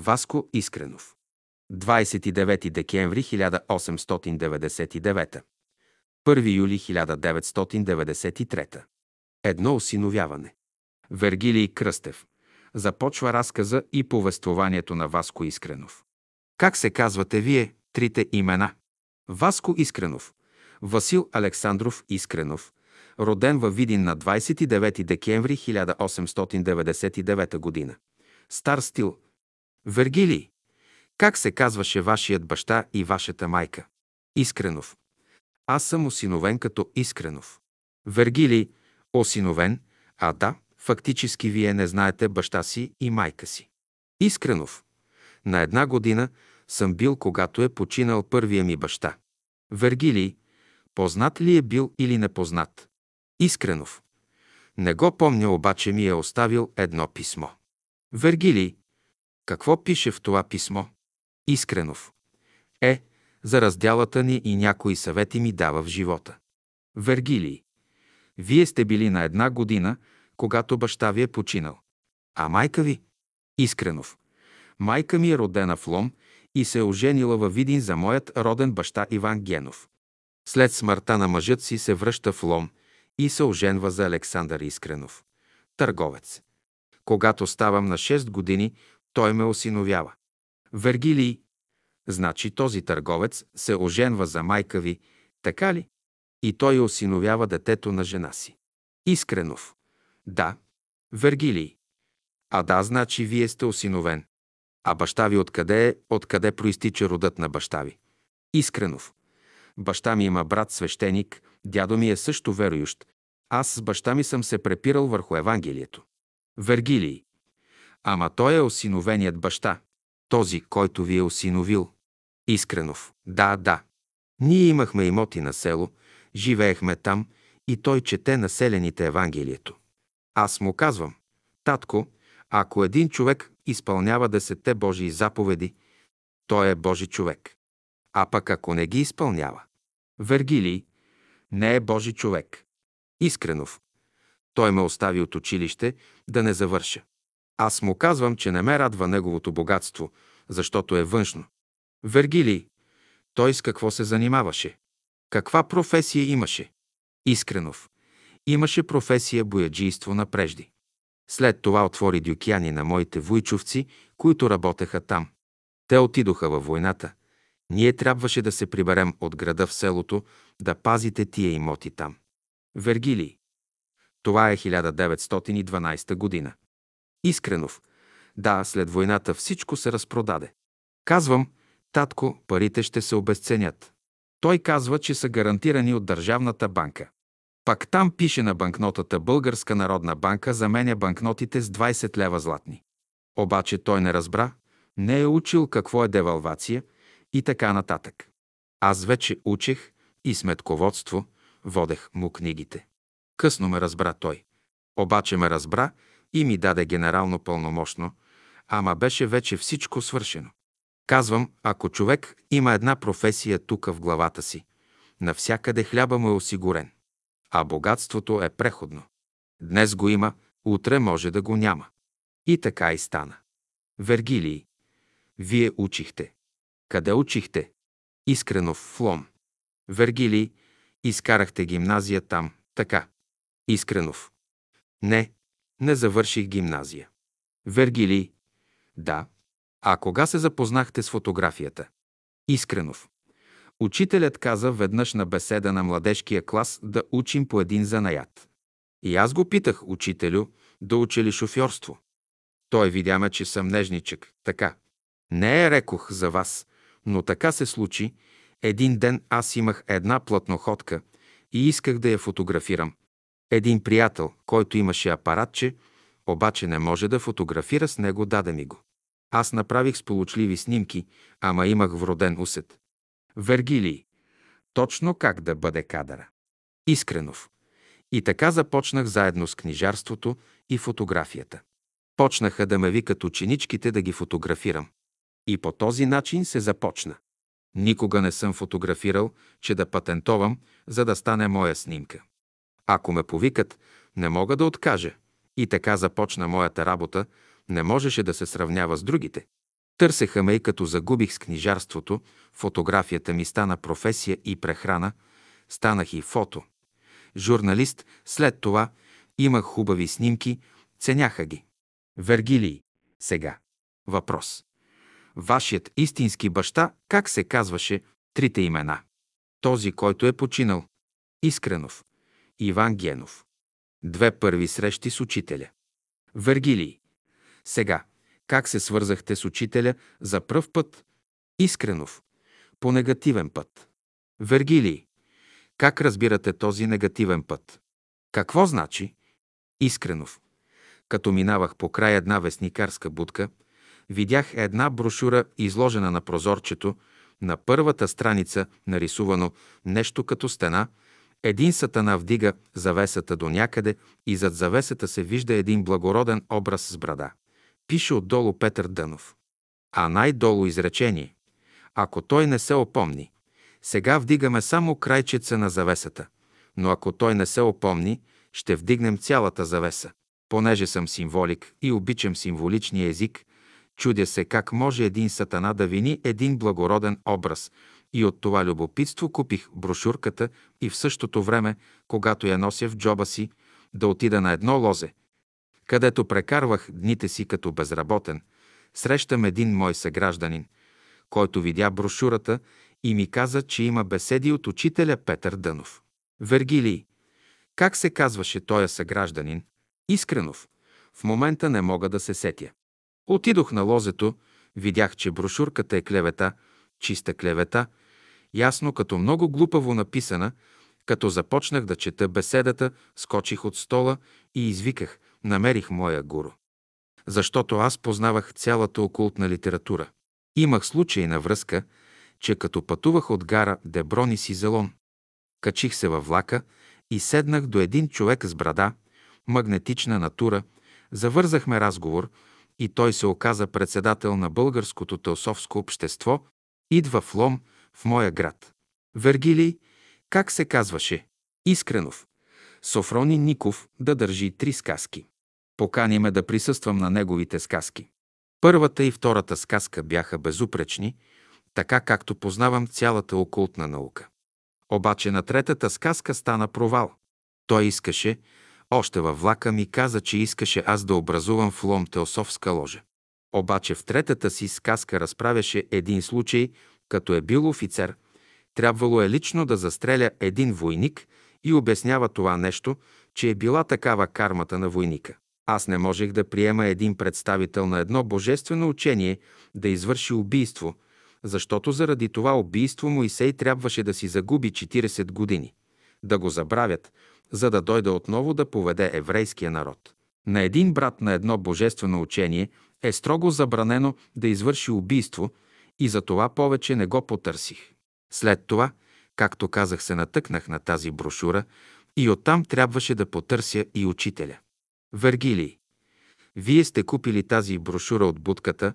Васко Искренов. 29 декември 1899. 1 юли 1993. Едно осиновяване. Вергилий Кръстев. Започва разказа и повествованието на Васко Искренов. Как се казвате вие, трите имена? Васко Искренов. Васил Александров Искренов. Роден във Видин на 29 декември 1899 г. Стар стил. Вергилий. Как се казваше вашият баща и вашата майка? Искренов. Аз съм осиновен като Искренов. Вергилий. Осиновен, а да, фактически вие не знаете баща си и майка си. Искренов. На една година съм бил, когато е починал първия ми баща. Вергилий. Познат ли е бил или непознат? Искренов. Не го помня, обаче ми е оставил едно писмо. Вергилий. Какво пише в това писмо? Искренов. Е, за разделата ни и някои съвети ми дава в живота. Вергилий. Вие сте били на една година, когато баща ви е починал. А майка ви? Искренов. Майка ми е родена в Лом и се е оженила във Видин за моят роден баща Иван Генов. След смъртта на мъжът си се връща в Лом и се оженва за Александър Искренов. Търговец. Когато ставам на 6 години, той ме осиновява. Вергилий. Значи този търговец се оженва за майка ви, така ли? И той осиновява детето на жена си. Искренов. Да. Вергилий. А да, значи вие сте осиновен. А баща ви откъде е, откъде проистича родът на баща ви? Искренов. Баща ми има брат свещеник, дядо ми е също верующ. Аз с баща ми съм се препирал върху Евангелието. Вергилий. Ама той е осиновеният баща. Този, който ви е осиновил. Искренов. Да, да. Ние имахме имоти на село, живеехме там и той чете населените Евангелието. Аз му казвам, татко, ако един човек изпълнява десетте Божии заповеди, той е Божи човек. А пък ако не ги изпълнява, Вергилий не е Божи човек. Искренов. Той ме остави от училище да не завърша. Аз му казвам, че не ме радва неговото богатство, защото е външно. Вергилий. Той с какво се занимаваше? Каква професия имаше? Искренов. Имаше професия бояджийство напрежди. След това отвори дюкяни на моите войчовци, които работеха там. Те отидоха във войната. Ние трябваше да се приберем от града в селото, да пазите тия имоти там. Вергилий. Това е 1912 година. Искренов. Да, след войната всичко се разпродаде. Казвам, татко, парите ще се обесценят. Той казва, че са гарантирани от Държавната банка. Пак там пише на банкнотата Българска народна банка заменя банкнотите с 20 лева златни. Обаче той не разбра, не е учил какво е девалвация и така нататък. Аз вече учех и сметководство, водех му книгите. Късно ме разбра той. Обаче ме разбра и ми даде генерално пълномощно, ама беше вече всичко свършено. Казвам, ако човек има една професия тук в главата си, навсякъде хляба му е осигурен. А богатството е преходно. Днес го има, утре може да го няма. И така и стана. Вергилий, вие учихте. Къде учихте? Искрено в Флом. Вергилий, изкарахте гимназия там, така. Искренов. Не, не завърших гимназия. Вергилий. Да. А кога се запознахте с фотографията? Искренов. Учителят каза веднъж на беседа на младежкия клас да учим по един занаят. И аз го питах, учителю, да учи ли шофьорство. Той видяме, че съм нежничък. Така. Не е рекох за вас, но така се случи. Един ден аз имах една плътноходка и исках да я фотографирам. Един приятел, който имаше апаратче, обаче не може да фотографира с него, даде ми го. Аз направих сполучливи снимки, ама имах вроден усет. Вергилий. Точно как да бъде кадъра. Искренов. И така започнах заедно с книжарството и фотографията. Почнаха да ме викат ученичките да ги фотографирам. И по този начин се започна. Никога не съм фотографирал, че да патентовам, за да стане моя снимка. Ако ме повикат, не мога да откажа. И така започна моята работа, не можеше да се сравнява с другите. Търсеха ме и като загубих с книжарството, фотографията ми стана професия и прехрана, станах и фото. Журналист, след това имах хубави снимки, ценяха ги. Вергилий. Сега. Въпрос. Вашият истински баща, как се казваше трите имена? Този, който е починал. Искренов. Иван Генов. Две първи срещи с учителя. Вергилий. Сега, как се свързахте с учителя за пръв път? Искренов. По негативен път. Вергилий. Как разбирате този негативен път? Какво значи? Искренов. Като минавах по край една вестникарска будка, видях една брошура, изложена на прозорчето, на първата страница нарисувано нещо като стена, един сатана вдига завесата до някъде и зад завесата се вижда един благороден образ с брада. Пише отдолу Петър Дънов. А най-долу изречение. Ако той не се опомни, сега вдигаме само крайчеца на завесата, но ако той не се опомни, ще вдигнем цялата завеса. Понеже съм символик и обичам символичния език, чудя се как може един сатана да вини един благороден образ и от това любопитство купих брошурката и в същото време, когато я нося в джоба си, да отида на едно лозе, където прекарвах дните си като безработен, срещам един мой съгражданин, който видя брошурата и ми каза, че има беседи от учителя Петър Дънов. Вергилий. Как се казваше тоя съгражданин? Искренов. В момента не мога да се сетя. Отидох на лозето, видях, че брошурката е клевета, чиста клевета, ясно като много глупаво написана, като започнах да чета беседата, скочих от стола и извиках, намерих моя гуру. Защото аз познавах цялата окултна литература. Имах случай на връзка, че като пътувах от гара Деброни си Зелон, качих се във влака и седнах до един човек с брада, магнетична натура, завързахме разговор и той се оказа председател на Българското теософско общество, идва в Лом, в моя град. Вергилий, как се казваше? Искренов. Софрони Ников да държи три сказки. Покани ме да присъствам на неговите сказки. Първата и втората сказка бяха безупречни, така както познавам цялата окултна наука. Обаче на третата сказка стана провал. Той искаше, още във влака ми каза, че искаше аз да образувам в Лом теософска ложа. Обаче в третата си сказка разправяше един случай, като е бил офицер, трябвало е лично да застреля един войник и обяснява това нещо, че е била такава кармата на войника. Аз не можех да приема един представител на едно божествено учение да извърши убийство, защото заради това убийство Моисей трябваше да си загуби 40 години, да го забравят, за да дойде отново да поведе еврейския народ. На един брат на едно божествено учение е строго забранено да извърши убийство и за това повече не го потърсих. След това, както казах, се натъкнах на тази брошура и оттам трябваше да потърся и учителя. Вергилий. Вие сте купили тази брошура от будката,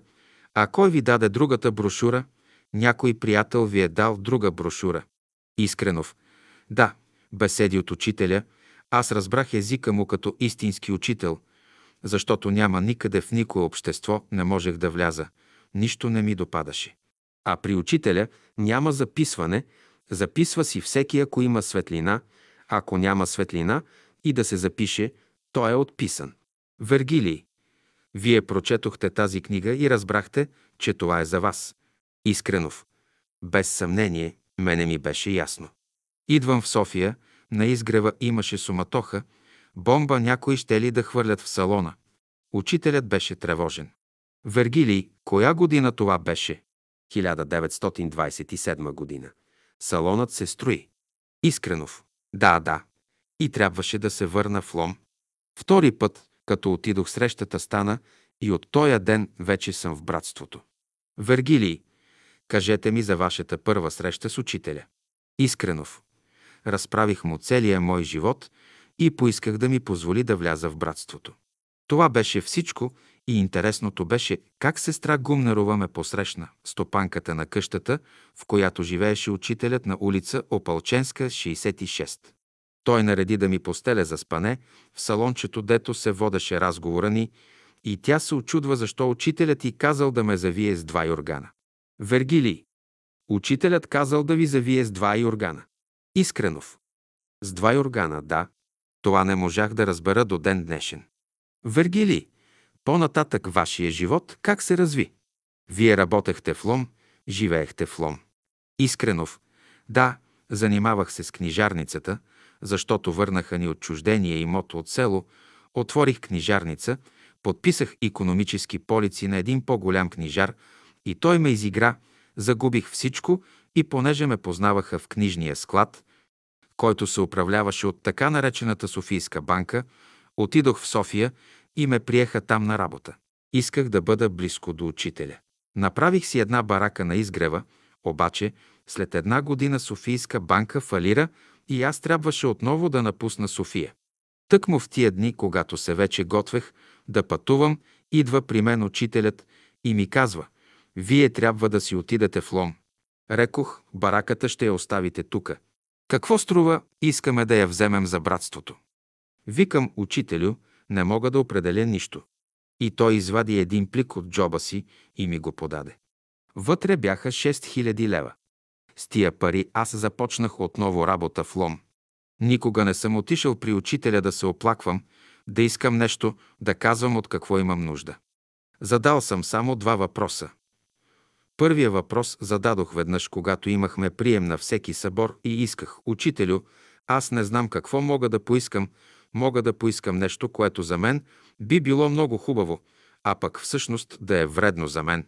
а кой ви даде другата брошура? Някой приятел ви е дал друга брошура. Искренов. Да, беседи от учителя, аз разбрах езика му като истински учител, защото няма никъде в никое общество не можех да вляза, нищо не ми допадаше. А при учителя няма записване, записва си всеки, ако има светлина, ако няма светлина и да се запише, той е отписан. Вергилий. Вие прочетохте тази книга и разбрахте, че това е за вас. Искренов. Без съмнение, мене ми беше ясно. Идвам в София, на изгрева имаше суматоха, бомба някои ще ли да хвърлят в салона. Учителят беше тревожен. Вергилий, коя година това беше? 1927 година. Салонът се строи. Искренов. Да, да. И трябваше да се върна в Лом. Втори път, като отидох срещата стана и от тоя ден вече съм в братството. Вергилий, кажете ми за вашата първа среща с учителя. Искренов разправих му целия мой живот и поисках да ми позволи да вляза в братството. Това беше всичко и интересното беше как сестра Гумнерова ме посрещна, стопанката на къщата, в която живееше учителят на улица Опалченска, 66. Той нареди да ми постеля за спане в салончето, дето се водеше разговора ни И тя се очудва защо учителят ти казал да ме завие с два юргана. Вергилий. Учителят казал да ви завие с два юргана. Искренов. С два юргана, да. Това не можах да разбера до ден днешен. Вергилий. По-нататък вашия живот как се разви? Вие работехте в Лом, живеехте в Лом. Искренов. Да, занимавах се с книжарницата, защото върнаха ни отчуждение имото от село, отворих книжарница, подписах економически полици на един по-голям книжар и той ме изигра, загубих всичко и понеже ме познаваха в книжния склад, който се управляваше от така наречената Софийска банка, отидох в София и ме приеха там на работа. Исках да бъда близко до учителя. Направих си една барака на изгрева, обаче след една година Софийска банка фалира и аз трябваше отново да напусна София. Тъкмо в тия дни, когато се вече готвех да пътувам, идва при мен учителят и ми казва «Вие трябва да си отидете в Лом». Рекох, бараката ще я оставите тука. Какво струва, искаме да я вземем за братството. Викам учителю, не мога да определя нищо. И той извади един плик от джоба си и ми го подаде. Вътре бяха 6000 лева. С тия пари аз започнах отново работа в лом. Никога не съм отишъл при учителя да се оплаквам, да искам нещо, да казвам от какво имам нужда. Задал съм само два въпроса. Първия въпрос зададох веднъж, когато имахме прием на всеки събор и исках, учителю, аз не знам какво мога да поискам, мога да поискам нещо, което за мен би било много хубаво, а пък всъщност да е вредно за мен.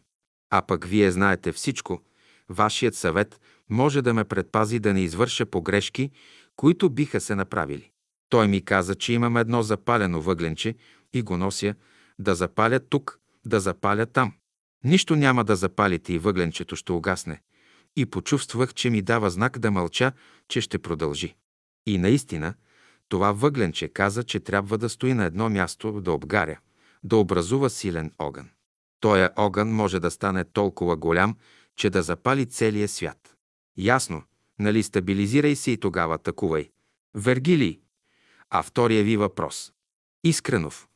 А пък вие знаете всичко. Вашият съвет може да ме предпази да не извърша погрешки, които биха се направили. Той ми каза, че имам едно запалено въгленче и го нося да запаля тук, да запаля там. Нищо няма да запалите и въгленчето ще угасне. И почувствах, че ми дава знак да мълча, че ще продължи. И наистина, това въгленче каза, че трябва да стои на едно място, да обгаря, да образува силен огън. Тоя огън може да стане толкова голям, че да запали целия свят. Ясно, нали стабилизирай се и тогава атакувай. Вергилий. А втория ви въпрос. Искренов.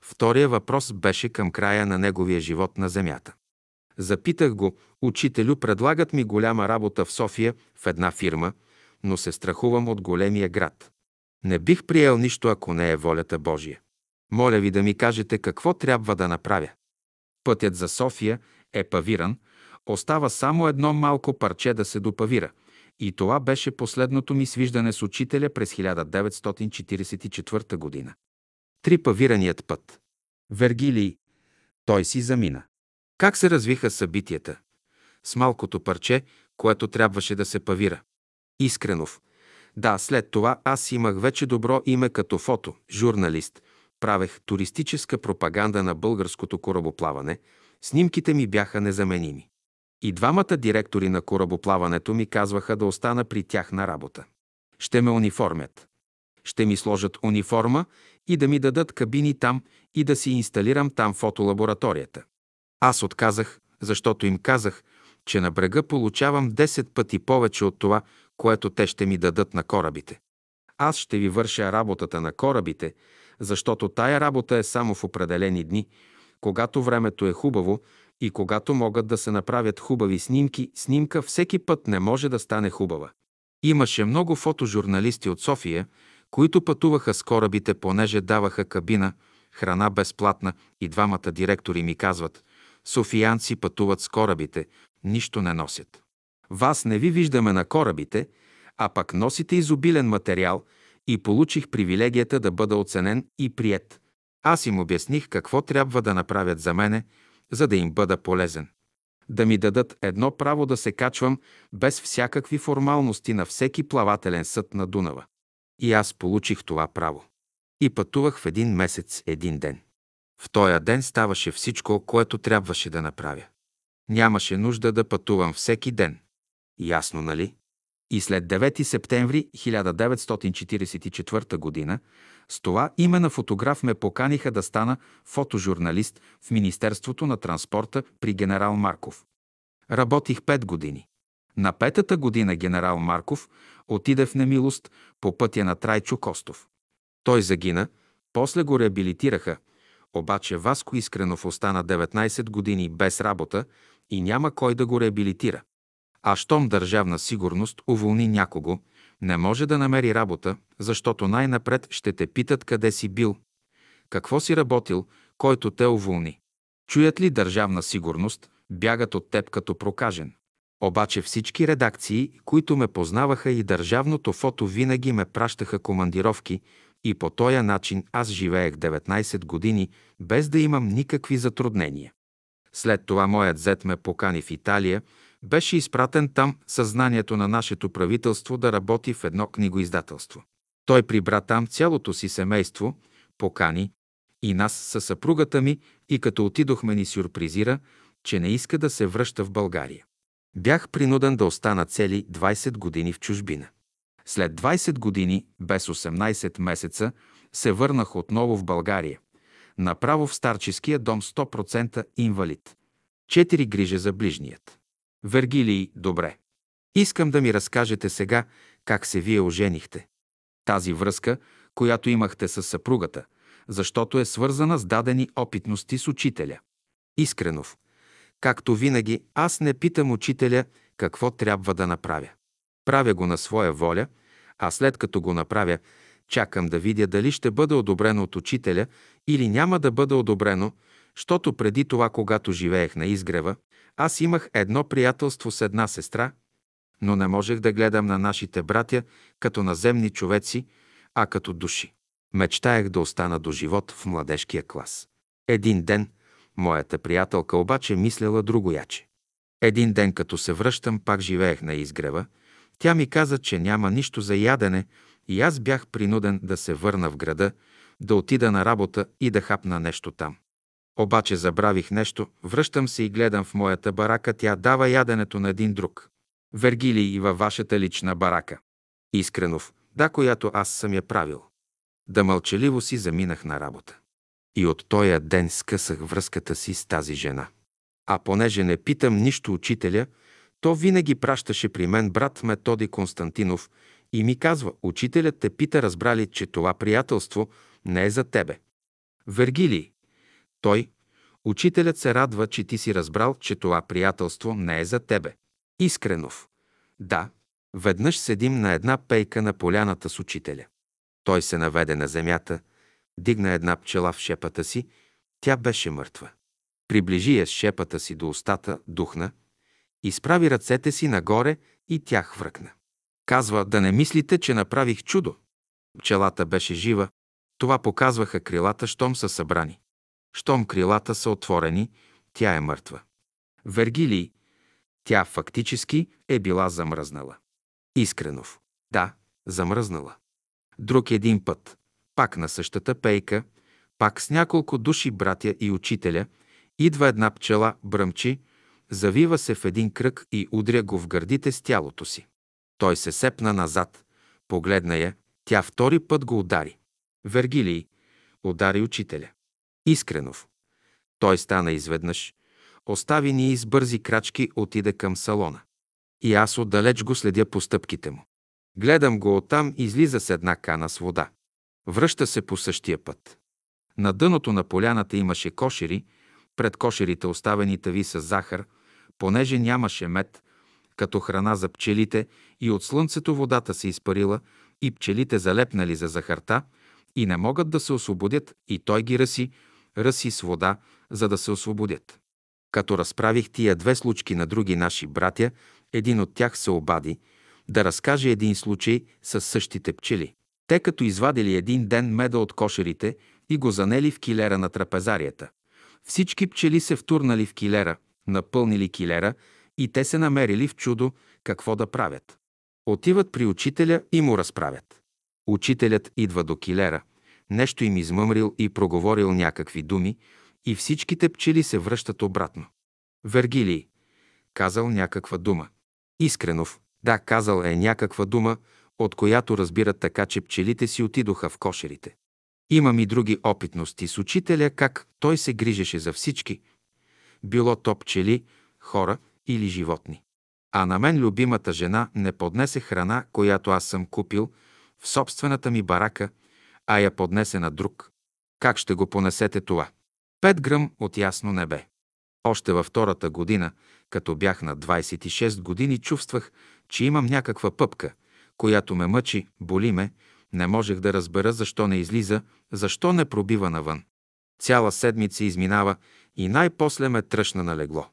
Втория въпрос беше към края на неговия живот на земята. Запитах го, учителю, предлагат ми голяма работа в София в една фирма, но се страхувам от големия град. Не бих приел нищо, ако не е волята Божия. Моля ви да ми кажете какво трябва да направя. Пътят за София е павиран, остава само едно малко парче да се допавира. И това беше последното ми свиждане с учителя през 1944 година. Три павираният път. Вергилий. Той си замина. Как се развиха събитията? С малкото парче, което трябваше да се павира. Искренов. Да, след това аз имах вече добро име като фото, журналист. Правех туристическа пропаганда на българското корабоплаване. Снимките ми бяха незаменими. И двамата директори на корабоплаването ми казваха да остана при тях на работа. Ще ме униформят. Ще ми сложат униформа и да ми дадат кабини там и да си инсталирам там фотолабораторията. Аз отказах, защото им казах, че на брега получавам 10 пъти повече от това, което те ще ми дадат на корабите. Аз ще ви върша работата на корабите, защото тая работа е само в определени дни, когато времето е хубаво и когато могат да се направят хубави снимки, снимка всеки път не може да стане хубава. Имаше много фотожурналисти от София, които пътуваха с корабите, понеже даваха кабина, храна безплатна и двамата директори ми казват «Софиянци пътуват с корабите, нищо не носят». Вас не ви виждаме на корабите, а пък носите изобилен материал и получих привилегията да бъда оценен и прият. Аз им обясних какво трябва да направят за мене, за да им бъда полезен. Да ми дадат едно право да се качвам без всякакви формалности на всеки плавателен съд на Дунава. И аз получих това право. И пътувах в един месец, един ден. В този ден ставаше всичко, което трябваше да направя. Нямаше нужда да пътувам всеки ден. Ясно, нали? И след 9 септември 1944 г. с това име на фотограф ме поканиха да стана фотожурналист в Министерството на транспорта при генерал Марков. Работих 5 години. На петата година генерал Марков отиде в немилост по пътя на Трайчо Костов. Той загина, после го реабилитираха, Обаче Васко Искренов остана 19 години без работа и няма кой да го реабилитира. А щом държавна сигурност уволни някого, не може да намери работа, защото най-напред ще те питат къде си бил, какво си работил, който те уволни. Чуят ли държавна сигурност, бягат от теб като прокажен. Обаче всички редакции, които ме познаваха и държавното фото винаги ме пращаха командировки и по този начин аз живеех 19 години без да имам никакви затруднения. След това моят зет ме покани в Италия, беше изпратен там съзнанието на нашето правителство да работи в едно книгоиздателство. Той прибра там цялото си семейство, покани и нас със съпругата ми и като отидохме ни сюрпризира, че не иска да се връща в България. Бях принуден да остана цели 20 години в чужбина. След 20 години, без 18 месеца, се върнах отново в България. Направо в старческия дом 100% инвалид. Четири грижа за ближният. Вергилий, добре. Искам да ми разкажете сега как се вие оженихте. Тази връзка, която имахте с съпругата, защото е свързана с дадени опитности с учителя. Искренов. Както винаги, аз не питам учителя какво трябва да направя. Правя го на своя воля, а след като го направя, чакам да видя дали ще бъде одобрено от учителя или няма да бъде одобрено, защото преди това, когато живеех на изгрева, аз имах едно приятелство с една сестра, но не можех да гледам на нашите братя като наземни човеци, а като души. Мечтаях да остана до живот в младежкия клас. Един ден моята приятелка обаче мислела другояче. Един ден, като се връщам, пак живеех на изгрева, тя ми каза, че няма нищо за ядене и аз бях принуден да се върна в града, да отида на работа и да хапна нещо там. Обаче забравих нещо, връщам се и гледам в моята барака, тя дава яденето на един друг. Вергили и във вашата лична барака. Искренов, да, която аз съм я правил. Да мълчаливо си заминах на работа. И от тоя ден скъсах връзката си с тази жена. А понеже не питам нищо учителя, то винаги пращаше при мен брат Методи Константинов и ми казва, учителят те пита разбрали, че това приятелство не е за тебе. Вергилий, той, учителят се радва, че ти си разбрал, че това приятелство не е за тебе. Искренов. Да, веднъж седим на една пейка на поляната с учителя. Той се наведе на земята, дигна една пчела в шепата си, тя беше мъртва. Приближи я с шепата си до устата, духна, изправи ръцете си нагоре и тя хвръкна. Казва, да не мислите, че направих чудо. Пчелата беше жива, това показваха крилата, щом са събрани. Щом крилата са отворени, тя е мъртва. Вергилий, тя фактически е била замръзнала. Искренов. Да, замръзнала. Друг един път, пак на същата пейка, пак с няколко души братя и учителя, идва една пчела, бръмчи, завива се в един кръг и удря го в гърдите с тялото си. Той се сепна назад, погледна я, тя втори път го удари. Вергилий удари учителя. Искренов. Той стана изведнъж, остави ни и с бързи крачки отиде към салона. И аз отдалеч го следя по стъпките му. Гледам го оттам, излиза с една кана с вода. Връща се по същия път. На дъното на поляната имаше кошери, пред кошерите оставени тави с захар, понеже нямаше мед, като храна за пчелите и от слънцето водата се изпарила и пчелите залепнали за захарта и не могат да се освободят и той ги ръси, ръси с вода, за да се освободят. Като разправих тия две случки на други наши братя, един от тях се обади да разкаже един случай с същите пчели. Те като извадили един ден меда от кошерите и го занели в килера на трапезарията. Всички пчели се втурнали в килера, напълнили килера и те се намерили в чудо какво да правят. Отиват при учителя и му разправят. Учителят идва до килера – нещо им измъмрил и проговорил някакви думи и всичките пчели се връщат обратно. Вергилий казал някаква дума. Искренов, да, казал е някаква дума, от която разбират така, че пчелите си отидоха в кошерите. Имам и други опитности с учителя, как той се грижеше за всички, било то пчели, хора или животни. А на мен любимата жена не поднесе храна, която аз съм купил в собствената ми барака – а я поднесе на друг. Как ще го понесете това? Пет гръм от ясно небе. Още във втората година, като бях на 26 години, чувствах, че имам някаква пъпка, която ме мъчи, боли ме, не можех да разбера защо не излиза, защо не пробива навън. Цяла седмица изминава и най-после ме тръщна на легло.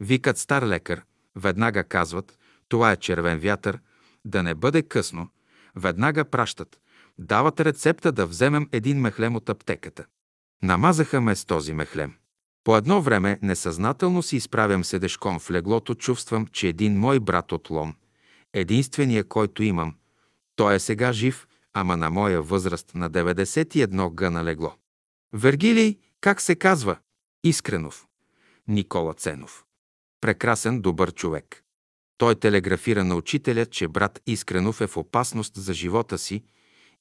Викат стар лекар, веднага казват, това е червен вятър, да не бъде късно, веднага пращат, дават рецепта да вземем един мехлем от аптеката. Намазаха ме с този мехлем. По едно време несъзнателно си изправям седешком в леглото, чувствам, че един мой брат от Лом, единствения, който имам, той е сега жив, ама на моя възраст на 91 гъна легло. Вергилий, как се казва? Искренов. Никола Ценов. Прекрасен, добър човек. Той телеграфира на учителя, че брат Искренов е в опасност за живота си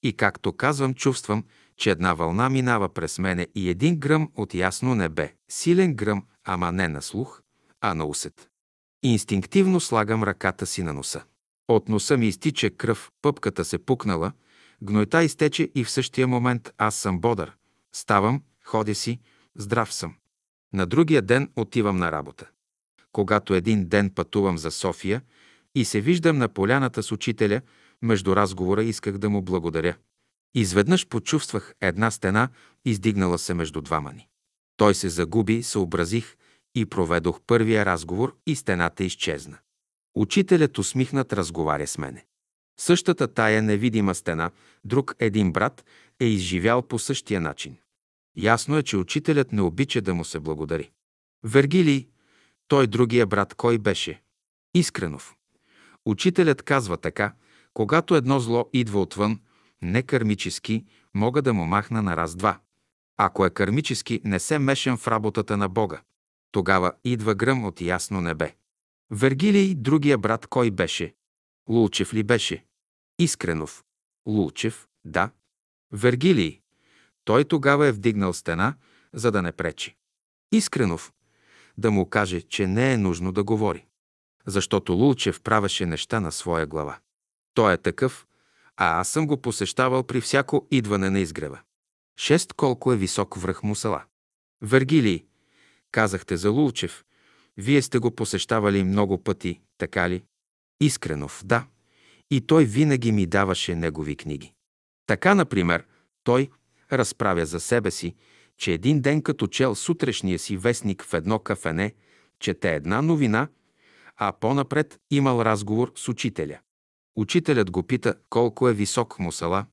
и, както казвам, чувствам, че една вълна минава през мене и един гръм от ясно небе, силен гръм, ама не на слух, а на усет. Инстинктивно слагам ръката си на носа. От носа ми изтича кръв, пъпката се пукнала, гнойта изтече и в същия момент аз съм бодър. Ставам, ходя си, здрав съм. На другия ден отивам на работа. Когато един ден пътувам за София и се виждам на поляната с учителя, между разговора исках да му благодаря. Изведнъж почувствах една стена, издигнала се между двама ни. Той се загуби, съобразих и проведох първия разговор и стената изчезна. Учителят усмихнат разговаря с мене. Същата тая невидима стена, друг един брат е изживял по същия начин. Ясно е, че учителят не обича да му се благодари. Вергилий, той другия брат кой беше? Искренов. Учителят казва така, когато едно зло идва отвън, не кармически, мога да му махна на раз-два. Ако е кармически, не се мешам в работата на Бога. Тогава идва гръм от ясно небе. Вергилий, другия брат, кой беше? Лулчев ли беше? Искренов. Лулчев, да. Вергилий. Той тогава е вдигнал стена, за да не пречи. Искренов. Да му каже, че не е нужно да говори. Защото Лулчев правеше неща на своя глава. Той е такъв, а аз съм го посещавал при всяко идване на изгрева. Шест колко е висок връх Мусала. Вергилий, казахте за Лулчев. Вие сте го посещавали много пъти, така ли? Искренов, да. И той винаги ми даваше негови книги. Така, например, той разправя за себе си, че един ден като чел сутрешния си вестник в едно кафене, чете една новина, а по-напред имал разговор с учителя. Учителят го пита колко е висок Мусала.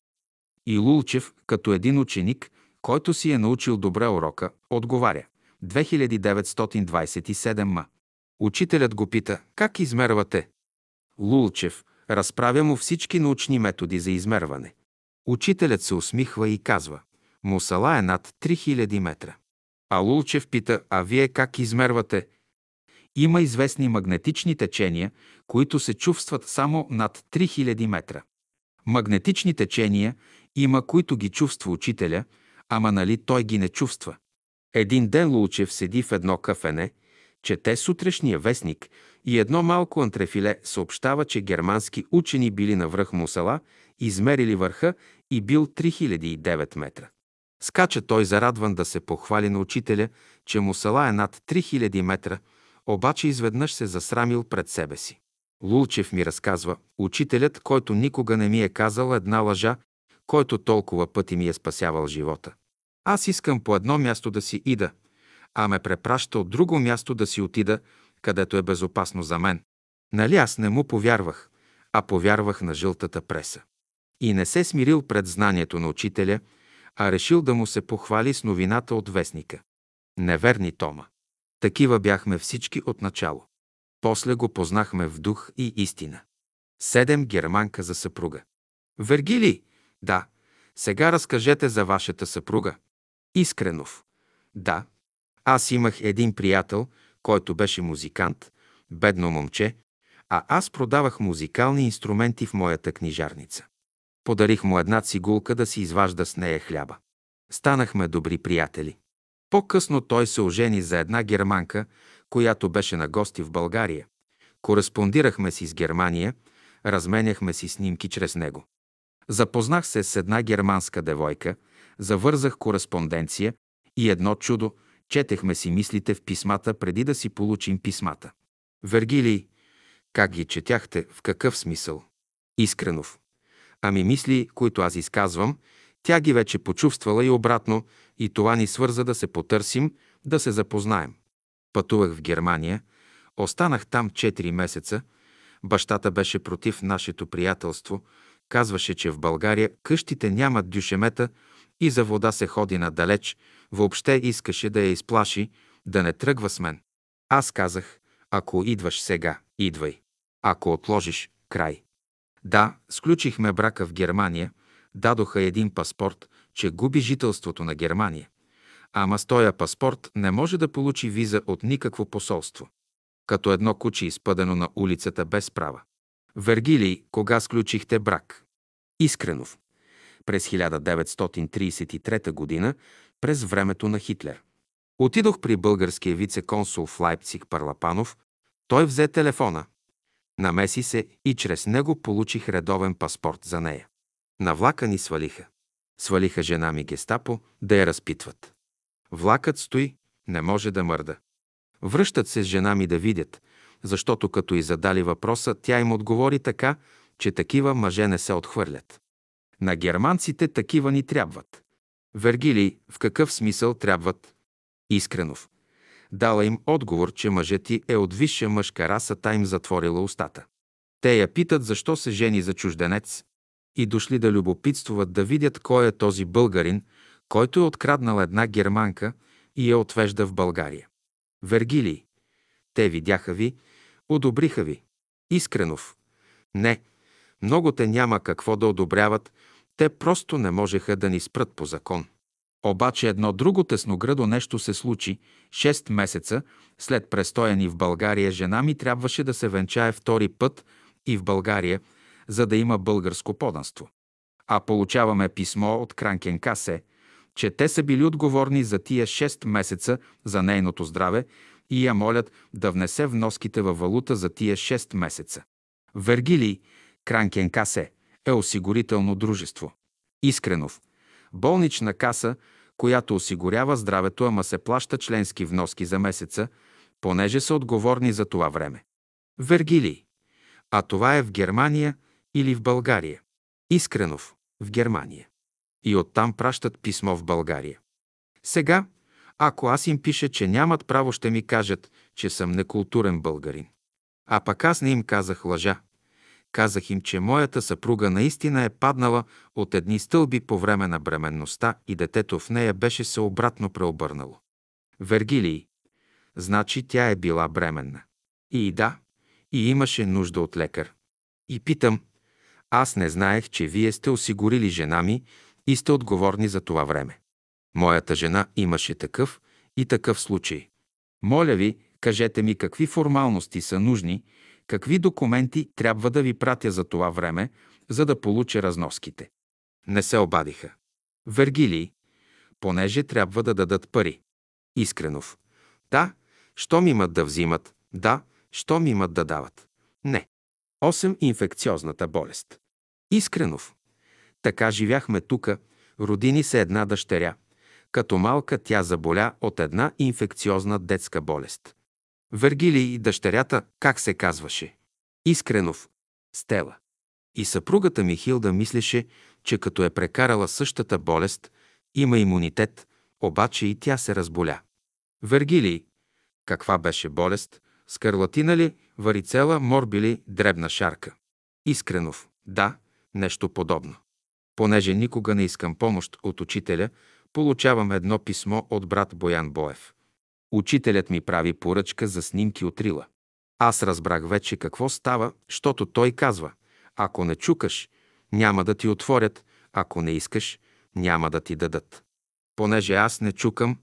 И Лулчев, като един ученик, който си е научил добре урока, отговаря 2927 ма. Учителят го пита как измервате. Лулчев разправя му всички научни методи за измерване. Учителят се усмихва и казва Мусала е над 3000 метра. А Лулчев пита, а вие как измервате? Има известни магнетични течения, които се чувстват само над 3000 метра. Магнетични течения има, които ги чувства учителя, ама нали той ги не чувства. Един ден Лулчев седи в едно кафене, чете сутрешния вестник и едно малко антрефиле съобщава, че германски учени били на връх Мусала, измерили върха и бил 3009 метра. Скача той зарадван да се похвали на учителя, че Мусала е над 3000 метра, обаче изведнъж се засрамил пред себе си. Лулчев ми разказва, учителят, който никога не ми е казал една лъжа, който толкова пъти ми е спасявал живота. Аз искам по едно място да си ида, а ме препраща от друго място да си отида, където е безопасно за мен. Нали аз не му повярвах, а повярвах на жълтата преса. И не се смирил пред знанието на учителя, а решил да му се похвали с новината от вестника. Неверни Тома. Такива бяхме всички от начало. После го познахме в дух и истина. Седем германка за съпруга. Вергили, да. Сега разкажете за вашата съпруга. Искренов. Да. Аз имах един приятел, който беше музикант, бедно момче, а аз продавах музикални инструменти в моята книжарница. Подарих му една цигулка да си изважда с нея хляба. Станахме добри приятели. По-късно той се ожени за една германка, която беше на гости в България. Кореспондирахме си с Германия, разменяхме си снимки чрез него. Запознах се с една германска девойка, завързах кореспонденция и едно чудо, Четехме си мислите в писмата, преди да си получим писмата. Вергилий, как ги четяхте, в какъв смисъл? Искренов. Ами мисли, които аз изказвам, тя ги вече почувствала и обратно, и това ни свърза да се потърсим, да се запознаем. Пътувах в Германия, останах там 4 месеца. Бащата беше против нашето приятелство, казваше, че в България къщите нямат дюшемета и за вода се ходи надалеч, въобще искаше да я изплаши, да не тръгва с мен. Аз казах, ако идваш сега, идвай. Ако отложиш, край. Да, сключихме брака в Германия, дадоха един паспорт, че губи жителството на Германия. Ама с този паспорт не може да получи виза от никакво посолство. Като едно куче изпъдено на улицата без права. Вергилий, кога сключихте брак? Искренов. През 1933 година, през времето на Хитлер. Отидох при българския вице-консул в Лайпциг Парлапанов. Той взе телефона. Намеси се и чрез него получих редовен паспорт за нея. На влака ни свалиха. Свалиха жена ми гестапо да я разпитват. Влакът стои, не може да мърда. Връщат се с жена ми да видят, защото като и задали въпроса, тя им отговори така, че такива мъже не се отхвърлят. На германците такива ни трябват. Вергилий, в какъв смисъл трябват? Искренов. Дала им отговор, че мъжът ти е от висша мъжка раса, та им затворила устата. Те я питат защо се жени за чужденец и дошли да любопитствуват да видят кой е този българин, който е откраднал една германка и я отвежда в България. Вергилий. Те видяха ви, одобриха ви. Искренов. Не, много те няма какво да одобряват, те просто не можеха да ни спрат по закон. Обаче едно друго тесногръдо нещо се случи. Шест месеца след престоя ни в България жена ми трябваше да се венчае втори път и в България, за да има българско поданство. А получаваме писмо от Кранкен Касе, че те са били отговорни за тия 6 месеца за нейното здраве и я молят да внесе вноските във валута за тия 6 месеца. Вергилий, Кранкен Касе, е осигурително дружество. Искренов. Болнична каса, която осигурява здравето, ама се плаща членски вноски за месеца, понеже са отговорни за това време. Вергилий. А това е в Германия или в България. Искренов. В Германия. И оттам пращат писмо в България. Сега, ако аз им пиша, че нямат право, ще ми кажат, че съм некултурен българин. А пък аз не им казах лъжа. Казах им, че моята съпруга наистина е паднала от едни стълби по време на бременността и детето в нея беше се обратно преобърнало. Вергилий. Значи тя е била бременна. И да, и имаше нужда от лекар. И питам, аз не знаех, че вие сте осигурили жена ми и сте отговорни за това време. Моята жена имаше такъв и такъв случай. Моля ви, кажете ми какви формалности са нужни, какви документи трябва да ви пратя за това време, за да получа разноските. Не се обадиха. Вергилий, понеже трябва да дадат пари. Искренов. Да, що ми имат да взимат? Да, що ми имат да дават? Не. 8. Инфекциозната болест. Искренов. Така живяхме тука, родини се една дъщеря. Като малка тя заболя от една инфекциозна детска болест. Вергилий и дъщерята, как се казваше? Искренов. Стела. И съпругата ми Хилда мислеше, че като е прекарала същата болест, има имунитет, обаче и тя се разболя. Вергилий. Каква беше болест? Скарлатина ли, варицела, морбили, дребна шарка? Искренов. Да, нещо подобно. Понеже никога не искам помощ от учителя, получавам едно писмо от брат Боян Боев. Учителят ми прави поръчка за снимки от Рила. Аз разбрах вече какво става, защото той казва, ако не чукаш, няма да ти отворят, ако не искаш, няма да ти дадат. Понеже аз не чукам,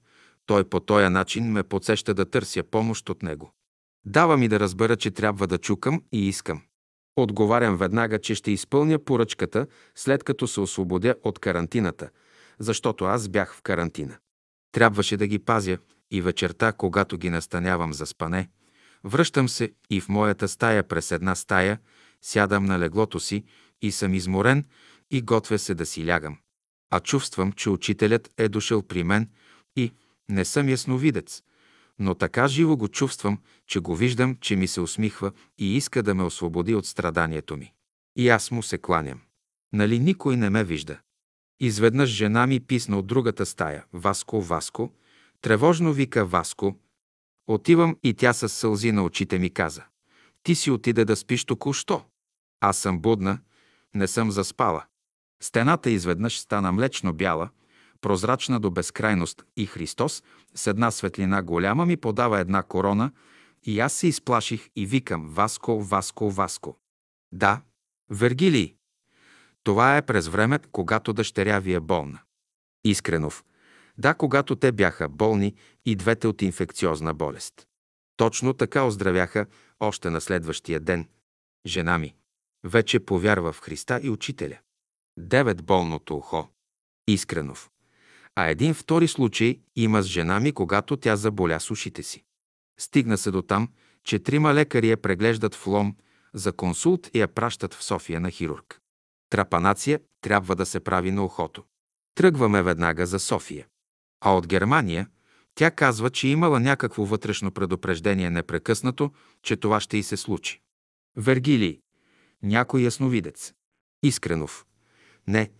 той по този начин ме подсеща да търся помощ от него. Дава ми да разбера, че трябва да чукам и искам. Отговарям веднага, че ще изпълня поръчката, след като се освободя от карантината, защото аз бях в карантина. Трябваше да ги пазя и вечерта, когато ги настанявам за спане, връщам се и в моята стая през една стая, сядам на леглото си и съм изморен и готвя се да си лягам. А чувствам, че учителят е дошъл при мен и, Не съм ясновидец, но така живо го чувствам, че го виждам, че ми се усмихва и иска да ме освободи от страданието ми. И аз му се кланям. Нали никой не ме вижда? Изведнъж жена ми писна от другата стая. Васко, Васко. Тревожно вика Васко. Отивам и тя с сълзи на очите ми каза. Ти си отиде да спиш току-що. Аз съм будна, не съм заспала. Стената изведнъж стана млечно бяла, прозрачна до безкрайност и Христос с една светлина голяма ми подава една корона и аз се изплаших и викам Васко, Васко, Васко. Да, Вергилий. Това е през време, когато дъщеря ви е болна. Искренов. Да, когато те бяха болни и двете от инфекциозна болест. Точно така оздравяха още на следващия ден. Жена ми вече повярва в Христа и Учителя. Девет болното ухо. Искренов. А един втори случай има с жена ми, когато тя заболя с ушите си. Стигна се до там, че трима лекари я преглеждат в Лом за консулт и я пращат в София на хирург. Трапанация трябва да се прави на ухото. Тръгваме веднага за София. А от Германия тя казва, че имала някакво вътрешно предупреждение непрекъснато, че това ще й се случи. Вергилий. Някой ясновидец. Искренов. Не,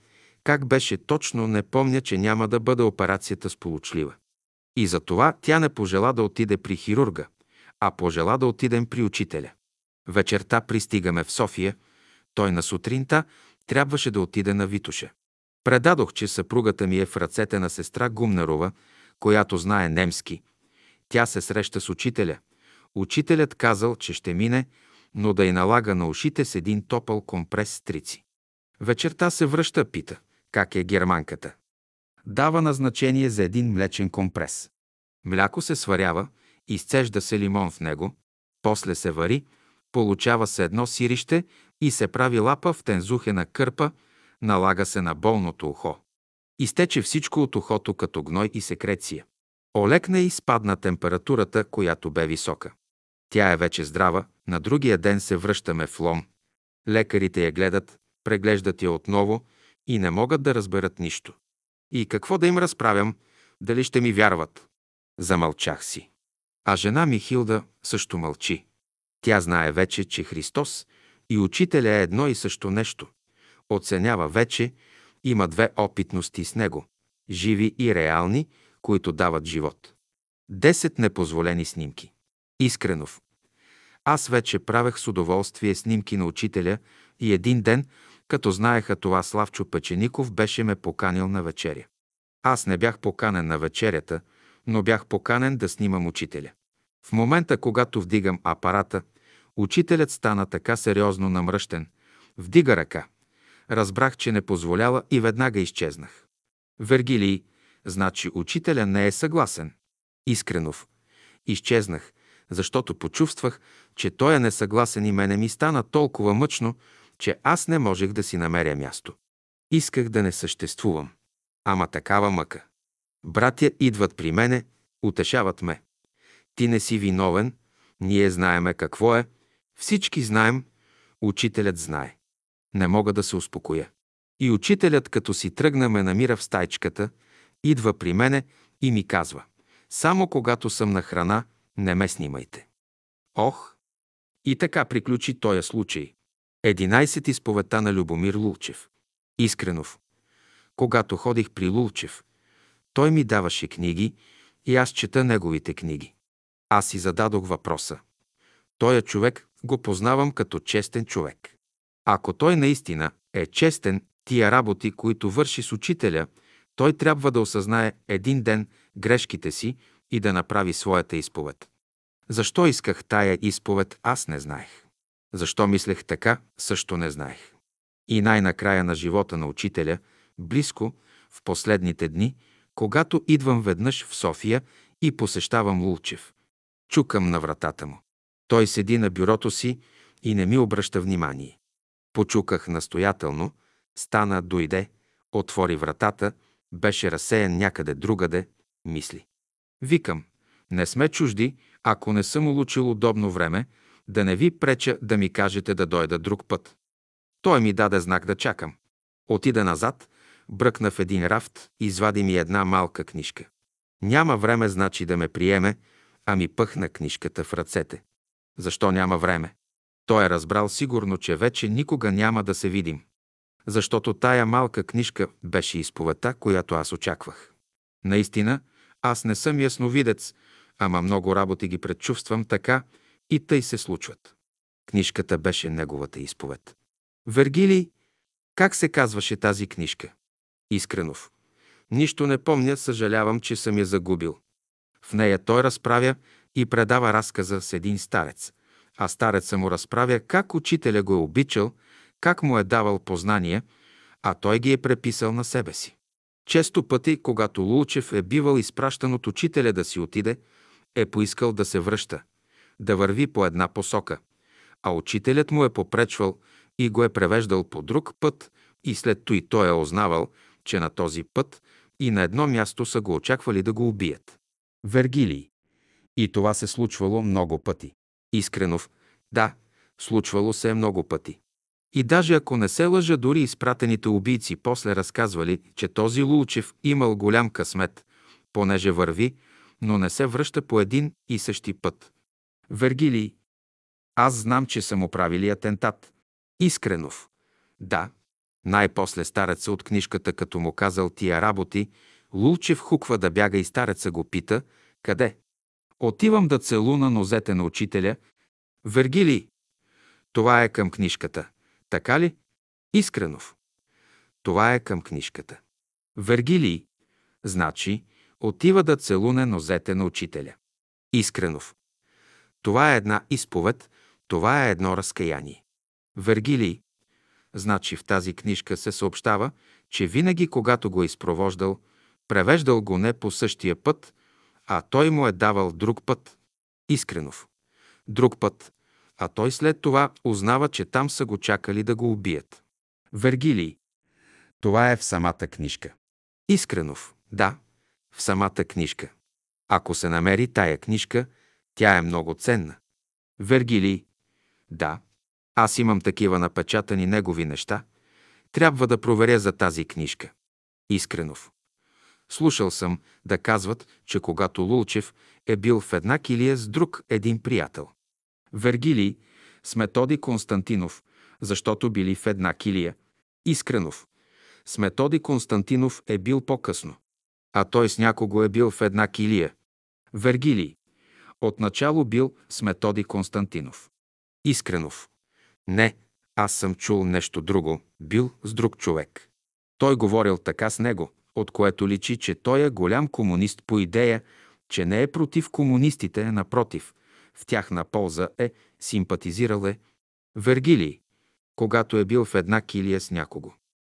как беше точно, не помня, че няма да бъде операцията сполучлива. И за това тя не пожела да отиде при хирурга, а пожела да отидем при учителя. Вечерта пристигаме в София, той на сутринта трябваше да отиде на Витуша. Предадох, че съпругата ми е в ръцете на сестра Гумнарова, която знае немски. Тя се среща с учителя. Учителят казал, че ще мине, но да й налага на ушите с един топъл компрес с трици. Вечерта се връща, пита, как е германката. Дава назначение за един млечен компрес. Мляко се сварява, изцежда се лимон в него, после се вари, получава се едно сирище и се прави лапа в тензухена кърпа, налага се на болното ухо. Изтече всичко от ухото като гной и секреция. Олекна и спадна температурата, която бе висока. Тя е вече здрава, на другия ден се връщаме в лом. Лекарите я гледат, преглеждат я отново и не могат да разберат нищо. И какво да им разправям, дали ще ми вярват? Замълчах си. А жена ми Хилда също мълчи. Тя знае вече, че Христос и Учителя е едно и също нещо. Оценява вече, има две опитности с Него – живи и реални, които дават живот. Десет непозволени снимки. Искренов. Аз вече правех с удоволствие снимки на учителя и един ден, като знаеха това, Славчо Печеников беше ме поканил на вечеря. Аз не бях поканен на вечерята, но бях поканен да снимам учителя. В момента, когато вдигам апарата, учителят стана така сериозно намръщен. Вдига ръка. Разбрах, че не позволяла и веднага изчезнах. Вергилий, значи учителя не е съгласен. Искренов. Изчезнах, защото почувствах, че той е несъгласен и мене ми стана толкова мъчно, че аз не можех да си намеря място. Исках да не съществувам. Ама такава мъка. Братя идват при мене, утешават ме. Ти не си виновен, ние знаеме какво е, всички знаем, учителят знае. Не мога да се успокоя. И учителят, като си тръгна, ме намира в стайчката, идва при мене и ми казва, само когато съм на храна, не ме снимайте. Ох! И така приключи този случай. 11 изповедта на Любомир Лулчев. Искренов. Когато ходих при Лулчев, той ми даваше книги и аз чета неговите книги. Аз си зададох въпроса. Тоя човек го познавам като честен човек. Ако той наистина е честен, тия работи, които върши с учителя, той трябва да осъзнае един ден грешките си и да направи своята изповед. Защо исках тая изповед, аз не знаех. Защо мислех така, също не знаех. И най-накрая на живота на учителя, близко, в последните дни, когато идвам веднъж в София и посещавам Лулчев. Чукам на вратата му. Той седи на бюрото си и не ми обръща внимание. Почуках настоятелно, стана, дойде, отвори вратата, беше разсеян някъде другаде, мисли. Викам, не сме чужди, ако не съм улучил удобно време, да не ви преча да ми кажете да дойда друг път. Той ми даде знак да чакам. Отида назад, бръкна в един рафт извади ми една малка книжка. Няма време, значи да ме приеме, а ми пъхна книжката в ръцете. Защо няма време? Той е разбрал сигурно, че вече никога няма да се видим. Защото тая малка книжка беше изповедта, която аз очаквах. Наистина, аз не съм ясновидец, ама много работи ги предчувствам така и тъй се случват. Книжката беше неговата изповед. Вергилий, как се казваше тази книжка? Искренов. Нищо не помня, съжалявам, че съм я загубил. В нея той разправя и предава разказа с един старец, а стареца му разправя как учителя го е обичал, как му е давал познания, а той ги е преписал на себе си. Често пъти, когато Лулчев е бивал изпращан от учителя да си отиде, е поискал да се връща, да върви по една посока, а учителят му е попречвал и го е превеждал по друг път и след той той е ознавал, че на този път и на едно място са го очаквали да го убият. Вергилий. И това се случвало много пъти. Искренов. Да, случвало се е много пъти. И даже ако не се лъжа, дори изпратените убийци после разказвали, че този Лулчев имал голям късмет, понеже върви, но не се връща по един и същи път. Вергилий. Аз знам, че са му правили атентат. Искренов. Да. Най-после стареца от книжката, като му казал тия работи, Лулчев хуква да бяга и стареца го пита, къде? Отивам да целуна нозете на учителя. Вергилий. Това е към книжката. Така ли? Искренов. Това е към книжката. Вергилий. Значи, отива да целуне нозете на учителя. Искренов. Това е една изповед, това е едно разкаяние. Вергилий. Значи в тази книжка се съобщава, че винаги, когато го е изпровождал, превеждал го не по същия път, а той му е давал друг път. Искренов. Друг път, а той след това узнава, че там са го чакали да го убият. Вергилий. Това е в самата книжка. Искренов. Да, в самата книжка. Ако се намери тая книжка, тя е много ценна. Вергилий. Да, аз имам такива напечатани негови неща. Трябва да проверя за тази книжка. Искренов. Слушал съм да казват, че когато Лулчев е бил в една килия с друг един приятел. Вергилий с Методи Константинов, защото били в една килия. Искренов. С Методи Константинов е бил по-късно. А той с някого е бил в една килия. Вергилий. Отначало бил с Методи Константинов. Искренов. Не, аз съм чул нещо друго. Бил с друг човек. Той говорил така с него, от което личи, че той е голям комунист по идея, че не е против комунистите, а напротив, в тяхна полза е, симпатизирал е. Вергилий, когато е бил в една килия с някого.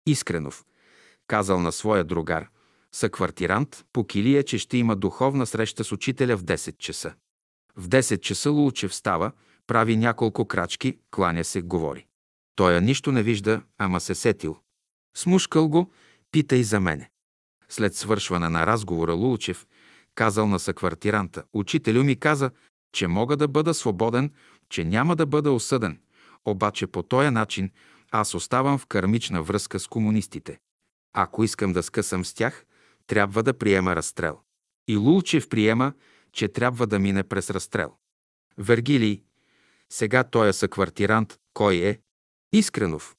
Искренов, казал на своя другар, съквартирант по килия, че ще има духовна среща с учителя в 10 часа. В 10 часа Лулчев става, прави няколко крачки, кланя се, говори. Той нищо не вижда, ама се сетил. Смушкал го, пита и за мене. След свършване на разговора Лулчев казал на съквартиранта, учителю ми каза, че мога да бъда свободен, че няма да бъда осъден, обаче по този начин аз оставам в кармична връзка с комунистите. Ако искам да скъсам с тях, трябва да приема разстрел. И Лулчев приема, че трябва да мине през разстрел. Вергилий, сега той е съквартирант, кой е? Искренов.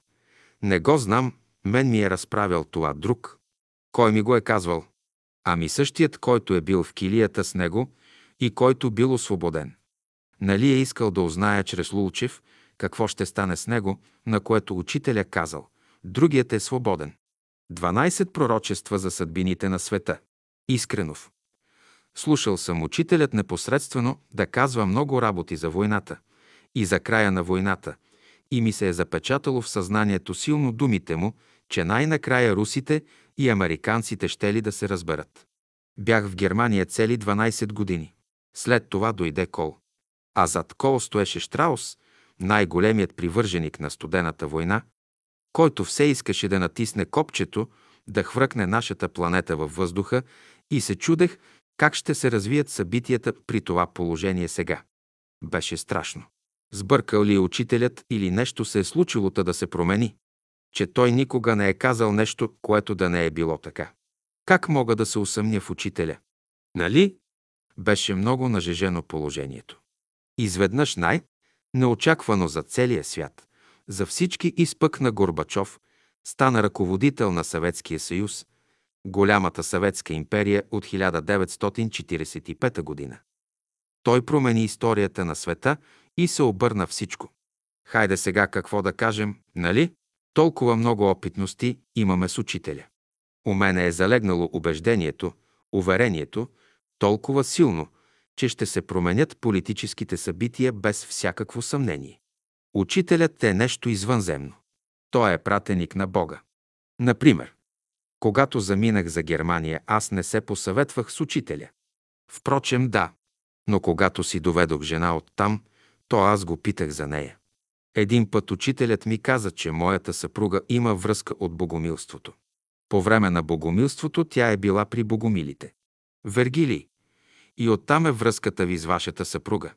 Не го знам, мен ми е разправял това друг. Кой ми го е казвал? Ами същият, който е бил в килията с него и който бил освободен. Нали е искал да узная чрез Лулчев какво ще стане с него, на което учителя казал «Другият е свободен». 12 пророчества за съдбините на света. Искренов. Слушал съм учителят непосредствено да казва много работи за войната и за края на войната и ми се е запечатало в съзнанието силно думите му, че най-накрая русите и американците ще ли да се разберат. Бях в Германия цели 12 години. След това дойде Кол. А зад Кол стоеше Штраус, най-големият привърженик на студената война, който все искаше да натисне копчето, да хвръкне нашата планета във въздуха и се чудех как ще се развият събитията при това положение сега. Беше страшно. Сбъркал ли е учителят или нещо се е случило да се промени? Че той никога не е казал нещо, което да не е било така. Как мога да се усъмня в учителя? Нали? Беше много нажежено положението. Изведнъж най- неочаквано за целия свят, за всички изпъкна Горбачов, стана ръководител на Съветския съюз, голямата съветска империя от 1945 година. Той промени историята на света и се обърна всичко. Хайде сега какво да кажем, нали? Толкова много опитности имаме с учителя. У мене е залегнало убеждението, уверението, толкова силно, че ще се променят политическите събития без всякакво съмнение. Учителят е нещо извънземно. Той е пратеник на Бога. Например, когато заминах за Германия, аз не се посъветвах с учителя. Впрочем, да. Но когато си доведох жена от там, то аз го питах за нея. Един път учителят ми каза, че моята съпруга има връзка от богомилството. По време на богомилството тя е била при богомилите. Вергилий. И оттам е връзката ви с вашата съпруга.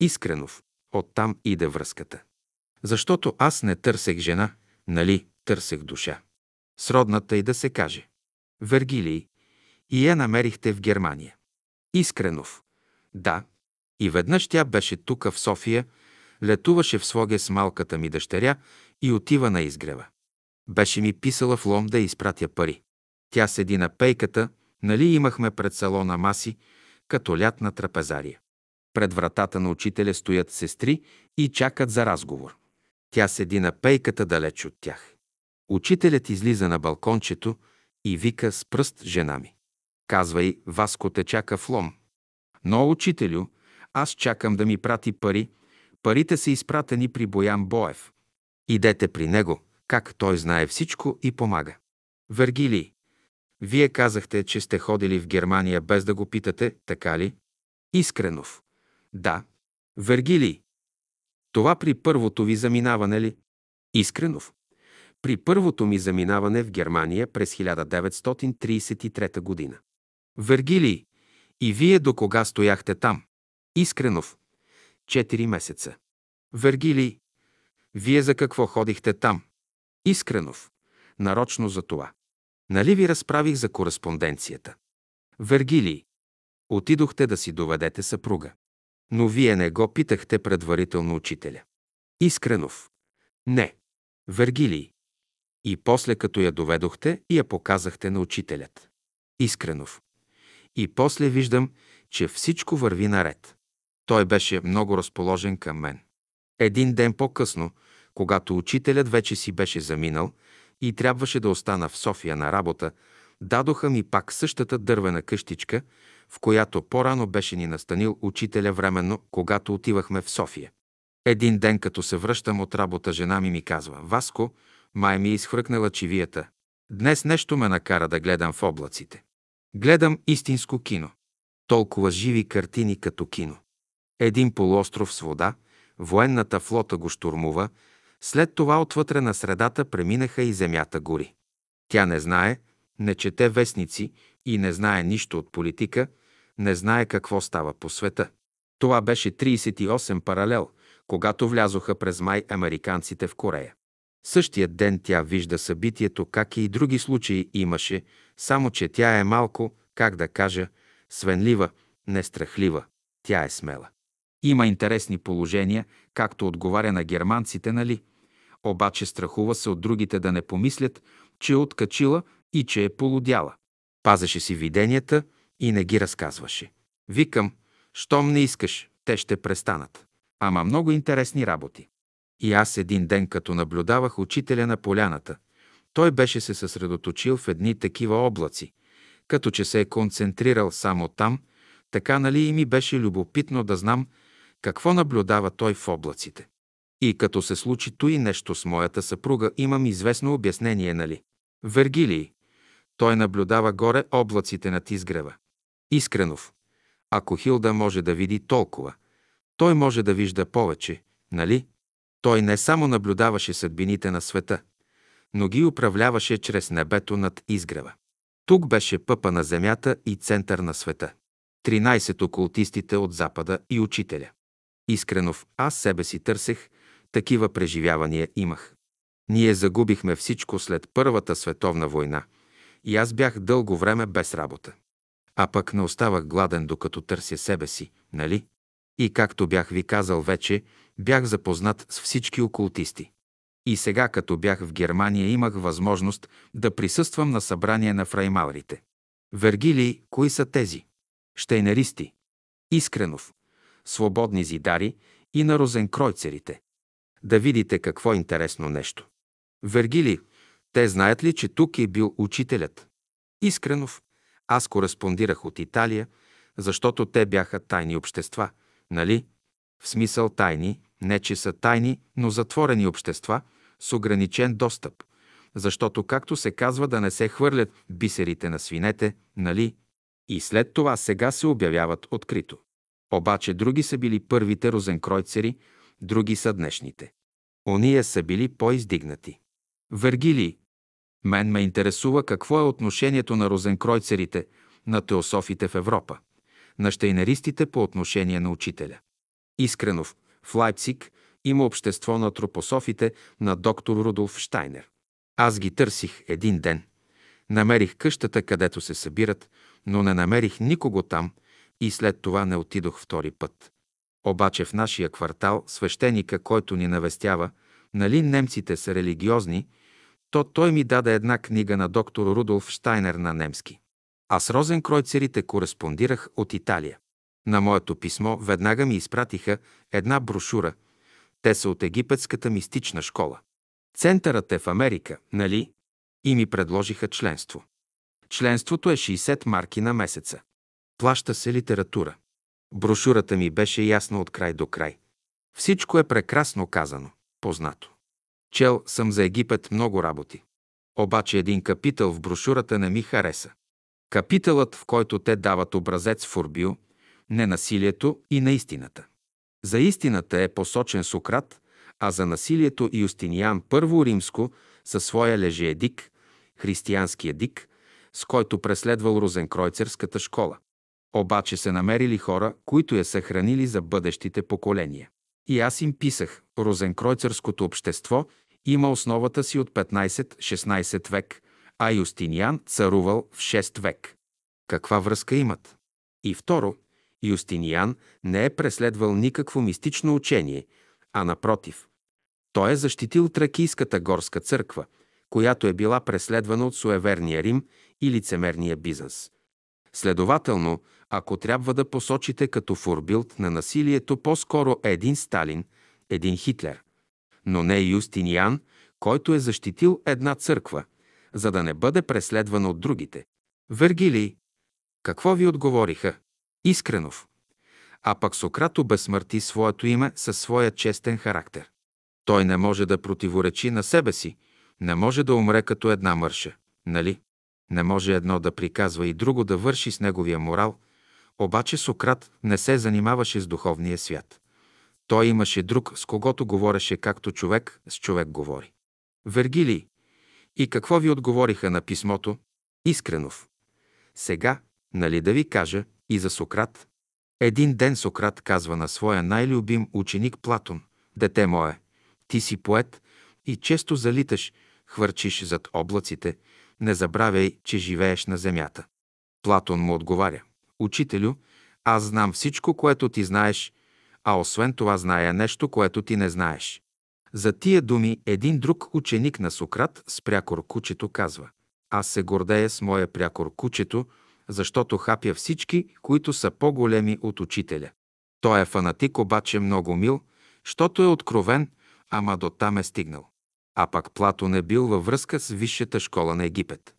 Искренов. Оттам иде връзката. Защото аз не търсех жена, нали, търсех душа. Сродната и да се каже. Вергилий. И я намерихте в Германия. Искренов. Да. И веднъж тя беше тук в София, летуваше в Своге с малката ми дъщеря и отива на изгрева. Беше ми писала в Лом да изпратя пари. Тя седи на пейката, нали имахме пред салона маси, като лятна трапезария. Пред вратата на учителя стоят сестри и чакат за разговор. Тя седи на пейката далеч от тях. Учителят излиза на балкончето и вика с пръст жена ми. Казва й, Васко те чака в лом. Но, учителю, аз чакам да ми прати пари. Парите са изпратени при Боян Боев. Идете при него, как той знае всичко и помага. Вергилий, вие казахте, че сте ходили в Германия без да го питате, така ли? Искренов. Да. Вергилий. Това при първото ви заминаване ли? Искренов. При първото ми заминаване в Германия през 1933 година. Вергилий. И вие до кога стояхте там? Искренов. Четири месеца. Вергилий. Вие за какво ходихте там? Искренов. Нарочно за това. Нали ви разправих за кореспонденцията? Вергилий. Отидохте да си доведете съпруга. Но вие не го питахте предварително учителя. Искренов. Не. Вергилий. И после като я доведохте и я показахте на учителят. Искренов. И после виждам, че всичко върви наред. Той беше много разположен към мен. Един ден по-късно, когато учителят вече си беше заминал и трябваше да остана в София на работа, дадоха ми пак същата дървена къщичка, в която по-рано беше ни настанил учителя временно, когато отивахме в София. Един ден, като се връщам от работа, жена ми ми казва, Васко, май ми е изхвъркнала чивията. Днес нещо ме накара да гледам в облаците. Гледам истинско кино. Толкова живи картини като кино. Един полуостров с вода, военната флота го штурмува, след това отвътре на средата преминаха и земята гори. Тя не знае, не чете вестници и не знае нищо от политика, не знае какво става по света. Това беше 38 паралел, когато влязоха през май американците в Корея. Същия ден тя вижда събитието, как и други случаи имаше, само че тя е малко, как да кажа, свенлива, нестрахлива. Тя е смела. Има интересни положения, както отговаря на германците, нали? Обаче страхува се от другите да не помислят, че е откачила и че е полудяла. Пазеше си виденията и не ги разказваше. Викам, щом не искаш, те ще престанат. Ама много интересни работи. И аз един ден, като наблюдавах учителя на поляната, той беше се съсредоточил в едни такива облаци, като че се е концентрирал само там, така нали и ми беше любопитно да знам какво наблюдава той в облаците. И като се случи и нещо с моята съпруга, имам известно обяснение, нали? Вергилий. Той наблюдава горе облаците над изгрева. Искренов. Ако Хилда може да види толкова, той може да вижда повече, нали? Той не само наблюдаваше съдбините на света, но ги управляваше чрез небето над изгрева. Тук беше пъпа на земята и център на света. 13 окултистите от Запада и учителя. Искренов, аз себе си търсех, такива преживявания имах. Ние загубихме всичко след Първата световна война и аз бях дълго време без работа. А пък не оставах гладен, докато търся себе си, нали? И както бях ви казал вече, бях запознат с всички окултисти. И сега, като бях в Германия, имах възможност да присъствам на събрание на фраймалрите. Вергилий, кои са тези? Штейнеристи. Искренов. Свободни зидари и на розенкройцерите. Да видите какво интересно нещо. Вергили, те знаят ли, че тук е бил учителят? Искренов. Аз кореспондирах от Италия, защото те бяха тайни общества, нали? В смисъл тайни, не че са тайни, но затворени общества с ограничен достъп, защото, както се казва, да не се хвърлят бисерите на свинете, нали? И след това сега се обявяват открито. Обаче други са били първите розенкройцери, други са днешните. Ония са били по-издигнати. Вергилий. Мен ме интересува какво е отношението на розенкройцерите, на теософите в Европа, на штейнеристите по отношение на учителя. Искренов. В Лайпциг има общество на тропософите на доктор Рудолф Штайнер. Аз ги търсих един ден. Намерих къщата, където се събират, но не намерих никого там и след това не отидох втори път. Обаче в нашия квартал свещеника, който ни навестява, нали немците са религиозни, то той ми даде една книга на доктор Рудолф Штайнер на немски. А с Розенкройцерите кореспондирах от Италия. На моето писмо веднага ми изпратиха една брошура. Те са от египетската мистична школа. Центърът е в Америка, нали? И ми предложиха членство. Членството е 60 марки на месеца. Плаща се литература. Брошурата ми беше ясна от край до край. Всичко е прекрасно казано, познато. Чел съм за Египет много работи. Обаче един капитал в брошурата не ми хареса. Капиталът, в който те дават образец в Урбио, ненасилието и на истината. За истината е посочен Сократ, а за насилието Юстиниан Първо Римско със своя лежиедик, християнския дик, с който преследвал Розенкройцерската школа. Обаче се намерили хора, които я съхранили за бъдещите поколения. И аз им писах, Розенкройцерското общество има основата си от 15-16 век, а Юстиниан царувал в 6 век. Каква връзка имат? И второ, Юстиниан не е преследвал никакво мистично учение, а напротив. Той е защитил Тракийската горска църква, която е била преследвана от суеверния Рим и лицемерния Бизанс. Следователно, ако трябва да посочите като форбилд на насилието, по-скоро е един Сталин, един Хитлер, но не Юстиниан, който е защитил една църква, за да не бъде преследван от другите. Вергилий, какво ви отговориха? Искренов. А пък Сократ обезсмърти своето име със своя честен характер. Той не може да противоречи на себе си, не може да умре като една мърша, нали? Не може едно да приказва и друго да върши с неговия морал, обаче Сократ не се занимаваше с духовния свят. Той имаше друг, с когото говореше както човек с човек говори. Вергилий. И какво ви отговориха на писмото? Искренов. Сега, нали да ви кажа и за Сократ? Един ден Сократ казва на своя най-любим ученик Платон, «Дете мое, ти си поет и често залиташ, хвърчиш зад облаците, не забравяй, че живееш на земята». Платон му отговаря, «Учителю, аз знам всичко, което ти знаеш, а освен това зная нещо, което ти не знаеш». За тия думи един друг ученик на Сократ с прякор кучето казва «Аз се гордея с моя прякор кучето, защото хапя всички, които са по-големи от учителя. Той е фанатик, обаче много мил, щото е откровен, ама до там е стигнал. А пак Платон е бил във връзка с висшата школа на Египет.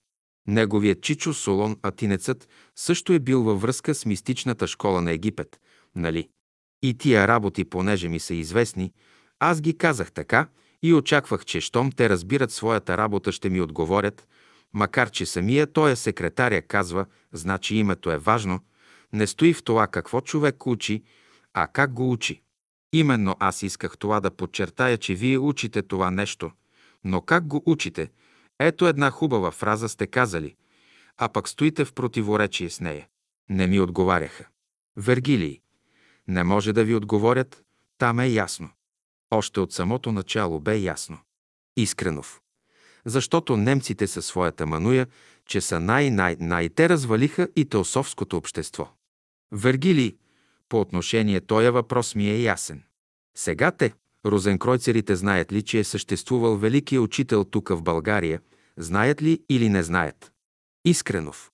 Неговият чичо Солон Атинецът също е бил във връзка с мистичната школа на Египет, нали? И тия работи, понеже ми са известни, аз ги казах така и очаквах, че щом те разбират своята работа, ще ми отговорят, макар че самия той е секретаря казва, значи името е важно, не стои в това какво човек учи, а как го учи. Именно аз исках това да подчертая, че вие учите това нещо, но как го учите? Ето една хубава фраза сте казали, а пък стоите в противоречие с нея. Не ми отговаряха. Вергилий. Не може да ви отговорят, там е ясно. Още от самото начало бе ясно. Искренов. Защото немците със своята мануя че са най-най-най. Те развалиха и теософското общество. Вергили, по отношение този въпрос ми е ясен. Сега те, розенкройцерите, знаят ли, че е съществувал великият учител тук в България, знаят ли или не знаят? Искренов.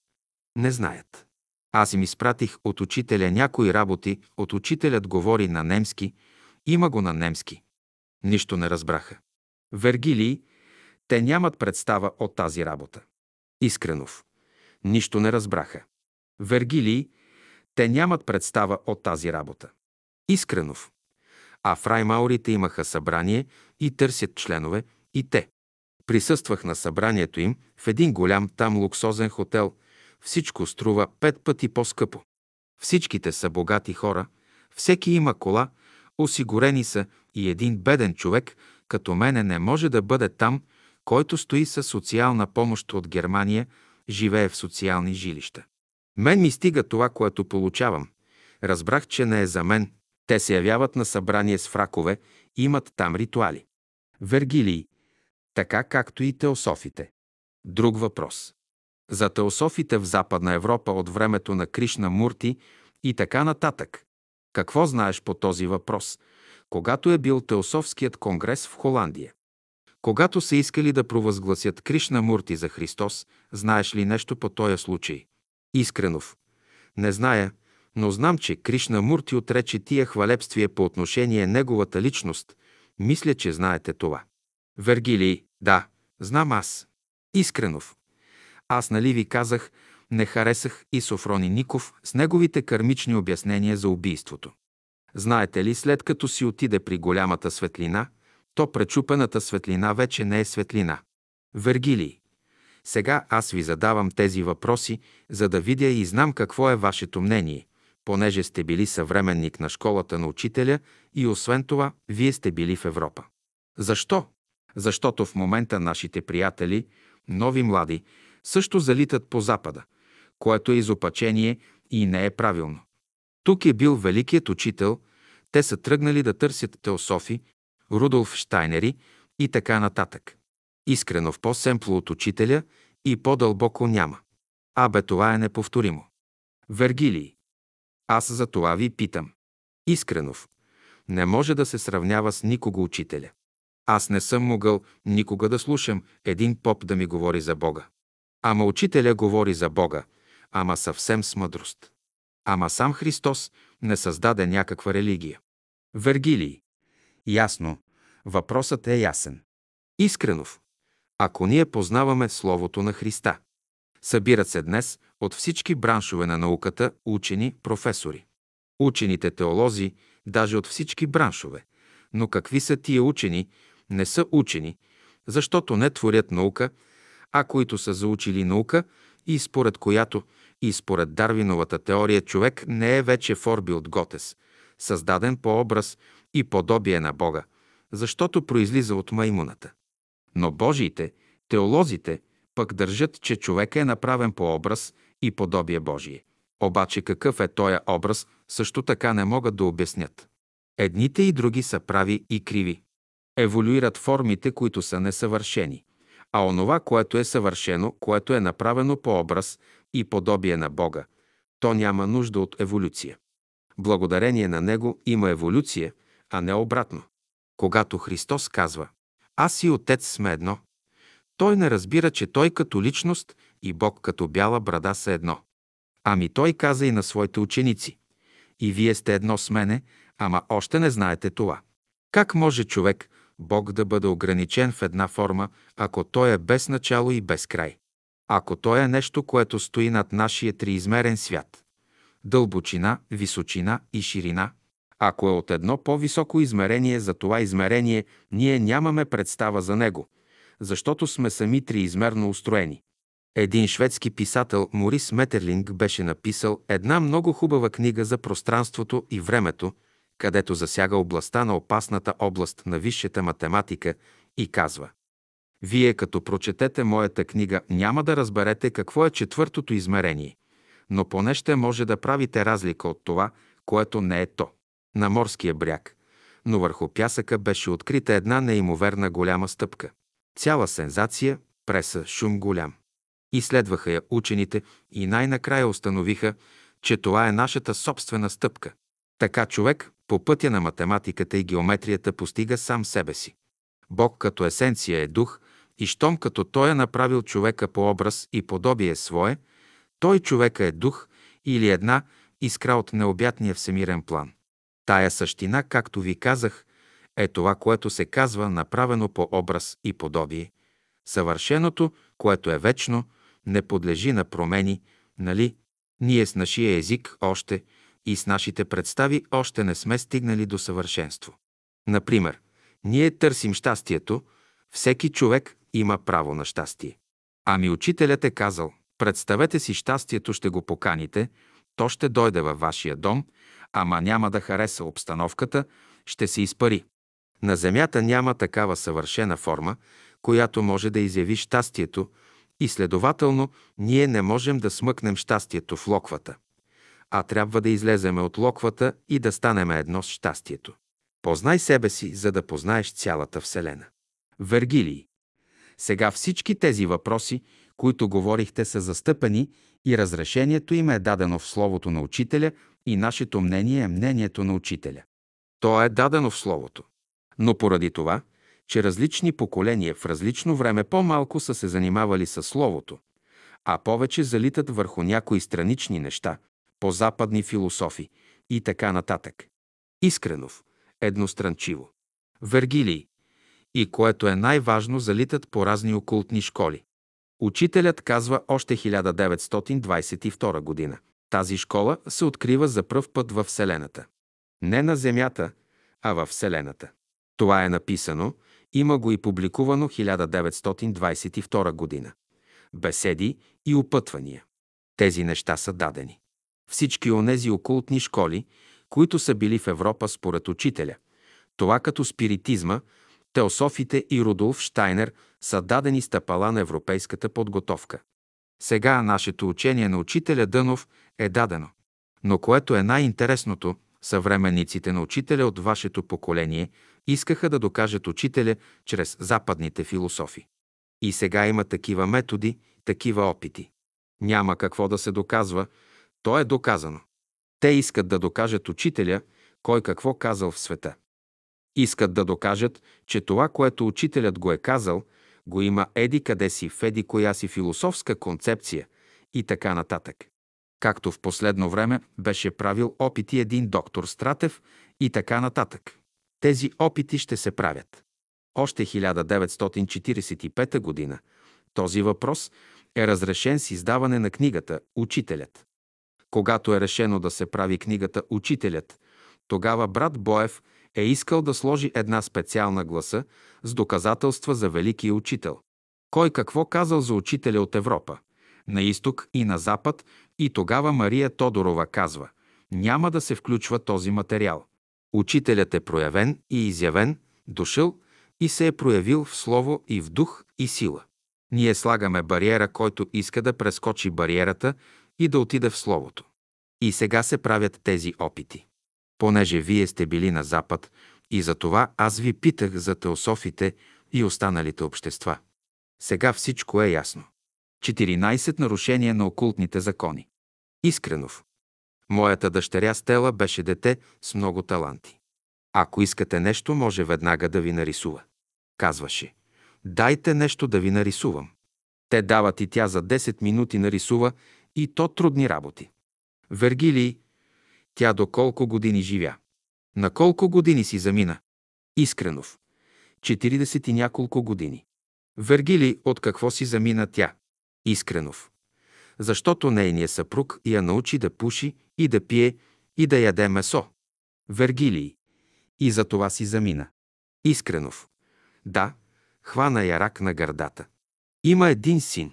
Не знаят. Аз им изпратих от учителя някои работи, от учителят говори на немски, има го на немски. Нищо не разбраха. Вергилий, те нямат представа от тази работа. Искренов. Нищо не разбраха. Вергилий, те нямат представа от тази работа. Искренов. А фраймаурите имаха събрание и търсят членове, и те. Присъствах на събранието им в един голям там луксозен хотел. Всичко струва пет пъти по-скъпо. Всичките са богати хора, всеки има кола, осигурени са и един беден човек, като мене, не може да бъде там, който стои със социална помощ от Германия, живее в социални жилища. Мен ми стига това, което получавам. Разбрах, че не е за мен. Те се явяват на събрание с фракове, имат там ритуали. Вергилий, така както и теософите. Друг въпрос. За теософите в Западна Европа от времето на Кришна Мурти и така нататък. Какво знаеш по този въпрос, когато е бил Теософският конгрес в Холандия? Когато са искали да провъзгласят Кришна Мурти за Христос, знаеш ли нещо по този случай? Искренов. Не зная, но знам, че Кришна Мурти отрече тия хвалебствия по отношение неговата личност. Мисля, че знаете това. Вергилий. Да, знам аз. Искренов. Аз нали ви казах, не харесах и Софрони Ников с неговите кармични обяснения за убийството. Знаете ли, след като си отиде при голямата светлина, то пречупената светлина вече не е светлина. Вергилий. Сега аз ви задавам тези въпроси, за да видя и знам какво е вашето мнение, понеже сте били съвременник на школата на учителя и освен това, вие сте били в Европа. Защо? Защото в момента нашите приятели, нови млади, също залитат по Запада, което е изопачение и не е правилно. Тук е бил великият учител, те са тръгнали да търсят теософи, Рудолф Штайнери и така нататък. Искрено в по-семпло от учителя и по-дълбоко няма. Абе, това е неповторимо. Вергилий. Аз за това ви питам. Искренов. Не може да се сравнява с никого учителя. Аз не съм могъл никога да слушам един поп да ми говори за Бога. Ама учителя говори за Бога, ама съвсем с мъдрост. Ама сам Христос не създаде някаква религия. Вергилий. Ясно. Въпросът е ясен. Искренов. Ако ние познаваме Словото на Христа. Събират се днес от всички браншове на науката учени, професори. Учените теолози, даже от всички браншове. Но какви са тия учени? Не са учени, защото не творят наука, а които са заучили наука и според която и според Дарвиновата теория човек не е вече Форби от Готес, създаден по образ и подобие на Бога, защото произлиза от маймуната. Но Божиите, теолозите, пък държат, че човек е направен по образ и подобие Божие. Обаче какъв е този образ, също така не могат да обяснят. Едните и други са прави и криви. Еволюират формите, които са несъвършени. А онова, което е съвършено, което е направено по образ и подобие на Бога, то няма нужда от еволюция. Благодарение на него има еволюция, а не обратно. Когато Христос казва «Аз и Отец сме едно», той не разбира, че той като личност и Бог като бяла брада са едно. Ами той каза и на своите ученици «И вие сте едно с мене, ама още не знаете това». Как може човек, Бог да бъде ограничен в една форма, ако Той е без начало и без край. Ако Той е нещо, което стои над нашия триизмерен свят. Дълбочина, височина и ширина. Ако е от едно по-високо измерение, за това измерение ние нямаме представа за него, защото сме сами триизмерно устроени. Един шведски писател Морис Метерлинг беше написал една много хубава книга за пространството и времето, където засяга областта на опасната област на висшата математика и казва Вие като прочетете моята книга няма да разберете какво е четвъртото измерение, но поне ще може да правите разлика от това, което не е то. На морския бряг, но върху пясъка беше открита една неимоверна голяма стъпка. Цяла сензация, преса, шум голям. Изследваха я учените и най-накрая установиха, че това е нашата собствена стъпка. Така човек по пътя на математиката и геометрията постига сам себе си. Бог като есенция е дух и щом като Той е направил човека по образ и подобие свое, той човека е дух или една искра от необятния всемирен план. Тая същина, както ви казах, е това, което се казва направено по образ и подобие. Съвършеното, което е вечно, не подлежи на промени, нали? Ние с нашия език още и с нашите представи още не сме стигнали до съвършенство. Например, ние търсим щастието, всеки човек има право на щастие. Ами учителят е казал, представете си щастието ще го поканите, то ще дойде във вашия дом, ама няма да хареса обстановката, ще се изпари. На Земята няма такава съвършена форма, която може да изяви щастието и следователно ние не можем да смъкнем щастието в локвата, а трябва да излеземе от локвата и да станем едно с щастието. Познай себе си, за да познаеш цялата Вселена. Вергилий. Сега всички тези въпроси, които говорихте, са застъпени и разрешението им е дадено в Словото на Учителя и нашето мнение е мнението на Учителя. То е дадено в Словото. Но поради това, че различни поколения в различно време по-малко са се занимавали с Словото, а повече залитат върху някои странични неща, по-западни философи и така нататък. Искренов, едностранчиво. Вергилий, и което е най-важно, залитат по разни окултни школи. Учителят казва още 1922 година. Тази школа се открива за пръв път във Вселената. Не на Земята, а във Вселената. Това е написано, има го и публикувано 1922 година. Беседи и опътвания. Тези неща са дадени. Всички онези окултни школи, които са били в Европа според учителя, това като спиритизма, теософите и Рудолф Штайнер са дадени стъпала на европейската подготовка. Сега нашето учение на учителя Дънов е дадено. Но което е най-интересното, съвременниците на учителя от вашето поколение искаха да докажат учителя чрез западните философи. И сега има такива методи, такива опити. Няма какво да се доказва, то е доказано. Те искат да докажат учителя, кой какво казал в света. Искат да докажат, че това, което учителят го е казал, го има еди къде си, в еди коя си философска концепция и така нататък. Както в последно време беше правил опити един доктор Стратев и така нататък. Тези опити ще се правят. Още 1945 година този въпрос е разрешен с издаване на книгата «Учителят». Когато е решено да се прави книгата «Учителят», тогава брат Боев е искал да сложи една специална гласа с доказателства за великия учител. Кой какво казал за учителя от Европа, на изток и на запад, и тогава Мария Тодорова казва «Няма да се включва този материал». Учителят е проявен и изявен, дошъл и се е проявил в слово и в дух и сила. Ние слагаме бариера, който иска да прескочи бариерата и да отиде в Словото. И сега се правят тези опити понеже вие сте били на Запад и за това аз ви питах за теософите и останалите общества. Сега всичко е ясно. 14 нарушения на окултните закони. Искренов. Моята дъщеря Стела беше дете с много таланти. Ако искате нещо, може веднага да ви нарисува. Казваше. Дайте нещо да ви нарисувам. Те дават и тя за 10 минути нарисува и то трудни работи. Вергилий тя до колко години живя? На колко години си замина? Искренов. 40 и няколко години. Вергили, от какво си замина тя? Искренов. Защото нейният съпруг я научи да пуши и да пие и да яде месо. Вергилий. И за това си замина. Искренов. Да, хвана я рак на гърдата. Има един син.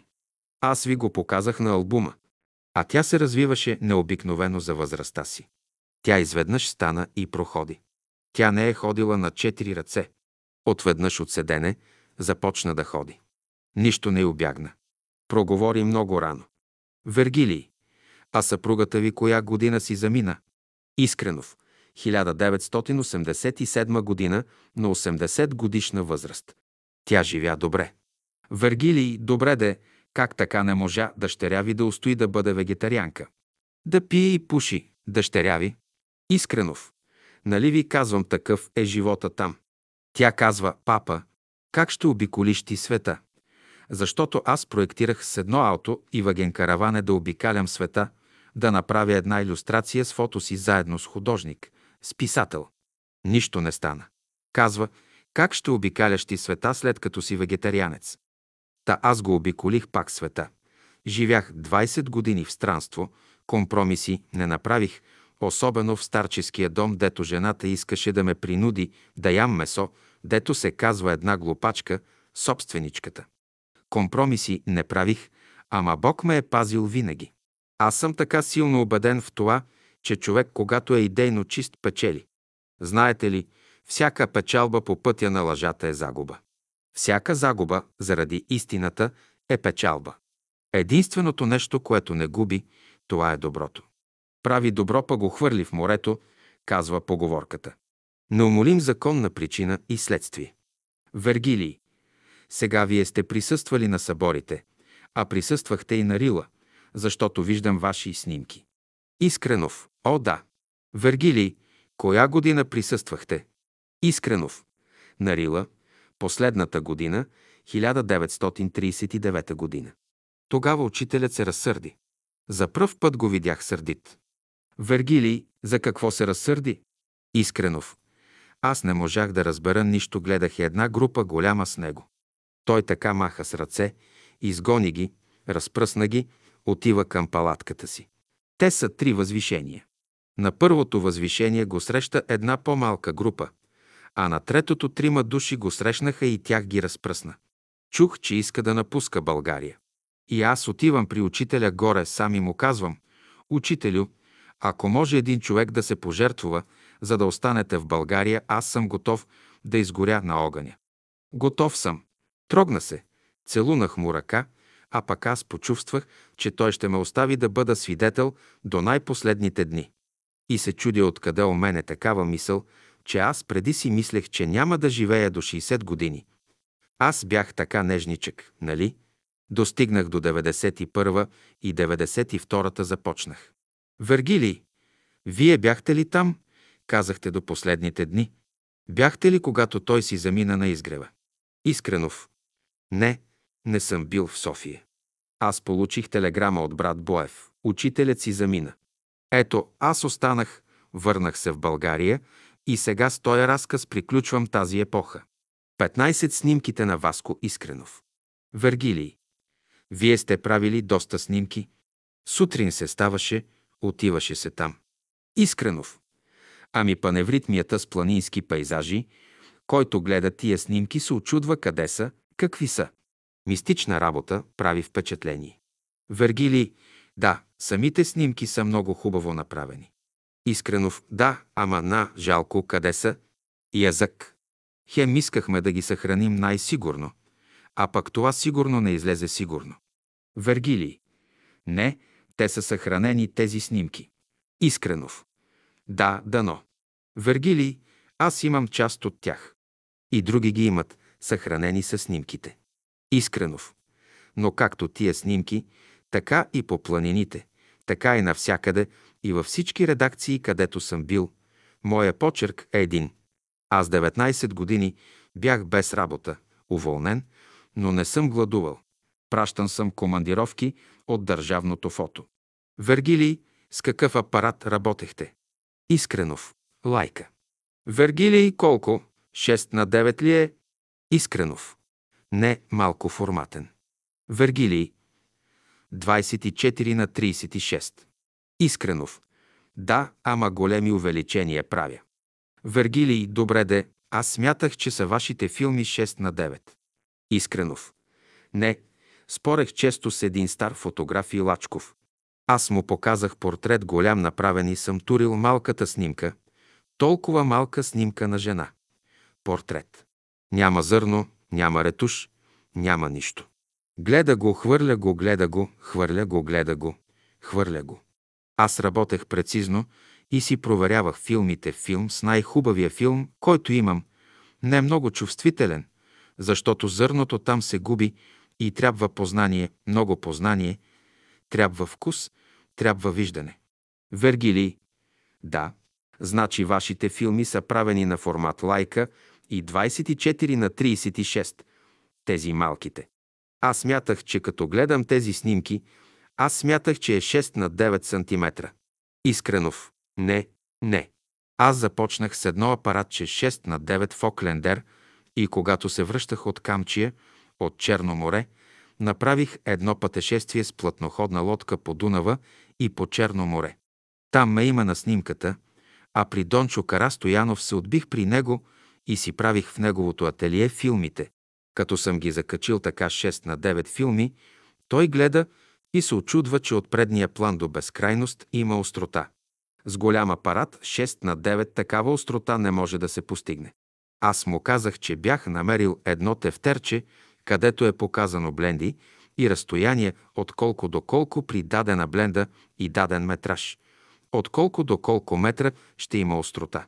Аз ви го показах на албума. А тя се развиваше необикновено за възрастта си. Тя изведнъж стана и проходи. Тя не е ходила на четири ръце. Отведнъж от седене започна да ходи. Нищо не обягна. Проговори много рано. Вергилий, а съпругата ви коя година си замина? Искренов, 1987 година на 80 годишна възраст. Тя живя добре. Вергилий, добре де, Как така не можа дъщеря ви да устои да бъде вегетарианка? Да пие и пуши, дъщеря ви? Искренов. Нали ви казвам такъв е живота там? Тя казва, папа, как ще обиколиш ти света? Защото аз проектирах с едно ауто и ваген караване да обикалям света, да направя една иллюстрация с фото си заедно с художник, с писател. Нищо не стана. Казва, как ще обикаляш ти света след като си вегетарианец? Та аз го обиколих пак света. Живях 20 години в странство, компромиси не направих, особено в старческия дом, дето жената искаше да ме принуди да ям месо, дето се казва една глупачка, собственичката. Компромиси не правих, ама Бог ме е пазил винаги. Аз съм така силно убеден в това, че човек, когато е идейно чист, печели. Знаете ли, всяка печалба по пътя на лъжата е загуба. Всяка загуба заради истината е печалба. Единственото нещо, което не губи, това е доброто. Прави добро, па го хвърли в морето, казва поговорката. Неумолим закон на причина и следствие. Вергилий. Сега вие сте присъствали на съборите, а присъствахте и на Рила, защото виждам ваши снимки. Искренов. О, да. Вергилий. Коя година присъствахте? Искренов. На Рила. Последната година, 1939 година. Тогава учителят се разсърди. За пръв път го видях сърдит. Вергилий, за какво се разсърди? Искренов. Аз не можах да разбера нищо, гледах една група голяма с него. Той така маха с ръце, изгони ги, разпръсна ги, отива към палатката си. Те са три възвишения. На първото възвишение го среща една по-малка група, а на третото трима души го срещнаха и тях ги разпръсна. Чух, че иска да напуска България. И аз отивам при учителя горе, сам и му казвам, «Учителю, ако може един човек да се пожертвува, за да останете в България, аз съм готов да изгоря на огъня. Готов съм. Трогна се. Целунах му ръка, а пък аз почувствах, че той ще ме остави да бъда свидетел до най-последните дни. И се чудя откъде у мене такава мисъл, че аз преди си мислех, че няма да живея до 60 години. Аз бях така нежничък, нали? Достигнах до 91 и 92 започнах. Вергилий, вие бяхте ли там? Казахте до последните дни. Бяхте ли, когато той си замина на изгрева? Искренов. Не, не съм бил в София. Аз получих телеграма от брат Боев. Учителят си замина. Ето, аз останах, върнах се в България и сега с този разказ приключвам тази епоха. 15 снимките на Васко Искренов. Вергилий. Вие сте правили доста снимки. Сутрин се ставаше, отиваше се там. Искренов. Ами паневритмията с планински пейзажи, който гледа тия снимки, се очудва къде са, какви са. Мистична работа прави впечатление. Вергили, да, самите снимки са много хубаво направени. Искренов, да, ама на, жалко, къде са? Язък. Хем искахме да ги съхраним най-сигурно, а пък това сигурно не излезе сигурно. Вергилий. Не, те са съхранени тези снимки. Искренов. Да, дано. Вергилий, аз имам част от тях. И други ги имат, съхранени са снимките. Искренов. Но както тия снимки, така и по планините, така и навсякъде и във всички редакции, където съм бил, моя почерк е един. Аз 19 години бях без работа, уволнен, но не съм гладувал. Пращан съм командировки от държавното фото. Вергилий, с какъв апарат работехте? Искренов. Лайка. Вергилий колко? 6 на 9 ли е? Искренов. Не малко форматен. Вергилий. 24 на 36. Искренов. Да, ама големи увеличения правя. Вергилий, добре де, аз смятах, че са вашите филми 6 на 9. Искренов. Не, спорех често с един стар фотограф Лачков. Аз му показах портрет голям направен и съм турил малката снимка, толкова малка снимка на жена. Портрет. Няма зърно, няма ретуш, няма нищо. Гледа го, хвърля го, гледа го, хвърля го, гледа го, хвърля го. Аз работех прецизно и си проверявах филмите. Филм с най-хубавия филм, който имам, не е много чувствителен, защото зърното там се губи И трябва познание, много познание, трябва вкус, трябва виждане. Вергилий. Да. Значи вашите филми са правени на формат лайка и 24 на 36. Тези малките. Аз смятах, че като гледам тези снимки, аз смятах, че е 6 на 9 см. Искренов. Не, не. Аз започнах с едно апаратче 6 на 9 Фоклендер и когато се връщах от Камчия, от Черно море, направих едно пътешествие с плътноходна лодка по Дунава и по Черно море. Там ме има на снимката, а при Дончо Карастоянов се отбих при него и си правих в неговото ателие филмите. Като съм ги закачил така 6 на 9 филми, той гледа и се очудва, че от предния план до безкрайност има острота. С голям апарат 6 на 9 такава острота не може да се постигне. Аз му казах, че бях намерил едно тефтерче, където е показано бленди и разстояние от колко до колко при дадена бленда и даден метраж, от колко до колко метра ще има острота.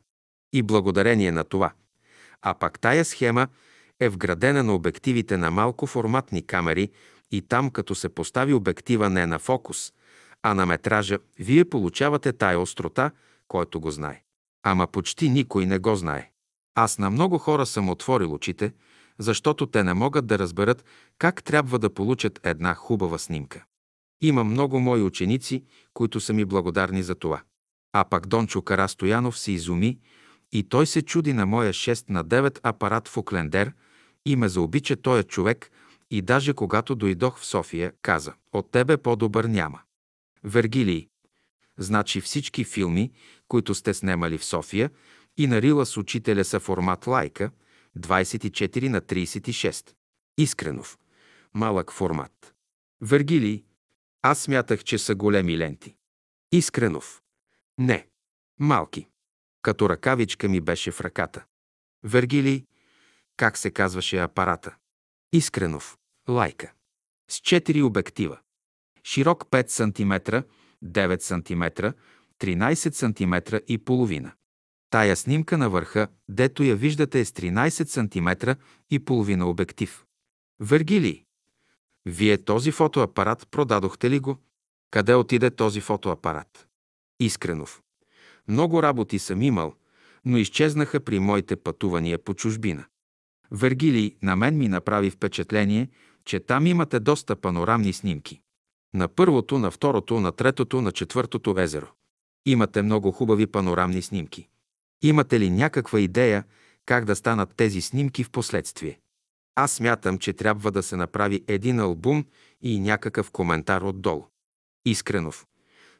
И благодарение на това. А пак тая схема е вградена на обективите на малко форматни камери и там, като се постави обектива не на фокус, а на метража, вие получавате тая острота, който го знае. Ама почти никой не го знае. Аз на много хора съм отворил очите, защото те не могат да разберат как трябва да получат една хубава снимка. Има много мои ученици, които са ми благодарни за това. А пак Дончо Карастоянов се изуми и той се чуди на моя 6 на 9 апарат в Оклендер и ме заобича този човек и даже когато дойдох в София, каза, от тебе по-добър няма. Вергилий. Значи всички филми, които сте снимали в София и на Рила с учителя са формат лайка, 24 на 36. Искренов. Малък формат. Вергилий. Аз смятах, че са големи ленти. Искренов. Не. Малки. Като ръкавичка ми беше в ръката. Вергилий. Как се казваше апарата? Искренов. Лайка. С 4 обектива. Широк 5 см, 9 см, 13 см и половина. Тая снимка на върха, дето я виждате е с 13 см и половина обектив. Вергилий, вие този фотоапарат продадохте ли го? Къде отиде този фотоапарат? Искренов. Много работи съм имал, но изчезнаха при моите пътувания по чужбина. Вергилий, на мен ми направи впечатление, че там имате доста панорамни снимки. На първото, на второто, на третото, на четвъртото езеро. Имате много хубави панорамни снимки. Имате ли някаква идея как да станат тези снимки в последствие? Аз смятам, че трябва да се направи един албум и някакъв коментар отдолу. Искренов.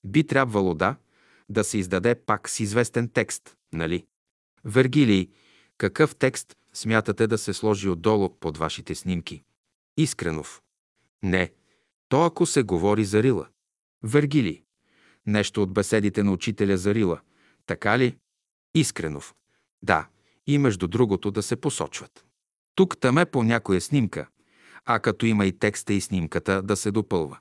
Би трябвало да, да се издаде пак с известен текст, нали? Вергилий, какъв текст смятате да се сложи отдолу под вашите снимки? Искренов. Не, то ако се говори за Рила. Вергилий. Нещо от беседите на учителя за Рила. Така ли? Искренов. Да, и между другото да се посочват. Тук таме по някоя снимка, а като има и текста и снимката да се допълва.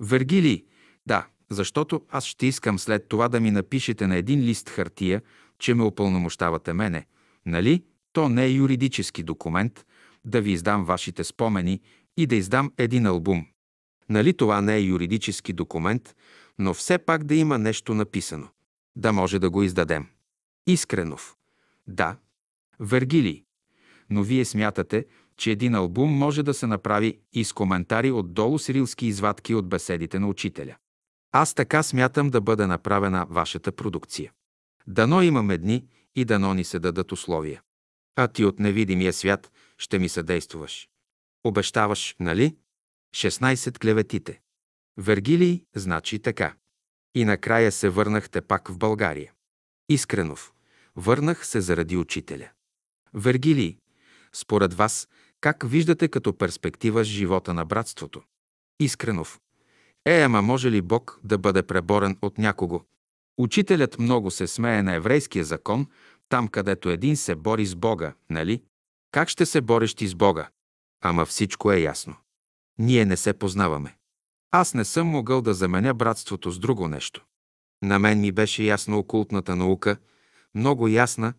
Вергилий, да, защото аз ще искам след това да ми напишете на един лист хартия, че ме опълномощавате мене, нали? То не е юридически документ, да ви издам вашите спомени и да издам един албум. Нали това не е юридически документ, но все пак да има нещо написано. Да може да го издадем. Искренов. Да. Вергилий. Но вие смятате, че един албум може да се направи и с коментари отдолу с рилски извадки от беседите на учителя. Аз така смятам да бъде направена вашата продукция. Дано имаме дни и дано ни се дадат условия. А ти от невидимия свят ще ми съдействуваш. Обещаваш, нали? 16 клеветите. Вергилий значи така. И накрая се върнахте пак в България. Искренов. Върнах се заради учителя. Вергилий. Според вас, как виждате като перспектива с живота на братството? Искренов. Е, ама може ли Бог да бъде преборен от някого? Учителят много се смее на еврейския закон, там където един се бори с Бога, нали? Как ще се бориш ти с Бога? Ама всичко е ясно. Ние не се познаваме. Аз не съм могъл да заменя братството с друго нещо. На мен ми беше ясна окултната наука, много ясна,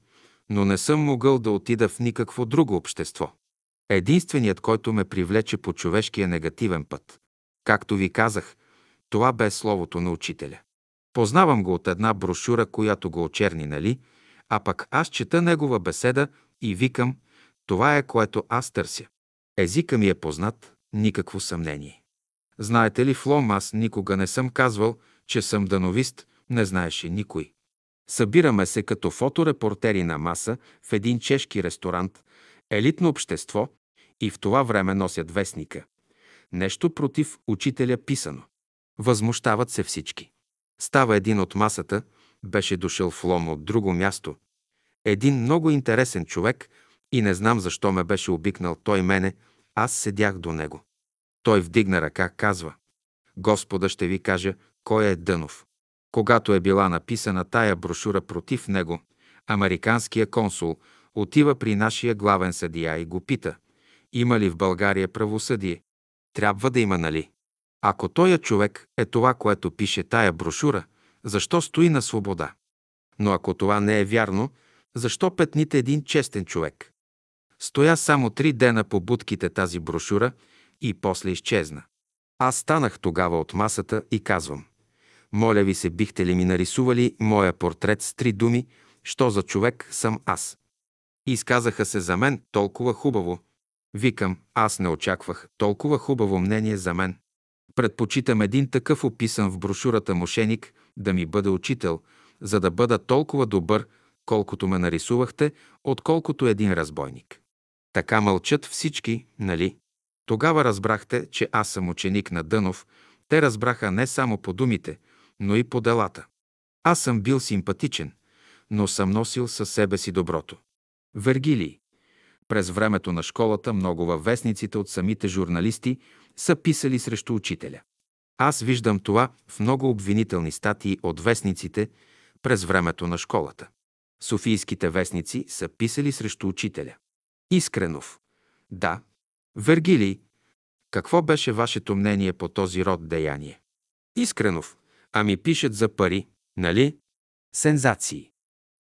но не съм могъл да отида в никакво друго общество. Единственият, който ме привлече по човешкия негативен път. Както ви казах, това бе словото на учителя. Познавам го от една брошура, която го очерни, нали? А пък аз чета негова беседа и викам, това е което аз търся. Езика ми е познат, никакво съмнение. Знаете ли, в Лом аз никога не съм казвал, че съм дановист, не знаеше никой. Събираме се като фоторепортери на маса в един чешки ресторант, елитно общество и в това време носят вестника. Нещо против учителя писано. Възмущават се всички. Става един от масата, беше дошъл в Лом от друго място. Един много интересен човек и не знам защо ме беше обикнал той мене, аз седях до него. Той вдигна ръка, казва. Господа ще ви кажа, кой е Дънов. Когато е била написана тая брошура против него, американския консул отива при нашия главен съдия и го пита, има ли в България правосъдие? Трябва да има, нали? Ако тоя човек е това, което пише тая брошура, защо стои на свобода? Но ако това не е вярно, защо петните един честен човек? Стоя само три дена по будките тази брошура и после изчезна. Аз станах тогава от масата и казвам. Моля ви се, бихте ли ми нарисували моя портрет с три думи, що за човек съм аз? Изказаха се за мен толкова хубаво. Викам, аз не очаквах толкова хубаво мнение за мен. Предпочитам един такъв описан в брошурата мошеник да ми бъде учител, за да бъда толкова добър, колкото ме нарисувахте, отколкото един разбойник. Така мълчат всички, нали? Тогава разбрахте, че аз съм ученик на Дънов. Те разбраха не само по думите, но и по делата. Аз съм бил симпатичен, но съм носил със себе си доброто. Вергилий. През времето на школата много във вестниците от самите журналисти са писали срещу учителя. Аз виждам това в много обвинителни статии от вестниците през времето на школата. Софийските вестници са писали срещу учителя. Искренов. Да. Вергилий. Какво беше вашето мнение по този род деяние? Искренов. Ами пишат за пари, нали? Сензации.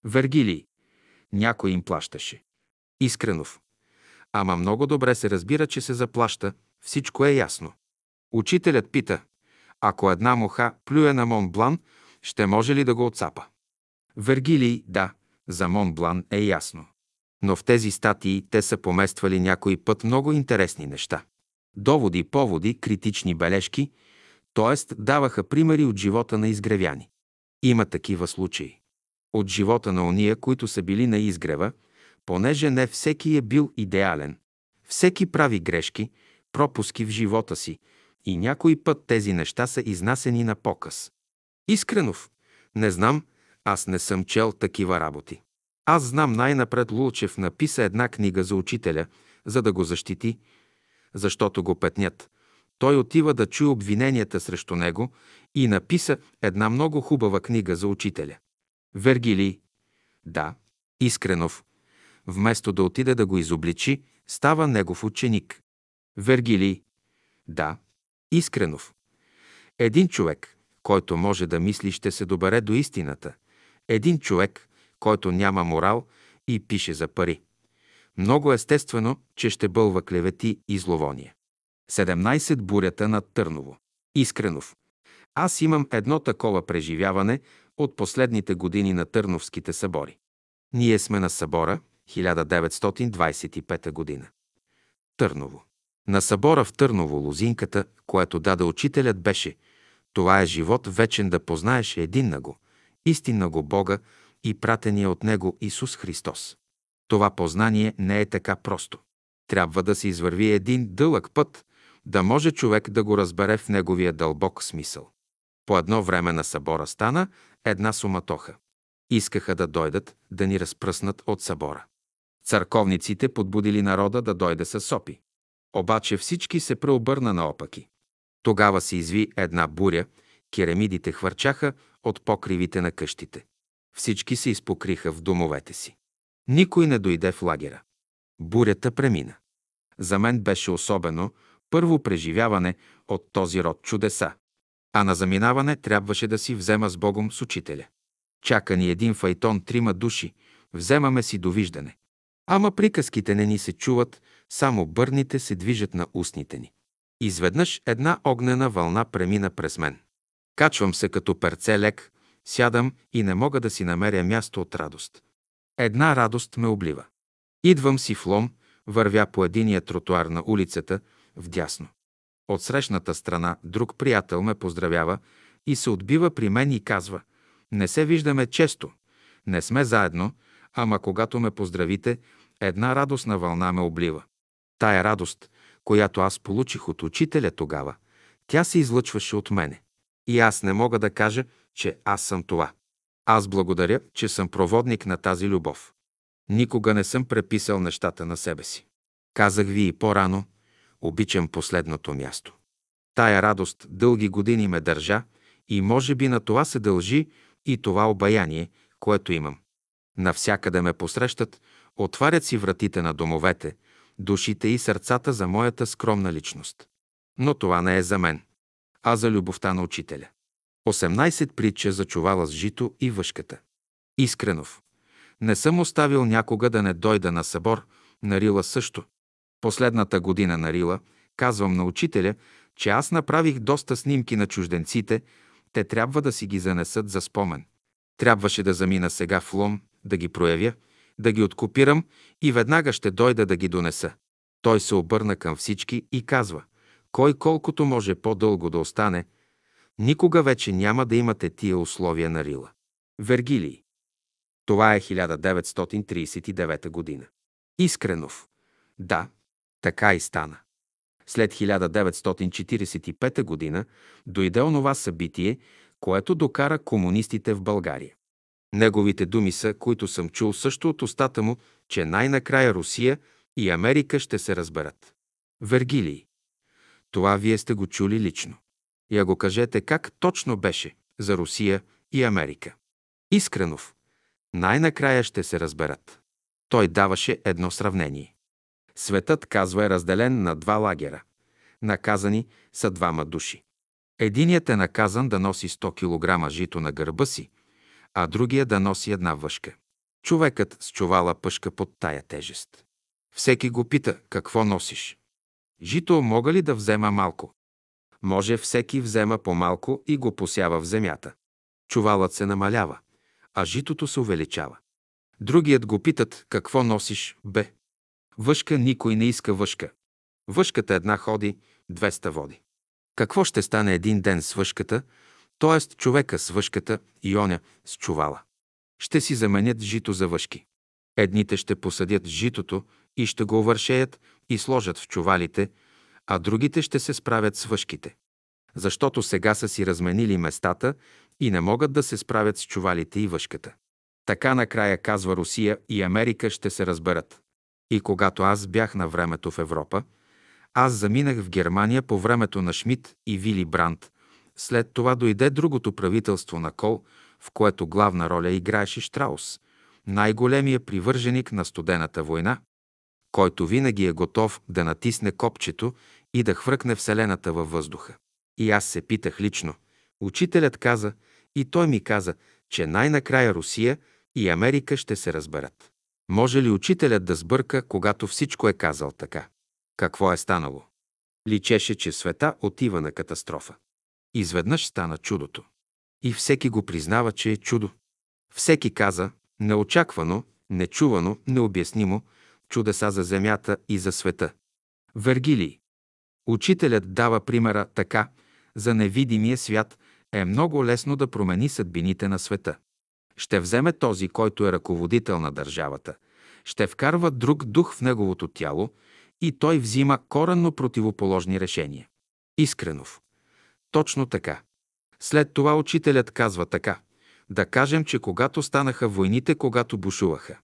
Вергилий. Някой им плащаше. Искренов. Ама много добре се разбира, че се заплаща, всичко е ясно. Учителят пита, ако една муха плюе на Монблан, ще може ли да го отцапа? Вергилий, да, за Монблан е ясно. Но в тези статии те са помествали някой път много интересни неща. Доводи, поводи, критични бележки, т.е. даваха примери от живота на изгревяни. Има такива случаи. От живота на ония, които са били на изгрева, понеже не всеки е бил идеален. Всеки прави грешки, пропуски в живота си и някой път тези неща са изнасени на показ. Искренов, не знам, аз не съм чел такива работи. Аз знам най-напред Лулчев написа една книга за учителя, за да го защити, защото го петнят. Той отива да чуе обвиненията срещу него и написа една много хубава книга за учителя. Вергилий. Да. Искренов. Вместо да отиде да го изобличи, става негов ученик. Вергилий. Да. Искренов. Един човек, който може да мисли, ще се добере до истината. Един човек, който няма морал и пише за пари. Много естествено, че ще бълва клевети и зловония. 17 бурята над Търново. Искренов. Аз имам едно такова преживяване от последните години на Търновските събори. Ние сме на събора 1925 година. Търново. На събора в Търново лозинката, което даде учителят, беше «Това е живот вечен да познаеш един на го, истинна го Бога и пратения от Него Исус Христос». Това познание не е така просто. Трябва да се извърви един дълъг път, да може човек да го разбере в неговия дълбок смисъл. По едно време на събора стана една суматоха. Искаха да дойдат да ни разпръснат от събора. Църковниците подбудили народа да дойде с сопи. Обаче всички се преобърна наопаки. Тогава се изви една буря, керамидите хвърчаха от покривите на къщите. Всички се изпокриха в домовете си. Никой не дойде в лагера. Бурята премина. За мен беше особено първо преживяване от този род чудеса. А на заминаване трябваше да си взема с Богом с учителя. Чака ни един файтон, трима души, вземаме си довиждане. Ама приказките не ни се чуват, само бърните се движат на устните ни. Изведнъж една огнена вълна премина през мен. Качвам се като перце лек, сядам и не мога да си намеря място от радост. Една радост ме облива. Идвам си в лом, вървя по единия тротуар на улицата, вдясно. От срещната страна друг приятел ме поздравява и се отбива при мен и казва «Не се виждаме често, не сме заедно, ама когато ме поздравите, една радостна вълна ме облива. Тая радост, която аз получих от учителя тогава, тя се излъчваше от мене. И аз не мога да кажа, че аз съм това. Аз благодаря, че съм проводник на тази любов. Никога не съм преписал нещата на себе си. Казах ви и по-рано, обичам последното място. Тая радост дълги години ме държа и може би на това се дължи и това обаяние, което имам. Навсякъде ме посрещат, отварят си вратите на домовете, душите и сърцата за моята скромна личност. Но това не е за мен, а за любовта на учителя. 18 притча за чувала с жито и въшката. Искренов. Не съм оставил някога да не дойда на събор, на Рила също. Последната година на Рила казвам на учителя, че аз направих доста снимки на чужденците, те трябва да си ги занесат за спомен. Трябваше да замина сега в Лом, да ги проявя, да ги откопирам и веднага ще дойда да ги донеса. Той се обърна към всички и казва, кой колкото може по-дълго да остане, никога вече няма да имате тия условия на Рила. Вергилий. Това е 1939 година. Искренов. Да, така и стана. След 1945 година дойде онова събитие, което докара комунистите в България. Неговите думи са, които съм чул също от устата му, че най-накрая Русия и Америка ще се разберат. Вергилий. Това вие сте го чули лично. Я го кажете как точно беше за Русия и Америка. Искренов. Най-накрая ще се разберат. Той даваше едно сравнение. Светът, казва, е разделен на два лагера. Наказани са двама души. Единият е наказан да носи 100 кг жито на гърба си, а другия да носи една въшка. Човекът с чувала пъшка под тая тежест. Всеки го пита, какво носиш? Жито мога ли да взема малко? Може всеки взема по-малко и го посява в земята. Чувалът се намалява, а житото се увеличава. Другият го питат, какво носиш, бе? Въшка никой не иска въшка. Въшката една ходи, 200 води. Какво ще стане един ден с въшката, т.е. човека с въшката и оня с чувала? Ще си заменят жито за въшки. Едните ще посадят житото и ще го вършеят и сложат в чувалите, а другите ще се справят с въшките. Защото сега са си разменили местата и не могат да се справят с чувалите и въшката. Така накрая, казва Русия и Америка, ще се разберат. И когато аз бях на времето в Европа, аз заминах в Германия по времето на Шмидт и Вили Бранд. След това дойде другото правителство на Кол, в което главна роля играеше Штраус, най-големия привърженик на студената война, който винаги е готов да натисне копчето и да хвъркне Вселената във въздуха. И аз се питах лично. Учителят каза, и той ми каза, че най-накрая Русия и Америка ще се разберат. Може ли учителят да сбърка, когато всичко е казал така? Какво е станало? Личеше, че света отива на катастрофа. Изведнъж стана чудото. И всеки го признава, че е чудо. Всеки каза, неочаквано, нечувано, необяснимо, чудеса за земята и за света. Вергилий. Учителят дава примера така, за невидимия свят е много лесно да промени съдбините на света. Ще вземе този, който е ръководител на държавата, ще вкарва друг дух в неговото тяло и той взима коренно противоположни решения. Искренов. Точно така. След това учителят казва така. Да кажем, че когато станаха войните, когато бушуваха.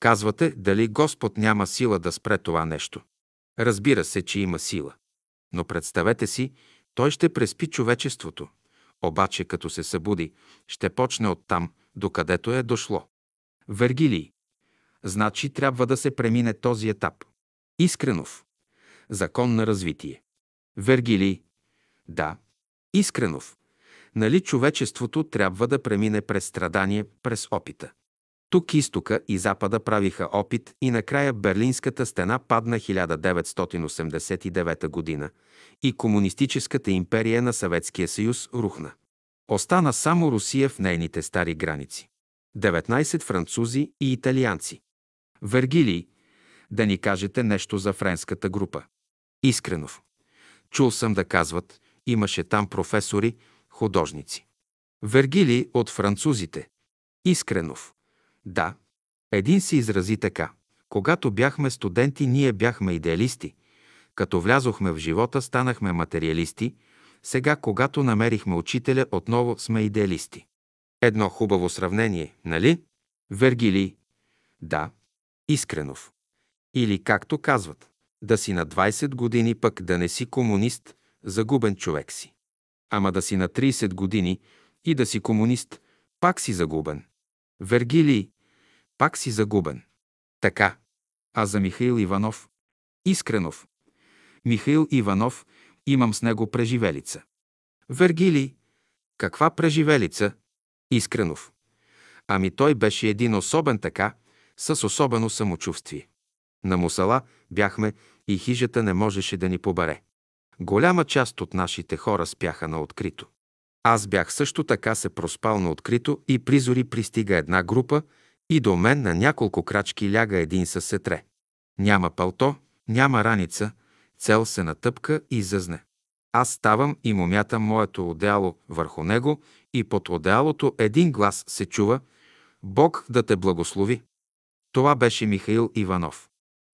Казвате, дали Господ няма сила да спре това нещо. Разбира се, че има сила. Но представете си, той ще преспи човечеството. Обаче, като се събуди, ще почне оттам, докъдето е дошло. Вергилий. Значи трябва да се премине този етап. Искренов. Закон на развитие. Вергилий. Да. Искренов. Нали човечеството трябва да премине през страдание, през опита. Тук изтока и запада правиха опит и накрая Берлинската стена падна 1989 година и комунистическата империя на Съветския съюз рухна. Остана само Русия в нейните стари граници. 19 французи и италианци. Вергилий, да ни кажете нещо за френската група. Искренов. Чул съм да казват, имаше там професори, художници. Вергилий от французите. Искренов. Да. Един се изрази така. Когато бяхме студенти, ние бяхме идеалисти. Като влязохме в живота, станахме материалисти. Сега, когато намерихме учителя, отново сме идеалисти. Едно хубаво сравнение, нали? Вергилий. Да. Искренов. Или както казват, да си на 20 години пък да не си комунист, загубен човек си. Ама да си на 30 години и да си комунист, пак си загубен. Вергилий, пак си загубен. Така. А за Михаил Иванов? Искренов. Михаил Иванов, имам с него преживелица. Вергилий. Каква преживелица? Искренов. Ами той беше един особен така, с особено самочувствие. На мусала бяхме и хижата не можеше да ни побере. Голяма част от нашите хора спяха на открито. Аз бях също така се проспал на открито и призори пристига една група и до мен на няколко крачки ляга един със сетре. Няма пълто, няма раница, цел се натъпка и зъзне. Аз ставам и му мятам моето одеяло върху него и под одеялото един глас се чува «Бог да те благослови». Това беше Михаил Иванов.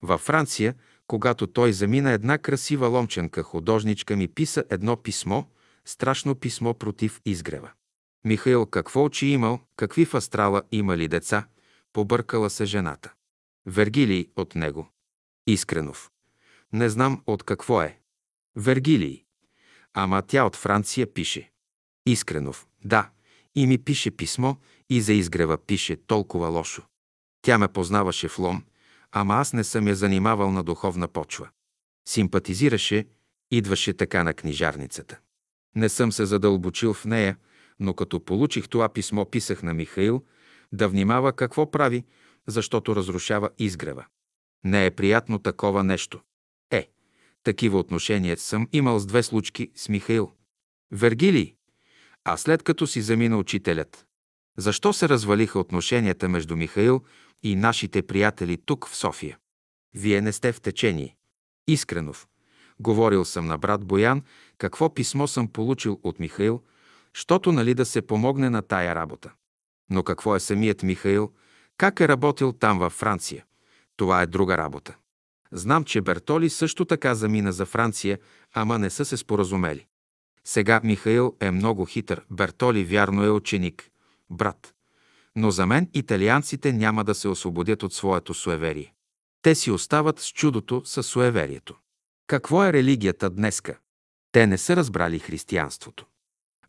Във Франция, когато той замина една красива ломченка, художничка ми писа едно писмо, страшно писмо против изгрева. Михаил какво очи имал, какви в астрала имали деца, побъркала се жената. Вергилий от него. Искренов. Не знам от какво е. Вергилий. Ама тя от Франция пише. Искренов. Да. И ми пише писмо и за изгрева пише толкова лошо. Тя ме познаваше в лом, ама аз не съм я занимавал на духовна почва. Симпатизираше, идваше така на книжарницата. Не съм се задълбочил в нея, но като получих това писмо, писах на Михаил да внимава какво прави, защото разрушава изгрева. Не е приятно такова нещо. Е, такива отношения съм имал с две случки с Михаил. Вергилий, а след като си замина учителят. Защо се развалиха отношенията между Михаил и нашите приятели тук в София? Вие не сте в течение. Искренов. Говорил съм на брат Боян, какво писмо съм получил от Михаил, щото нали да се помогне на тая работа. Но какво е самият Михаил, как е работил там във Франция? Това е друга работа. Знам, че Бертоли също така замина за Франция, ама не са се споразумели. Сега Михаил е много хитър, Бертоли вярно е ученик, брат. Но за мен италианците няма да се освободят от своето суеверие. Те си остават с чудото със суеверието. Какво е религията днеска? Те не са разбрали християнството.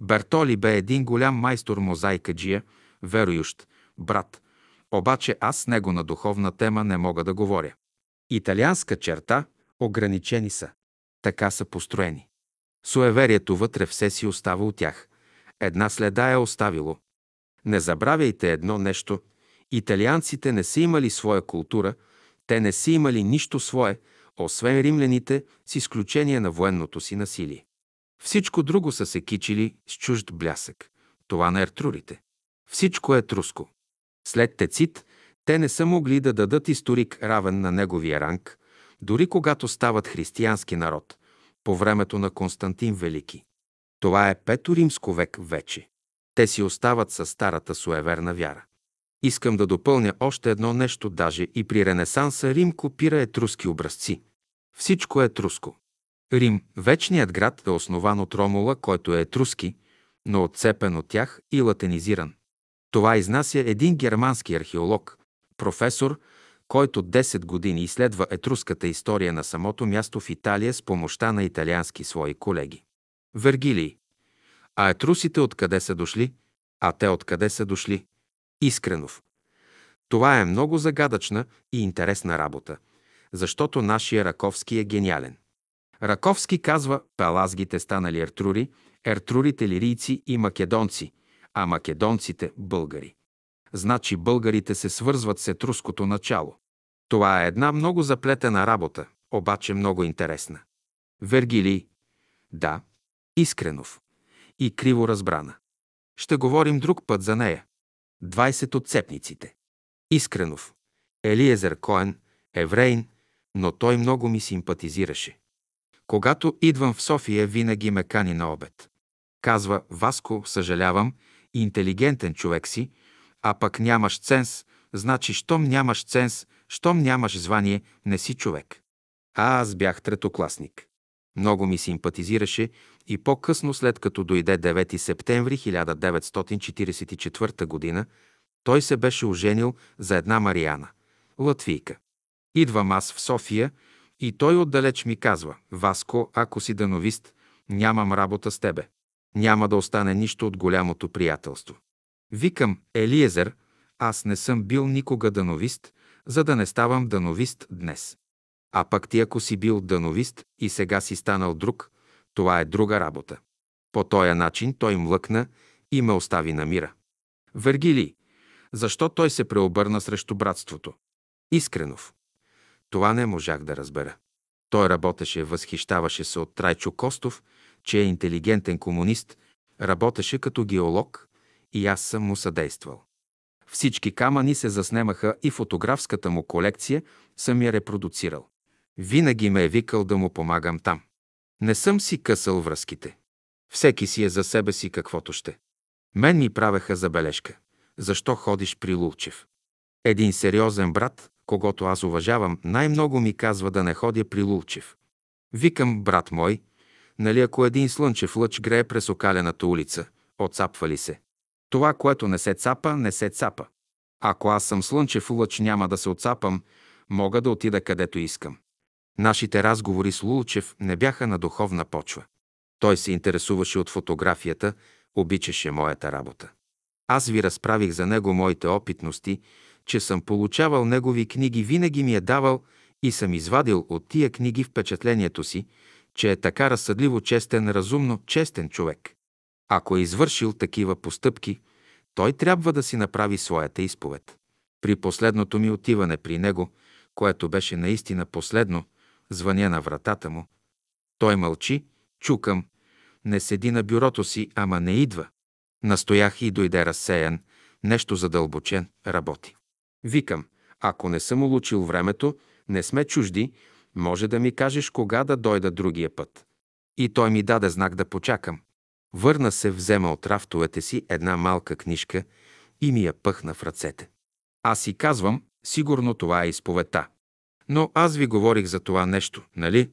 Бертоли бе един голям майстор мозайкаджия, верующ, брат, обаче аз с него на духовна тема не мога да говоря. Италианска черта – ограничени са. Така са построени. Суеверието вътре все си остава от тях. Една следа е оставило. Не забравяйте едно нещо. Италианците не са имали своя култура, те не са имали нищо свое, освен римляните, с изключение на военното си насилие. Всичко друго са се кичили с чужд блясък. Това на ертрурите. Всичко е труско. След Тецит те не са могли да дадат историк равен на неговия ранг, дори когато стават християнски народ, по времето на Константин Велики. Това е пето римско век вече. Те си остават със старата суеверна вяра. Искам да допълня още едно нещо, даже и при Ренесанса Рим копира етруски образци. Всичко е етруско. Рим, вечният град, е основан от Ромула, който е етруски, но отцепен от тях и латинизиран. Това изнася един германски археолог, професор, който 10 години изследва етруската история на самото място в Италия с помощта на италиански свои колеги. Вергилий. А етрусите откъде са дошли? А те откъде са дошли? Искренов. Това е много загадъчна и интересна работа, защото нашия Раковски е гениален. Раковски казва, пелазгите станали ертрури, ертрурите лирийци и македонци, а македонците – българи. Значи българите се свързват с етруското начало. Това е една много заплетена работа, обаче много интересна. Вергилий. Да. Искренов. И криво разбрана. Ще говорим друг път за нея. 20 от цепниците. Искренов. Елиезер Коен, еврейн, но той много ми симпатизираше. Когато идвам в София, винаги ме кани на обед. Казва, Васко, съжалявам, интелигентен човек си, а пък нямаш ценз, значи, щом нямаш ценз, щом нямаш звание, не си човек. А аз бях третокласник. Много ми симпатизираше и по-късно, след като дойде 9 септември 1944 г., той се беше оженил за една Мариана, латвийка. Идвам аз в София и той отдалеч ми казва, Васко, ако си дановист, нямам работа с тебе. Няма да остане нищо от голямото приятелство. Викам, Елиезер, аз не съм бил никога дановист, за да не ставам дановист днес. А пък ти ако си бил дановист и сега си станал друг, това е друга работа. По този начин той млъкна и ме остави на мира. Вергилий, защо той се преобърна срещу братството? Искренов. Това не можах да разбера. Той работеше, възхищаваше се от Трайчо Костов, че е интелигентен комунист, работеше като геолог и аз съм му съдействал. Всички камъни се заснемаха и фотографската му колекция съм я репродуцирал. Винаги ме е викал да му помагам там. Не съм си късал връзките. Всеки си е за себе си каквото ще. Мен ми правеха забележка. Защо ходиш при Лулчев? Един сериозен брат, когато аз уважавам, най-много ми казва да не ходя при Лулчев. Викам, брат мой, нали ако един слънчев лъч грее през окалената улица, отцапва ли се? Това, което не се цапа, не се цапа. Ако аз съм слънчев лъч, няма да се отцапам, мога да отида където искам. Нашите разговори с Лулчев не бяха на духовна почва. Той се интересуваше от фотографията, обичаше моята работа. Аз ви разправих за него моите опитности, че съм получавал негови книги, винаги ми е давал и съм извадил от тия книги впечатлението си, че е така разсъдливо честен, разумно честен човек. Ако е извършил такива постъпки, той трябва да си направи своята изповед. При последното ми отиване при него, което беше наистина последно, звъня на вратата му. Той мълчи, чукам, не седи на бюрото си, ама не идва. Настоях и дойде разсеян, нещо задълбочен, работи. Викам, ако не съм улучил времето, не сме чужди, може да ми кажеш кога да дойда другия път. И той ми даде знак да почакам. Върна се, взема от рафтовете си една малка книжка и ми я пъхна в ръцете. Аз си казвам, сигурно това е изповедта. Но аз ви говорих за това нещо, нали?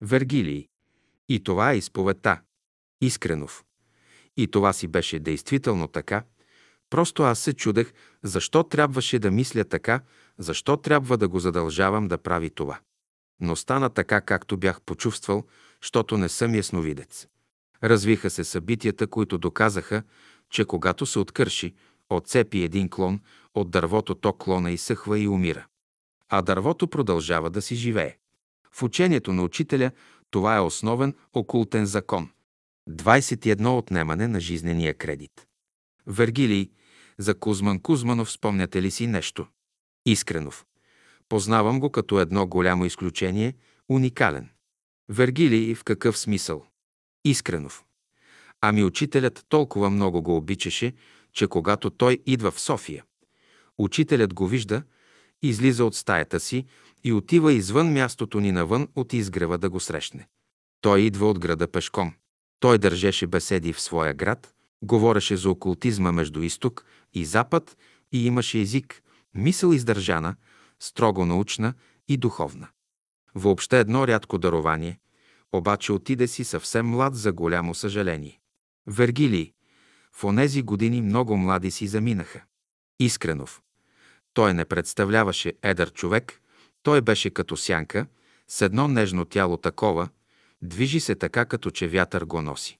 Вергилий. И това е изповедта. Искренов. И това си беше действително така. Просто аз се чудех, защо трябваше да мисля така, защо трябва да го задължавам да прави това. Но стана така, както бях почувствал, защото не съм ясновидец. Развиха се събитията, които доказаха, че когато се откърши, отцепи един клон, от дървото то клона изсъхва и умира. А дървото продължава да си живее. В учението на учителя това е основен окултен закон. 21 отнемане на жизнения кредит. Вергилий, за Кузман Кузманов спомняте ли си нещо? Искренов. Познавам го като едно голямо изключение, уникален. Вергилий в какъв смисъл? Искренов. Ами учителят толкова много го обичаше, че когато той идва в София, учителят го вижда, излиза от стаята си и отива извън мястото ни навън от изгрева да го срещне. Той идва от града пешком. Той държеше беседи в своя град, говореше за окултизма между изток и запад и имаше език, мисъл издържана, строго научна и духовна. Въобще едно рядко дарование, обаче отиде си съвсем млад за голямо съжаление. Вергилий. В онези години много млади си заминаха. Искренов. Той не представляваше едър човек, той беше като сянка, с едно нежно тяло такова, движи се така, като че вятър го носи.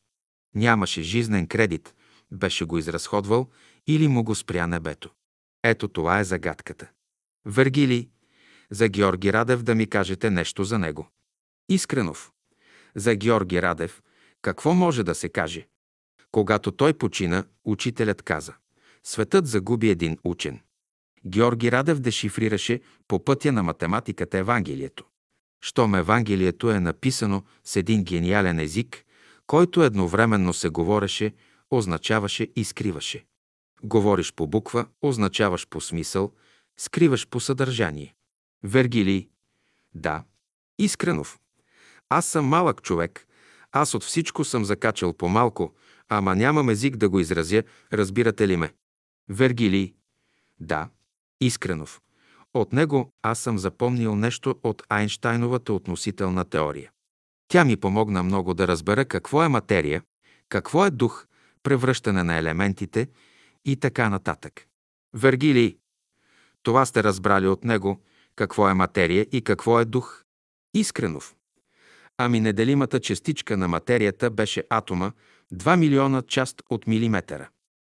Нямаше жизнен кредит, беше го изразходвал или му го спря небето. Ето това е загадката. Вергилий, за Георги Радев да ми кажете нещо за него. Искренов. За Георги Радев, какво може да се каже? Когато той почина, учителят каза Светът загуби един учен. Георги Радев дешифрираше по пътя на математиката Евангелието. Щом Евангелието е написано с един гениален език, който едновременно се говореше, означаваше и скриваше. Говориш по буква, означаваш по смисъл, скриваш по съдържание. Вергилий. Да. Искренов. Аз съм малък човек. Аз от всичко съм закачал по-малко, ама нямам език да го изразя, разбирате ли ме? Вергилий. Да. Искренов. От него аз съм запомнил нещо от Айнштайновата относителна теория. Тя ми помогна много да разбера какво е материя, какво е дух, превръщане на елементите и така нататък. Вергилий, това сте разбрали от него, какво е материя и какво е дух. Искренов. Ами неделимата частичка на материята беше атома, 2 милиона част от милиметъра.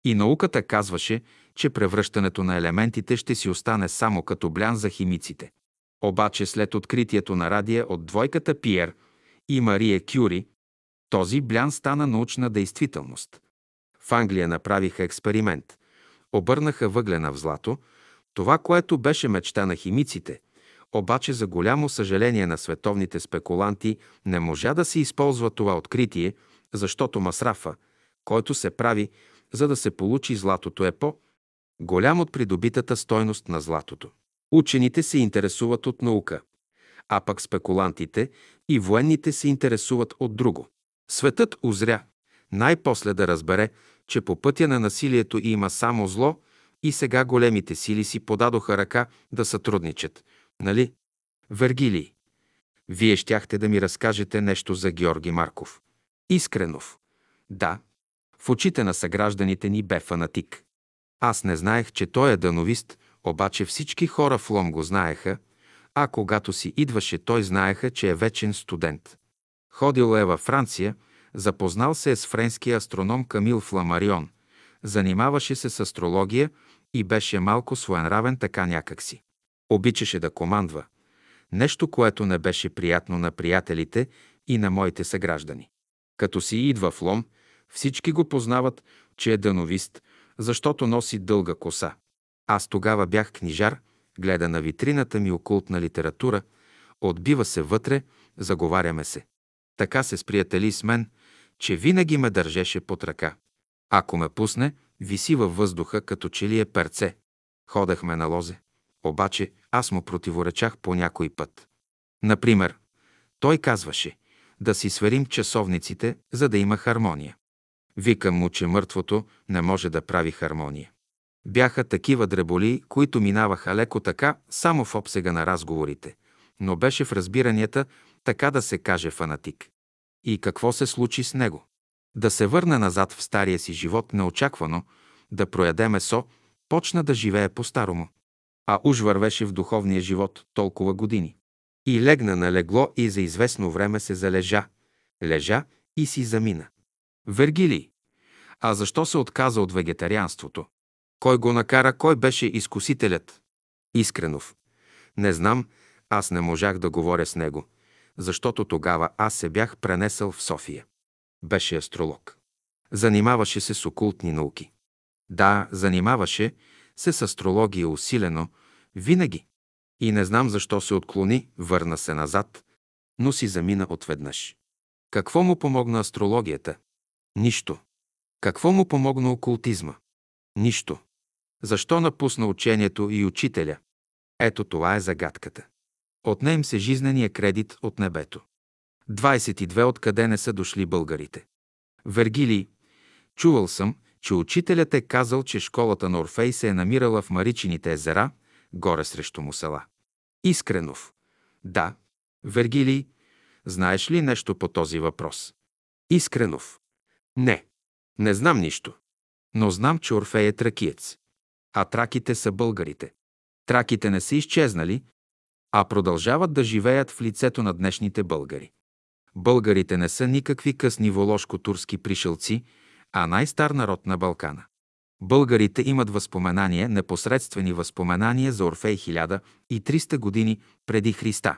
И науката казваше, че превръщането на елементите ще си остане само като блян за химиците. Обаче след откритието на радия от двойката Пиер и Мария Кюри, този блян стана научна действителност. В Англия направиха експеримент. Обърнаха въглена в злато, това, което беше мечта на химиците, обаче за голямо съжаление на световните спекуланти не можа да се използва това откритие, защото масрафа, който се прави, за да се получи златото е по голям от придобитата стойност на златото. Учените се интересуват от наука, а пък спекулантите и военните се интересуват от друго. Светът озря най-после да разбере, че по пътя на насилието има само зло и сега големите сили си подадоха ръка да сътрудничат. Нали? Вергилий. Вие щяхте да ми разкажете нещо за Георги Марков. Искренов. Да. В очите на съгражданите ни бе фанатик. Аз не знаех, че той е дановист, обаче всички хора в Лом го знаеха, а когато си идваше, той знаеха, че е вечен студент. Ходил е във Франция, запознал се е с френския астроном Камил Фламарион, занимаваше се с астрология и беше малко своенравен така някакси. Обичаше да командва. Нещо, което не беше приятно на приятелите и на моите съграждани. Като си идва в лом, всички го познават, че е дановист, защото носи дълга коса. Аз тогава бях книжар, гледа на витрината ми окултна литература, отбива се вътре, заговаряме се. Така се сприятели с мен, че винаги ме държеше под ръка. Ако ме пусне, виси във въздуха, като че ли е перце. Ходехме на лозе. Обаче аз му противоречах по някой път. Например, той казваше да си сверим часовниците, за да има хармония. Викам му, че мъртвото не може да прави хармония. Бяха такива дреболи, които минаваха леко така, само в обсега на разговорите, но беше в разбиранията, така да се каже, фанатик. И какво се случи с него? Да се върне назад в стария си живот неочаквано, да прояде месо, почна да живее по-старому. А уж вървеше в духовния живот толкова години. И легна на легло и за известно време се залежа. Лежа и си замина. Вергилий. А защо се отказа от вегетарианството? Кой го накара, кой беше изкусителят? Искренов. Не знам, аз не можах да говоря с него, защото тогава аз се бях пренесъл в София. Беше астролог. Занимаваше се с окултни науки. Да, занимаваше се с астрология усилено, винаги. И не знам защо се отклони, върна се назад, но си замина отведнъж. Какво му помогна астрологията? Нищо. Какво му помогна окултизма? Нищо. Защо напусна учението и учителя? Ето това е загадката. Отнем се жизнения кредит от небето. 22 откъде не са дошли българите. Вергилий, чувал съм, че учителят е казал, че школата на Орфей се е намирала в Маричините езера, горе срещу Мусала. Искренов. Да. Вергилий, знаеш ли нещо по този въпрос? Искренов. Не. Не знам нищо. Но знам, че Орфей е тракиец. А траките са българите. Траките не са изчезнали, а продължават да живеят в лицето на днешните българи. Българите не са никакви късни волошко-турски пришелци, а най-стар народ на Балкана. Българите имат възпоменания, непосредствени възпоменания за Орфей 1300 години преди Христа.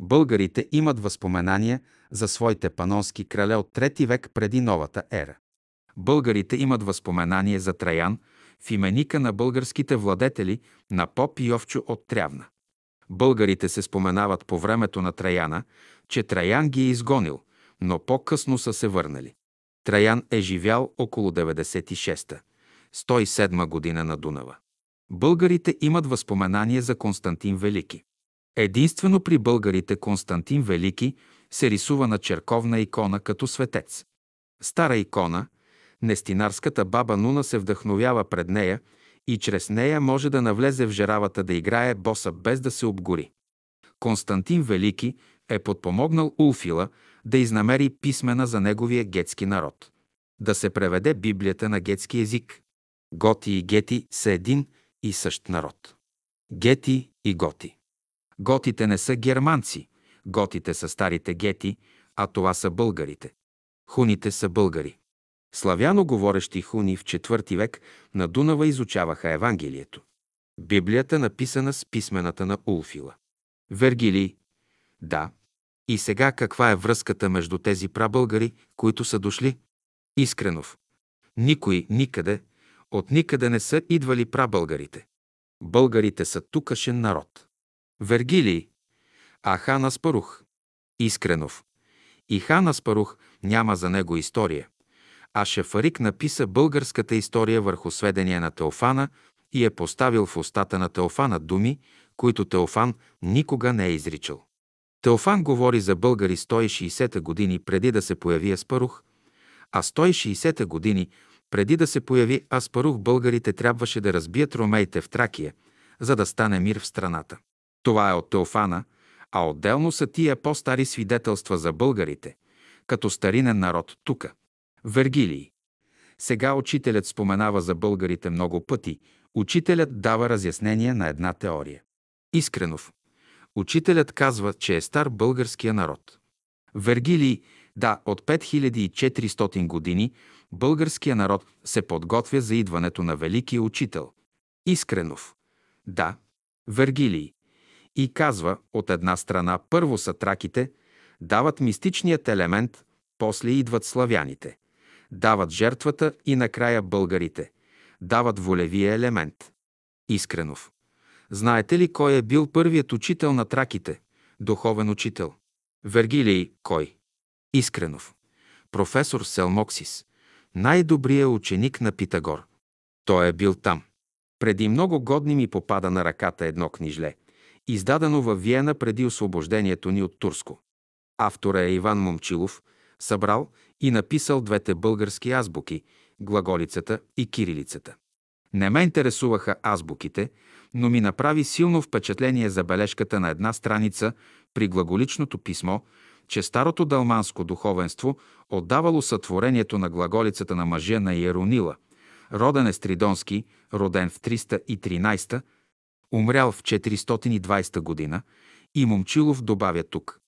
Българите имат възпоменания за своите панонски крале от трети век преди новата ера. Българите имат възпоменание за Траян, в именика на българските владетели на поп Йовчо от Трявна. Българите се споменават по времето на Траяна, че Траян ги е изгонил, но по-късно са се върнали. Траян е живял около 96-та, 107 година на Дунава. Българите имат възпоменание за Константин Велики. Единствено при българите Константин Велики се рисува на черковна икона като светец. Стара икона, Нестинарската баба Нуна се вдъхновява пред нея и чрез нея може да навлезе в жеравата да играе боса без да се обгори. Константин Велики е подпомогнал Улфила да изнамери писмена за неговия гетски народ. Да се преведе Библията на гетски език. Готи и гети са един и същ народ. Гети и готи. Готите не са германци, готите са старите гети, а това са българите. Хуните са българи. Славяно говорещи хуни в IV век на Дунава изучаваха Евангелието. Библията написана с писмената на Улфила. Вергилий. Да. И сега каква е връзката между тези прабългари, които са дошли? Искренов. Никой никъде, от никъде не са идвали прабългарите. Българите са тукашен народ. Вергилий. А хан Аспарух. Искренов. И хан Аспарух няма за него история. А Шефарик написа българската история върху сведения на Теофана и е поставил в устата на Теофана думи, които Теофан никога не е изричал. Теофан говори за българи 160 години преди да се появи Аспарух, а 160 години преди да се появи Аспарух българите трябваше да разбият ромеите в Тракия, за да стане мир в страната. Това е от Теофана, а отделно са тия по-стари свидетелства за българите, като старинен народ тука. Вергилий. Сега учителят споменава за българите много пъти. Учителят дава разяснение на една теория. Искренов. Учителят казва, че е стар българския народ. Вергилий, да, от 5400 години българския народ се подготвя за идването на Великия Учител. Искренов. Да, Вергилий. И казва, от една страна първо са траките, дават мистичният елемент, после идват славяните. Дават жертвата и накрая българите. Дават волевия елемент. Искренов. Знаете ли кой е бил първият учител на траките? Духовен учител. Вергилий кой? Искренов. Професор Селмоксис. Най-добрият ученик на Питагор. Той е бил там. Преди много годни ми попада на ръката едно книжле, издадено във Виена преди освобождението ни от Турско. Автора е Иван Момчилов, събрал и написал двете български азбуки – глаголицата и кирилицата. Не ме интересуваха азбуките, но ми направи силно впечатление забележката на една страница при глаголичното писмо, че старото далманско духовенство отдавало сътворението на глаголицата на мъжа на Иеронила, роден е Стридонски, роден в 313, умрял в 420 година, и Момчилов добавя тук.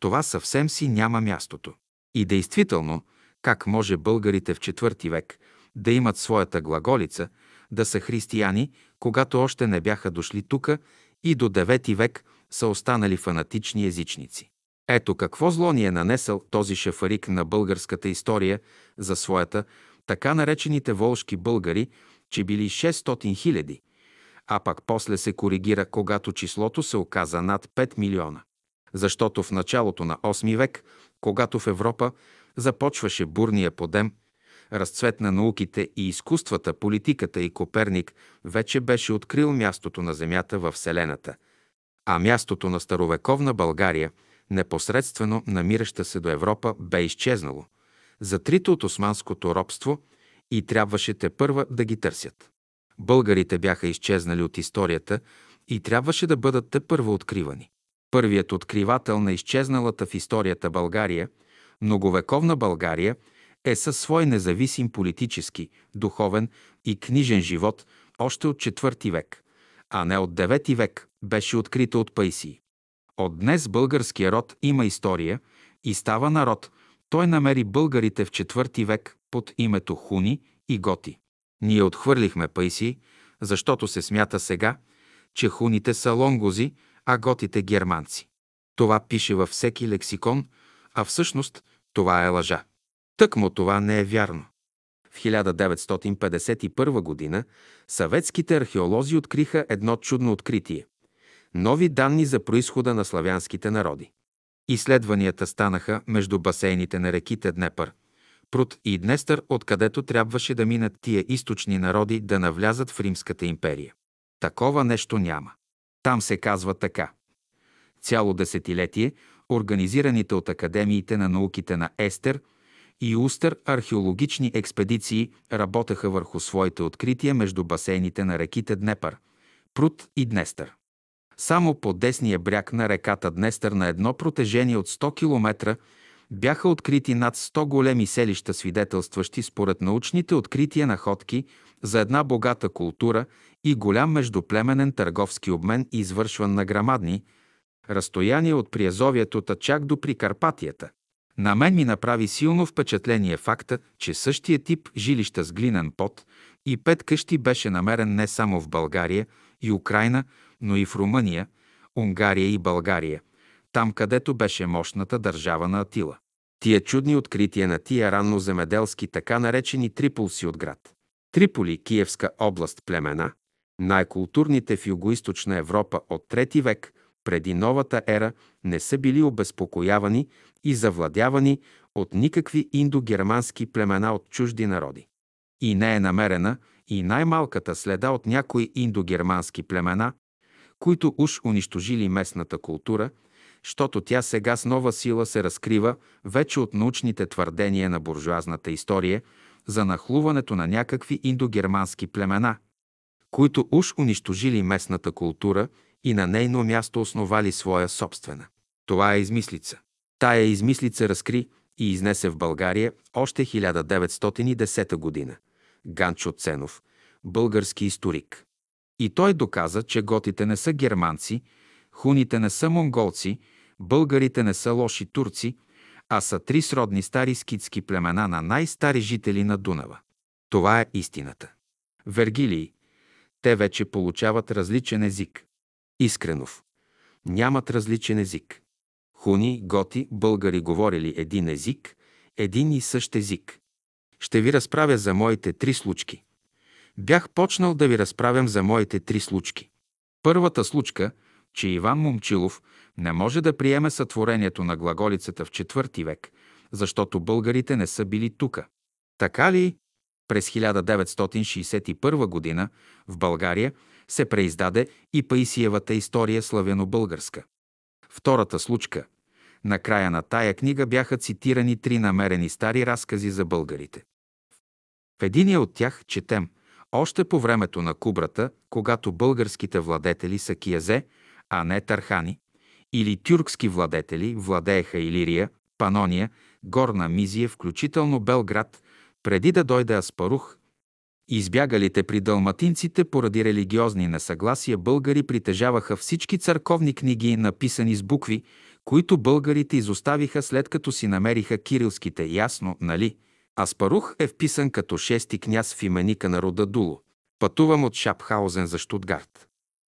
Това съвсем си няма мястото. И действително, как може българите в IV век да имат своята глаголица, да са християни, когато още не бяха дошли тука и до IX век са останали фанатични езичници. Ето какво зло ни е нанесъл този шафарик на българската история за своята, така наречените волшки българи, че били 600 хиляди, а пак после се коригира, когато числото се оказа над 5 милиона. Защото в началото на 8 век когато в Европа започваше бурния подем, разцвет на науките и изкуствата, политиката и Коперник вече беше открил мястото на Земята във Вселената, а мястото на старовековна България, непосредствено намираща се до Европа, бе изчезнало, затрито от османското робство и трябваше те първа да ги търсят. Българите бяха изчезнали от историята и трябваше да бъдат те първа откривани. Първият откривател на изчезналата в историята България, многовековна България, е със свой независим политически, духовен и книжен живот още от IV век, а не от IX век беше открита от Пайсии. От днес българския род има история и става народ. Той намери българите в IV век под името Хуни и Готи. Ние отхвърлихме Пайсии, защото се смята сега, че хуните са лонгози, а готите германци. Това пише във всеки лексикон, а всъщност това е лъжа. Тъкмо това не е вярно. В 1951 година съветските археолози откриха едно чудно откритие – нови данни за происхода на славянските народи. Изследванията станаха между басейните на реките Днепър, Прут и Днестър, откъдето трябваше да минат тия източни народи да навлязат в Римската империя. Такова нещо няма. Там се казва така. Цяло десетилетие организираните от академиите на науките на Естер и Устър археологични експедиции работеха върху своите открития между басейните на реките Днепър, Прут и Днестър. Само по десния бряг на реката Днестър на едно протежение от 100 км бяха открити над 100 големи селища, свидетелстващи според научните открития находки за една богата култура и голям междуплеменен търговски обмен, извършван на грамадни, разстояние от Приазовието чак до Прикарпатията. На мен ми направи силно впечатление факта, че същия тип жилища с глинен пот и пет къщи беше намерен не само в България и Украина, но и в Румъния, Унгария и България, там където беше мощната държава на Атила. Тия чудни открития на тия ранноземеделски така наречени Триполси от град. Триполи, Киевска област, племена, най-културните в Юго-Источна Европа от трети век – преди новата ера не са били обезпокоявани и завладявани от никакви индогермански племена от чужди народи. И не е намерена и най-малката следа от някои индогермански племена, които уж унищожили местната култура, защото тя сега с нова сила се разкрива вече от научните твърдения на буржуазната история за нахлуването на някакви индогермански племена, които уж унищожили местната култура и на нейно място основали своя собствена. Това е измислица. Тая измислица разкри и изнесе в България още 1910 година. Ганчо Ценов, български историк. И той доказа, че готите не са германци, хуните не са монголци, българите не са лоши турци, а са три сродни стари скитски племена на най-стари жители на Дунава. Това е истината. Вергилии. Те вече получават различен език. Искренов. Нямат различен език. Хуни, готи, българи говорили един език, един и същ език. Ще ви разправя за моите три случки. Бях почнал да ви разправям за моите три случки. Първата случка, че Иван Момчилов не може да приеме сътворението на глаголицата в четвърти век, защото българите не са били тука. Така ли? През 1961 г. в България се преиздаде и Паисиевата история славяно-българска. Втората случка. На края на тая книга бяха цитирани три намерени стари разкази за българите. В единия от тях четем още по времето на Кубрата, когато българските владетели са киязе, а не тархани, или тюркски владетели владееха Илирия, Панония, Горна Мизия, включително Белград, преди да дойде Аспарух, Избягалите при далматинците поради религиозни несъгласия българи притежаваха всички църковни книги, написани с букви, които българите изоставиха след като си намериха кирилските, ясно, нали? Аспарух е вписан като шести княз в именика на рода Дуло. Пътувам от Шапхаузен за Штутгарт.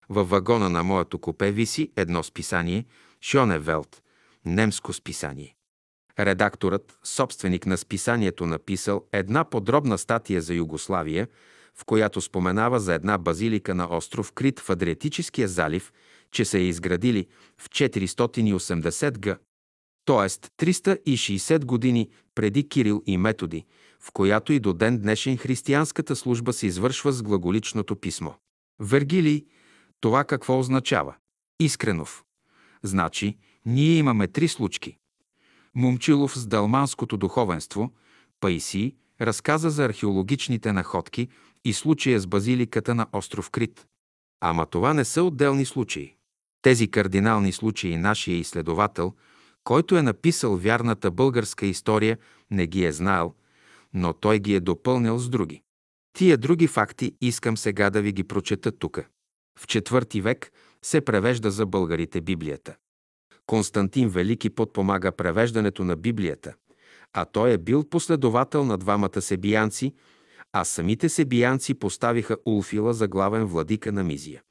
Във вагона на моето купе виси едно списание Шоневелт, немско списание. Редакторът, собственик на списанието, написал една подробна статия за Югославия, в която споменава за една базилика на остров Крит в Адриатическия залив, че са я изградили в 480 г., т.е. 360 години преди Кирил и Методи, в която и до ден днешен християнската служба се извършва с глаголичното писмо. Вергилий, това какво означава? Искренов. Значи, ние имаме три случки. Момчилов с далманското духовенство, Пайси, разказа за археологичните находки и случая с базиликата на остров Крит. Ама това не са отделни случаи. Тези кардинални случаи нашия изследовател, който е написал вярната българска история, не ги е знаел, но той ги е допълнил с други. Тия други факти искам сега да ви ги прочета тук. В четвърти век се превежда за българите Библията. Константин Велики подпомага превеждането на Библията, а той е бил последовател на двамата себиянци, а самите себиянци поставиха Улфила за главен владика на Мизия.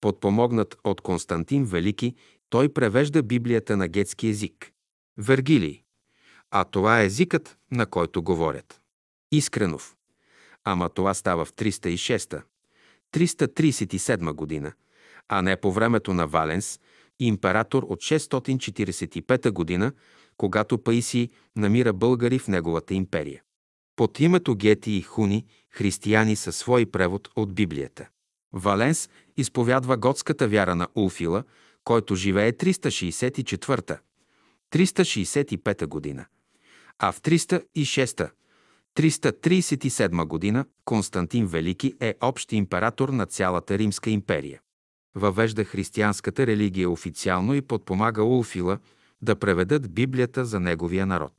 Подпомогнат от Константин Велики, той превежда Библията на гетски език. Вергилий. А това е езикът, на който говорят. Искренов. Ама това става в 306 337 година, а не по времето на Валенс, император от 645 година, когато Паисий намира българи в неговата империя. Под името Гети и Хуни християни със свой превод от Библията. Валенс изповядва готската вяра на Улфила, който живее 364-365 година. А в 306 337 година Константин Велики е общ император на цялата Римска империя. Въвежда християнската религия официално и подпомага Улфила да преведат Библията за неговия народ.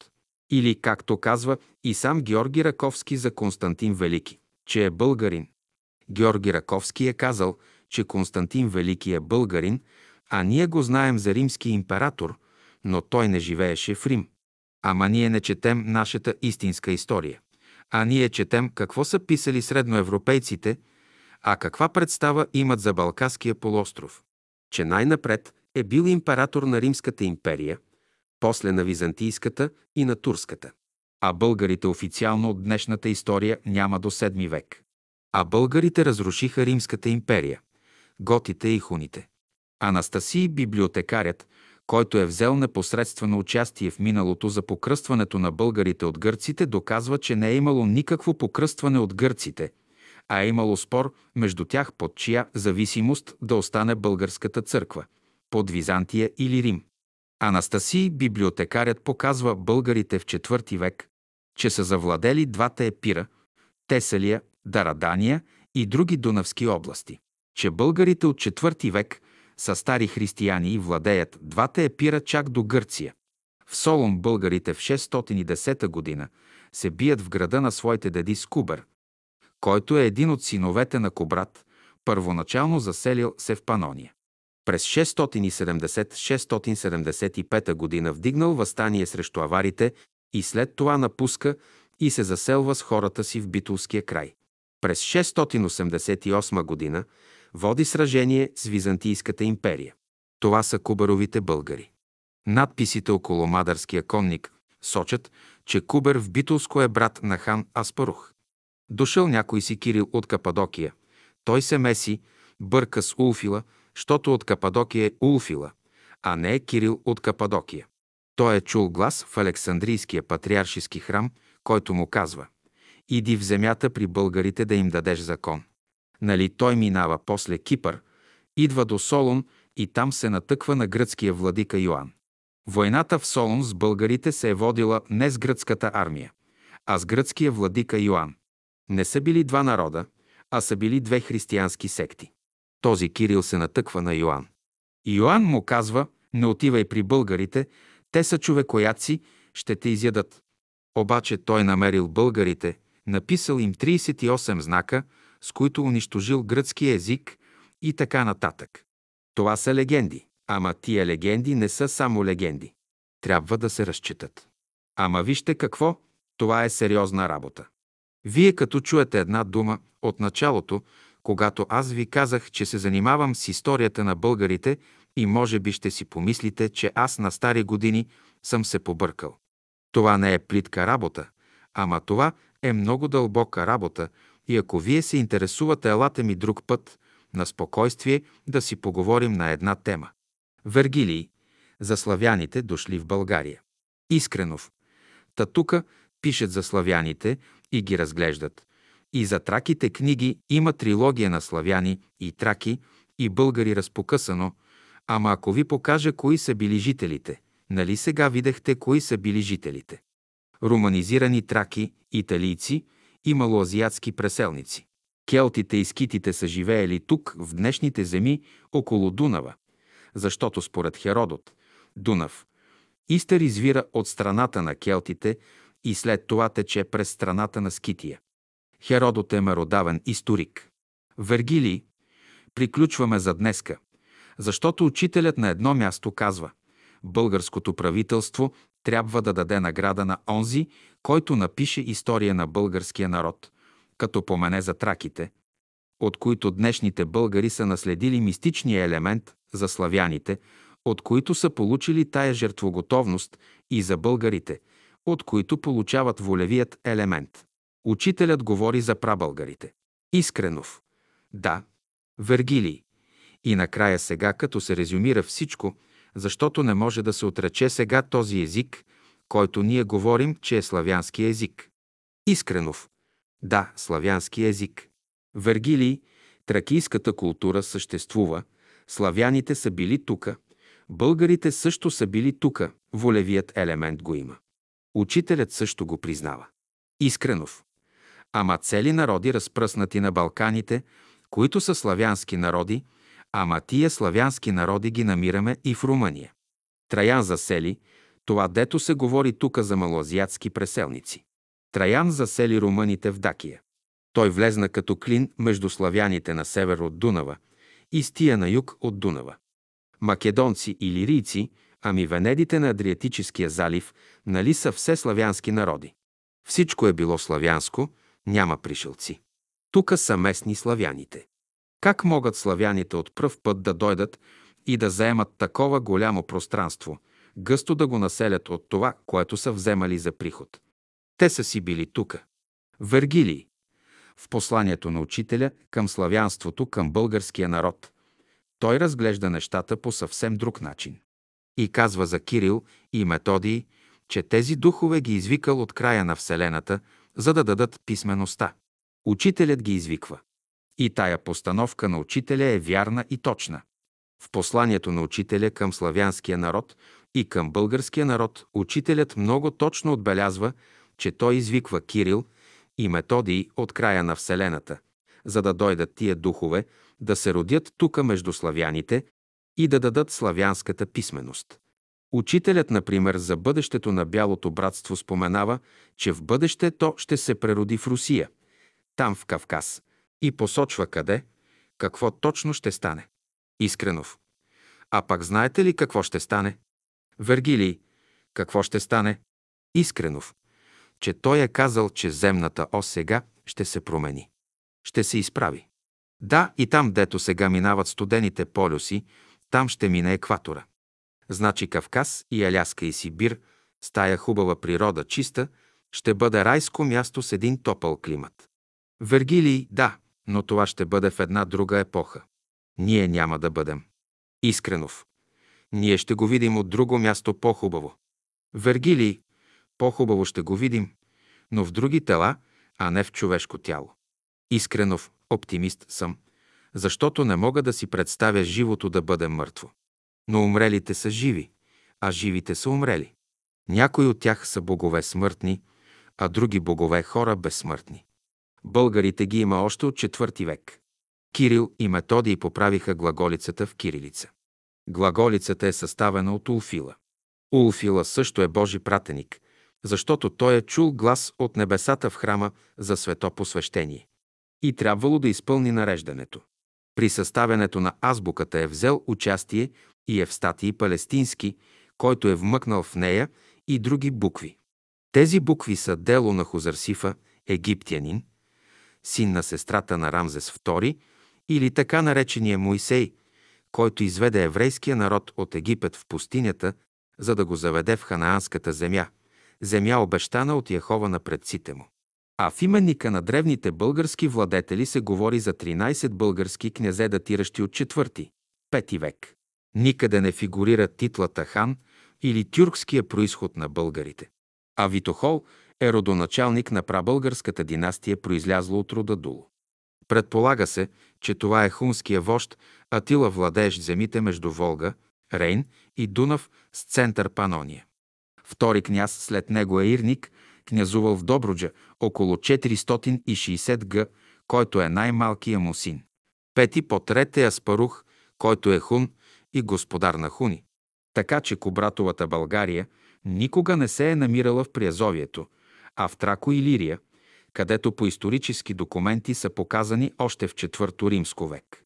Или, както казва и сам Георги Раковски за Константин Велики, че е българин. Георги Раковски е казал, че Константин Велики е българин, а ние го знаем за римски император, но той не живееше в Рим. Ама ние не четем нашата истинска история. А ние четем какво са писали средноевропейците, а каква представа имат за Балканския полуостров. Че най-напред е бил император на Римската империя, после на Византийската и на Турската. А българите официално от днешната история няма до 7 век. А българите разрушиха Римската империя, готите и хуните. Анастасий, библиотекарят, който е взел непосредствено участие в миналото за покръстването на българите от гърците, доказва, че не е имало никакво покръстване от гърците, а е имало спор между тях под чия зависимост да остане българската църква – под Византия или Рим. Анастасий, библиотекарят, показва българите в IV век, че са завладели двата епира – Тесалия, Дарадания и други дунавски области, че българите от IV век са стари християни и владеят двата епира чак до Гърция. В Солон българите в 610 година се бият в града на своите деди Скубър, който е един от синовете на Кобрат, първоначално заселил се в Панония. През 670-675 година вдигнал възстание срещу аварите и след това напуска и се заселва с хората си в Битулския край. През 688 година води сражение с Византийската империя. Това са кубаровите българи. Надписите около Мадарския конник сочат, че Кубер в Битулско е брат на хан Аспарух. Дошъл някой си Кирил от Кападокия. Той се меси, бърка с Улфила, щото от Кападокия е Улфила, а не е Кирил от Кападокия. Той е чул глас в Александрийския патриаршиски храм, който му казва «Иди в земята при българите да им дадеш закон». Нали той минава после Кипър, идва до Солун и там се натъква на гръцкия владика Йоан. Войната в Солун с българите се е водила не с гръцката армия, а с гръцкия владика Йоан. Не са били два народа, а са били две християнски секти. Този Кирил се натъква на Йоан. Йоан му казва, не отивай при българите, те са човекояци, ще те изядат. Обаче той намерил българите, написал им 38 знака, с които унищожил гръцки език и така нататък. Това са легенди, ама тия легенди не са само легенди. Трябва да се разчитат. Ама вижте какво, това е сериозна работа. Вие като чуете една дума от началото, когато аз ви казах, че се занимавам с историята на българите и може би ще си помислите, че аз на стари години съм се побъркал. Това не е плитка работа, ама това е много дълбока работа и ако вие се интересувате, елате ми друг път на спокойствие да си поговорим на една тема. Вергилий за славяните дошли в България. Искренов. Та тука пишат за славяните и ги разглеждат. И за траките книги има трилогия на славяни и траки и българи разпокъсано, ама ако ви покажа кои са били жителите, нали сега видяхте кои са били жителите? Руманизирани траки, италийци – имало азиатски преселници. Келтите и скитите са живеели тук, в днешните земи, около Дунава, защото според Херодот, Дунав, Истър извира от страната на келтите и след това тече през страната на Скития. Херодот е меродавен историк. Вергилий, приключваме за днеска, защото учителят на едно място казва Българското правителство трябва да даде награда на онзи, който напише история на българския народ, като помене за траките, от които днешните българи са наследили мистичния елемент за славяните, от които са получили тая жертвоготовност и за българите, от които получават волевият елемент. Учителят говори за прабългарите. Искренов. Да. Вергилий. И накрая сега, като се резюмира всичко, защото не може да се отрече сега този език, който ние говорим, че е славянски език. Искренов. Да, славянски език. Вергилий, тракийската култура съществува, славяните са били тука, българите също са били тука, волевият елемент го има. Учителят също го признава. Искренов. Ама цели народи разпръснати на Балканите, които са славянски народи, ама тия славянски народи ги намираме и в Румъния. Траян засели, това дето се говори тука за малоазиатски преселници. Траян засели румъните в Дакия. Той влезна като клин между славяните на север от Дунава и стия на юг от Дунава. Македонци и лирийци, ами венедите на Адриатическия залив, нали са все славянски народи. Всичко е било славянско, няма пришелци. Тука са местни славяните. Как могат славяните от пръв път да дойдат и да заемат такова голямо пространство, гъсто да го населят от това, което са вземали за приход? Те са си били тука. Вергилий. В посланието на учителя към славянството, към българския народ, той разглежда нещата по съвсем друг начин. И казва за Кирил и Методий, че тези духове ги извикал от края на Вселената, за да дадат писмеността. Учителят ги извиква. И тая постановка на учителя е вярна и точна. В посланието на учителя към славянския народ и към българския народ учителят много точно отбелязва, че той извиква Кирил и Методий от края на Вселената, за да дойдат тия духове да се родят тука между славяните и да дадат славянската писменост. Учителят, например, за бъдещето на Бялото братство споменава, че в бъдеще то ще се прероди в Русия, там в Кавказ, и посочва къде, какво точно ще стане. Искренов. А пак знаете ли какво ще стане? Вергилий. Какво ще стане? Искренов. Че той е казал, че земната ос сега ще се промени. Ще се изправи. Да, и там, дето сега минават студените полюси, там ще мине екватора. Значи Кавказ и Аляска и Сибир, с тая хубава природа чиста, ще бъде райско място с един топъл климат. Вергилий, да, но това ще бъде в една друга епоха. Ние няма да бъдем. Искренов. Ние ще го видим от друго място по-хубаво. Вергилий, по-хубаво ще го видим, но в други тела, а не в човешко тяло. Искренов, оптимист съм, защото не мога да си представя живото да бъде мъртво. Но умрелите са живи, а живите са умрели. Някои от тях са богове смъртни, а други богове хора безсмъртни. Българите ги има още от четвърти век. Кирил и Методий поправиха глаголицата в кирилица. Глаголицата е съставена от Улфила. Улфила също е Божи пратеник, защото той е чул глас от небесата в храма за свето посвещение. И трябвало да изпълни нареждането. При съставянето на азбуката е взел участие и Евстатий Палестински, който е вмъкнал в нея и други букви. Тези букви са дело на Хузарсифа, египтянин, син на сестрата на Рамзес II, или така наречения Моисей, който изведе еврейския народ от Египет в пустинята, за да го заведе в ханаанската земя, земя обещана от Яхова на предците му. А в именника на древните български владетели се говори за 13 български князе, датиращи от 4 5 век. Никъде не фигурира титлата хан или тюркския происход на българите. А Витохол е родоначалник на прабългарската династия, произлязла от рода Дуло. Предполага се, че това е хунския вожд Атила, владеещ земите между Волга, Рейн и Дунав с център Панония. Втори княз след него е Ирник, князувал в Добруджа около 460 г, който е най-малкия му син. Пети потрет е Аспарух, който е хун и господар на хуни. Така че Кобратовата България никога не се е намирала в Приазовието, а в Трако и Лирия, където по исторически документи са показани още в IV римско век.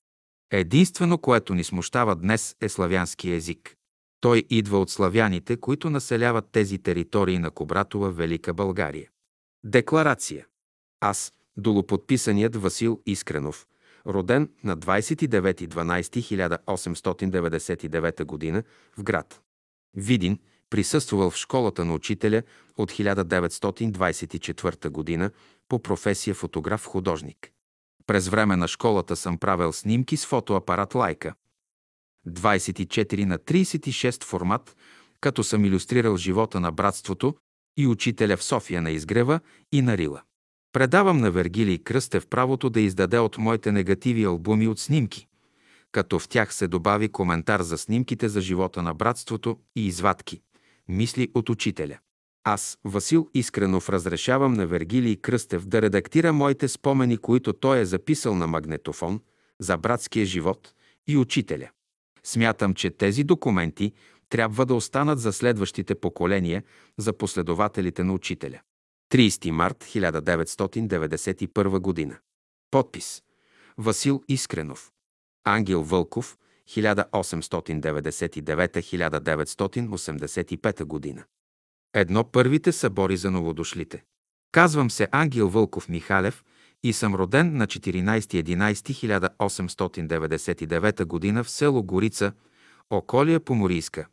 Единствено, което ни смущава днес е славянски език. Той идва от славяните, които населяват тези територии на Кобратова Велика България. Декларация. Аз, долуподписаният Васил Искренов, роден на 29.12.1899 г. в град Видин, присъствал в школата на учителя от 1924 г. по професия фотограф-художник. През време на школата съм правил снимки с фотоапарат Лайка. 24 на 36 формат, като съм иллюстрирал живота на братството и учителя в София на Изгрева и на Рила. Предавам на Вергилий Кръстев правото да издаде от моите негативи албуми от снимки, като в тях се добави коментар за снимките за живота на братството и извадки, мисли от учителя. Аз, Васил Искренов, разрешавам на Вергилий Кръстев да редактира моите спомени, които той е записал на магнетофон за братския живот и учителя. Смятам, че тези документи трябва да останат за следващите поколения, за последователите на учителя. 30 март 1991 година. Подпис. Васил Искренов. Ангел Вълков, 1899-1985 година. Едно първите събори за новодошлите. Казвам се Ангел Вълков Михалев и съм роден на 14.11.1899 година в село Горица, околия Поморийска,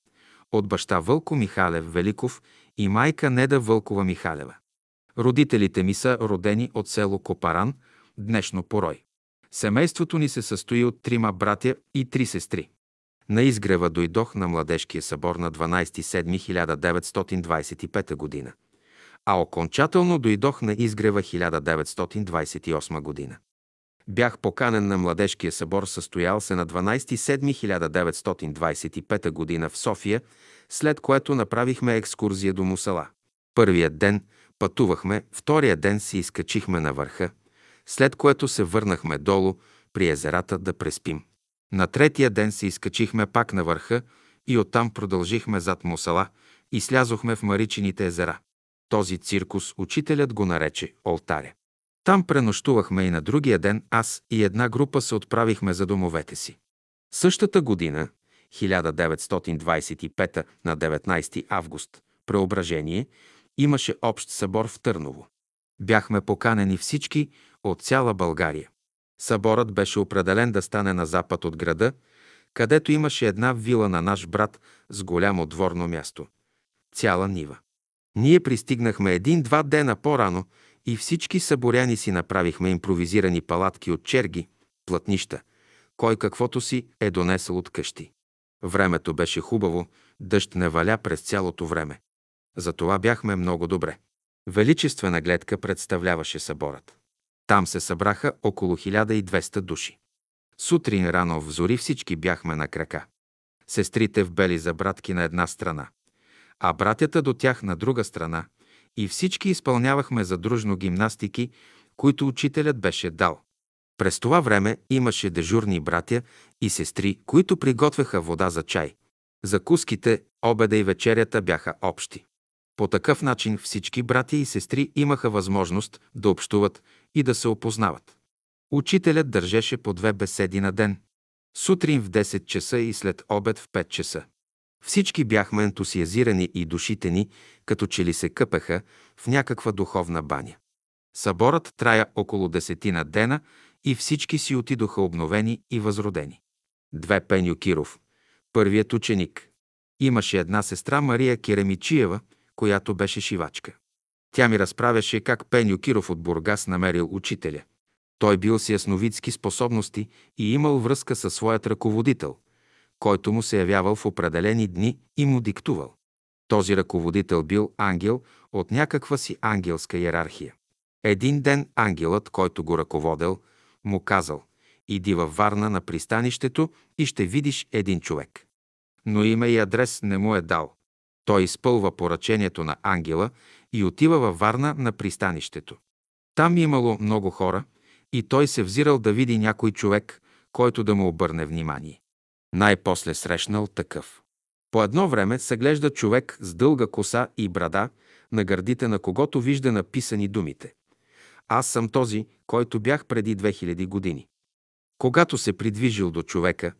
от баща Вълко Михалев Великов и майка Неда Вълкова Михалева. Родителите ми са родени от село Копаран, днешно Порой. Семейството ни се състои от трима братя и три сестри. На изгрева дойдох на Младежкия събор на 12.7.1925 година, а окончателно дойдох на изгрева 1928 година. Бях поканен на Младежкия събор, състоял се на 12.7.1925 година в София, след което направихме екскурзия до Мусала. Първият ден пътувахме, втория ден се изкачихме на върха, след което се върнахме долу при езерата да преспим. На третия ден се изкачихме пак на върха и оттам продължихме зад Мусала и слязохме в Маричините езера. Този циркус учителят го нарече Олтаря. Там пренощувахме и на другия ден аз и една група се отправихме за домовете си. Същата година, 1925 на 19 август, Преображение, имаше общ събор в Търново. Бяхме поканени всички от цяла България. Съборът беше определен да стане на запад от града, където имаше една вила на наш брат с голямо дворно място. Цяла нива. Ние пристигнахме един-два дена по-рано и всички съборяни си направихме импровизирани палатки от черги, плътнища, кой каквото си е донесъл от къщи. Времето беше хубаво, дъжд не валя през цялото време. Затова бяхме много добре. Величествена гледка представляваше съборът. Там се събраха около 1200 души. Сутрин рано в зори всички бяхме на крака. Сестрите в бели забратки на една страна, а братята до тях на друга страна и всички изпълнявахме задружно гимнастики, които учителят беше дал. През това време имаше дежурни братя и сестри, които приготвяха вода за чай. Закуските, обеда и вечерята бяха общи. По такъв начин всички братя и сестри имаха възможност да общуват и да се опознават. Учителят държеше по две беседи на ден. Сутрин в 10 часа и след обед в 5 часа. Всички бяхме ентусиазирани и душите ни, като че ли се къпеха в някаква духовна баня. Съборът трая около десетина дена и всички си отидоха обновени и възродени. Две Пеню Киров, първият ученик. Имаше една сестра Мария Керемичиева, която беше шивачка. Тя ми разправяше как Пеню Киров от Бургас намерил учителя. Той бил с ясновидски способности и имал връзка със своят ръководител, който му се явявал в определени дни и му диктувал. Този ръководител бил ангел от някаква си ангелска иерархия. Един ден ангелът, който го ръководел, му казал «Иди във Варна на пристанището и ще видиш един човек». Но име и адрес не му е дал. Той изпълва поръчението на ангела и отива във Варна на пристанището. Там имало много хора и той се взирал да види някой човек, който да му обърне внимание. Най-после срещнал такъв. По едно време се глежда човек с дълга коса и брада, на гърдите на когото вижда написани думите. Аз съм този, който бях преди 2000 години. Когато се придвижил до човека,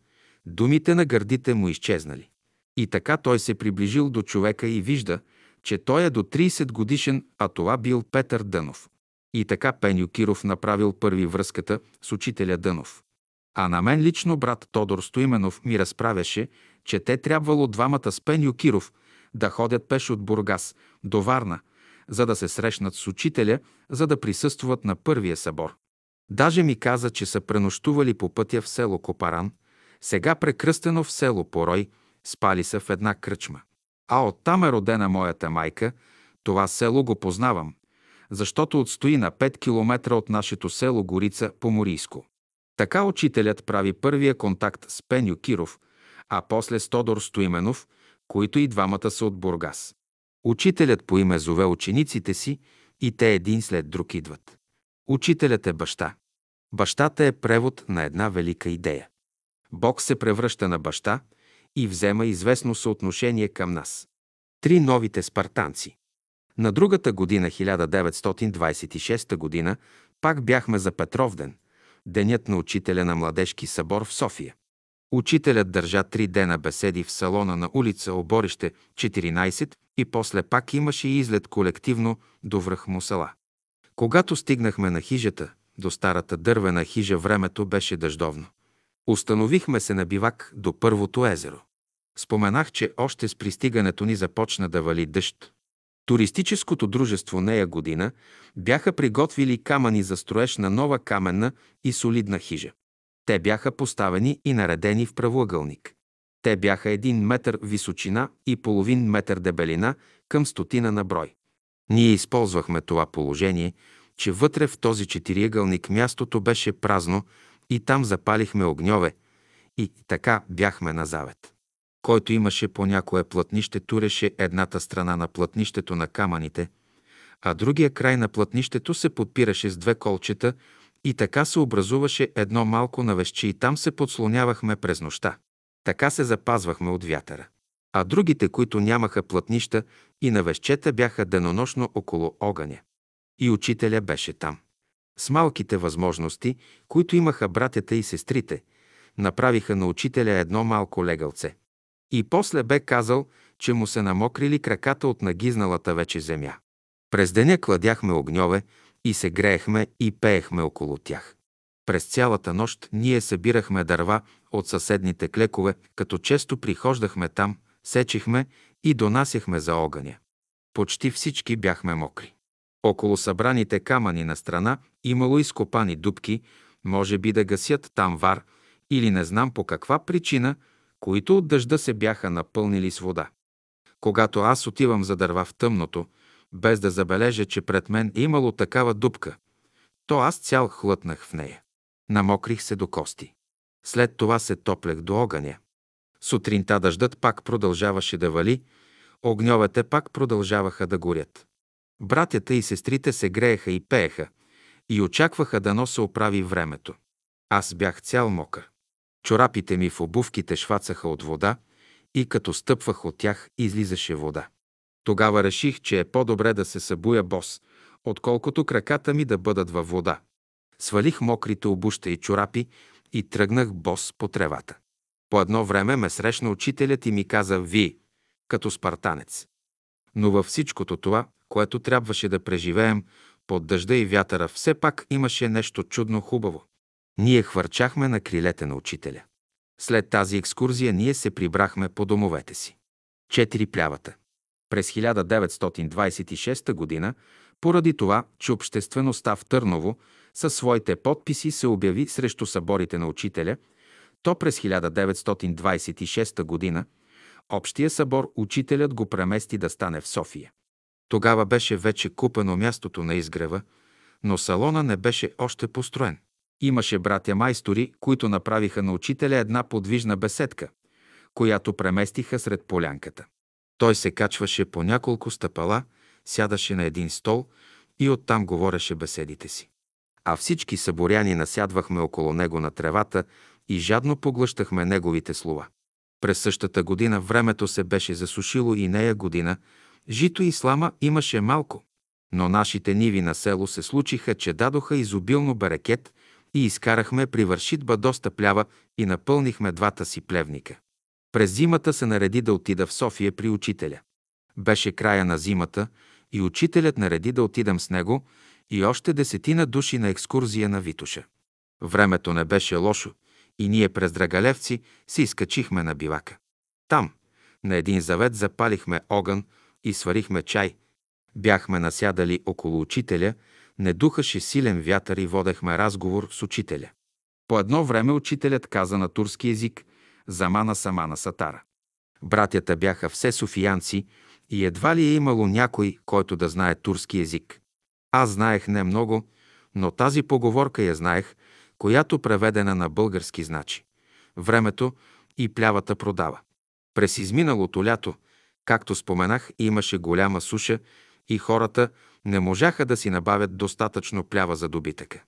думите на гърдите му изчезнали. И така той се приближил до човека и вижда, че той е до 30 годишен, а това бил Петър Дънов. И така Пеню Киров направил първи връзката с учителя Дънов. А на мен лично брат Тодор Стоименов ми разправяше, че те трябвало двамата с Пеню Киров да ходят пеш от Бургас до Варна, за да се срещнат с учителя, за да присъстват на първия събор. Даже ми каза, че са пренощували по пътя в село Копаран, сега прекръстено в село Порой, спали са в една кръчма. А оттам е родена моята майка, това село го познавам, защото отстои на 5 км от нашето село Горица по Морийско. Така учителят прави първия контакт с Пеню Киров, а после с Тодор Стоименов, които и двамата са от Бургас. Учителят по име зове учениците си и те един след друг идват. Учителят е баща. Бащата е превод на една велика идея. Бог се превръща на баща и взема известно съотношение към нас. Три новите спартанци. На другата година, 1926 година, пак бяхме за Петровден, денят на учителя на Младежки събор в София. Учителят държа три дена беседи в салона на улица Оборище 14 и после пак имаше излет колективно до връх Мусала. Когато стигнахме на хижата, до старата дървена хижа времето беше дъждовно. Установихме се на бивак до първото езеро. Споменах, че още с пристигането ни започна да вали дъжд. Туристическото дружество Нея година бяха приготвили камъни за строеж на нова каменна и солидна хижа. Те бяха поставени и наредени в правоъгълник. Те бяха един метър височина и половин метър дебелина към стотина на брой. Ние използвахме това положение, че вътре в този четириъгълник мястото беше празно и там запалихме огньове и така бяхме на завет. Който имаше по някое плътнище, туреше едната страна на плътнището на камъните, а другия край на плътнището се подпираше с две колчета и така се образуваше едно малко навещи и там се подслонявахме през нощта. Така се запазвахме от вятъра. А другите, които нямаха плътнища и навещета, бяха денонощно около огъня. И учителя беше там. С малките възможности, които имаха братята и сестрите, направиха на учителя едно малко легълце. И после бе казал, че му се намокрили краката от нагизналата вече земя. През деня кладяхме огньове и се греехме и пеехме около тях. През цялата нощ ние събирахме дърва от съседните клекове, като често прихождахме там, сечихме и донасяхме за огъня. Почти всички бяхме мокри. Около събраните камъни на страна имало изкопани дубки, може би да гасят там вар или не знам по каква причина, които от дъжда се бяха напълнили с вода. Когато аз отивам за дърва в тъмното, без да забележа, че пред мен е имало такава дупка, то аз цял хлътнах в нея. Намокрих се до кости. След това се топлех до огъня. Сутринта дъждът пак продължаваше да вали, огньовете пак продължаваха да горят. Братята и сестрите се грееха и пееха и очакваха да се оправи времето. Аз бях цял мокър. Чорапите ми в обувките швацаха от вода и като стъпвах от тях излизаше вода. Тогава реших, че е по-добре да се събуя бос, отколкото краката ми да бъдат във вода. Свалих мокрите обуща и чорапи и тръгнах бос по тревата. По едно време ме срещна учителят и ми каза «Ви», като спартанец. Но във всичкото това, което трябваше да преживеем под дъжда и вятъра, все пак имаше нещо чудно хубаво. Ние хвърчахме на крилете на учителя. След тази екскурзия ние се прибрахме по домовете си. Четири плявата. През 1926 г., поради това, че обществеността в Търново със своите подписи се обяви срещу съборите на учителя, то през 1926 г. Общия събор учителят го премести да стане в София. Тогава беше вече купено мястото на изгрева, но салона не беше още построен. Имаше братя майстори, които направиха на учителя една подвижна беседка, която преместиха сред полянката. Той се качваше по няколко стъпала, сядаше на един стол и оттам говореше беседите си. А всички съборяни насядвахме около него на тревата и жадно поглъщахме неговите слова. През същата година времето се беше засушило и нея година, жито и слама имаше малко, но нашите ниви на село се случиха, че дадоха изобилно берекет и изкарахме при вършитба доста плява и напълнихме двата си плевника. През зимата се нареди да отида в София при учителя. Беше края на зимата и учителят нареди да отидам с него и още десетина души на екскурзия на Витуша. Времето не беше лошо и ние през Драгалевци се изкачихме на бивака. Там, на един завет, запалихме огън и сварихме чай. Бяхме насядали около учителя, не духаше силен вятър и водехме разговор с учителя. По едно време учителят каза на турски език «Замана самана сатара». Братята бяха все софиянци и едва ли е имало някой, който да знае турски език. Аз знаех не много, но тази поговорка я знаех, която преведена на български значи. Времето и плявата продава. През изминалото лято, както споменах, имаше голяма суша и хората не можаха да си набавят достатъчно плява за добитъка.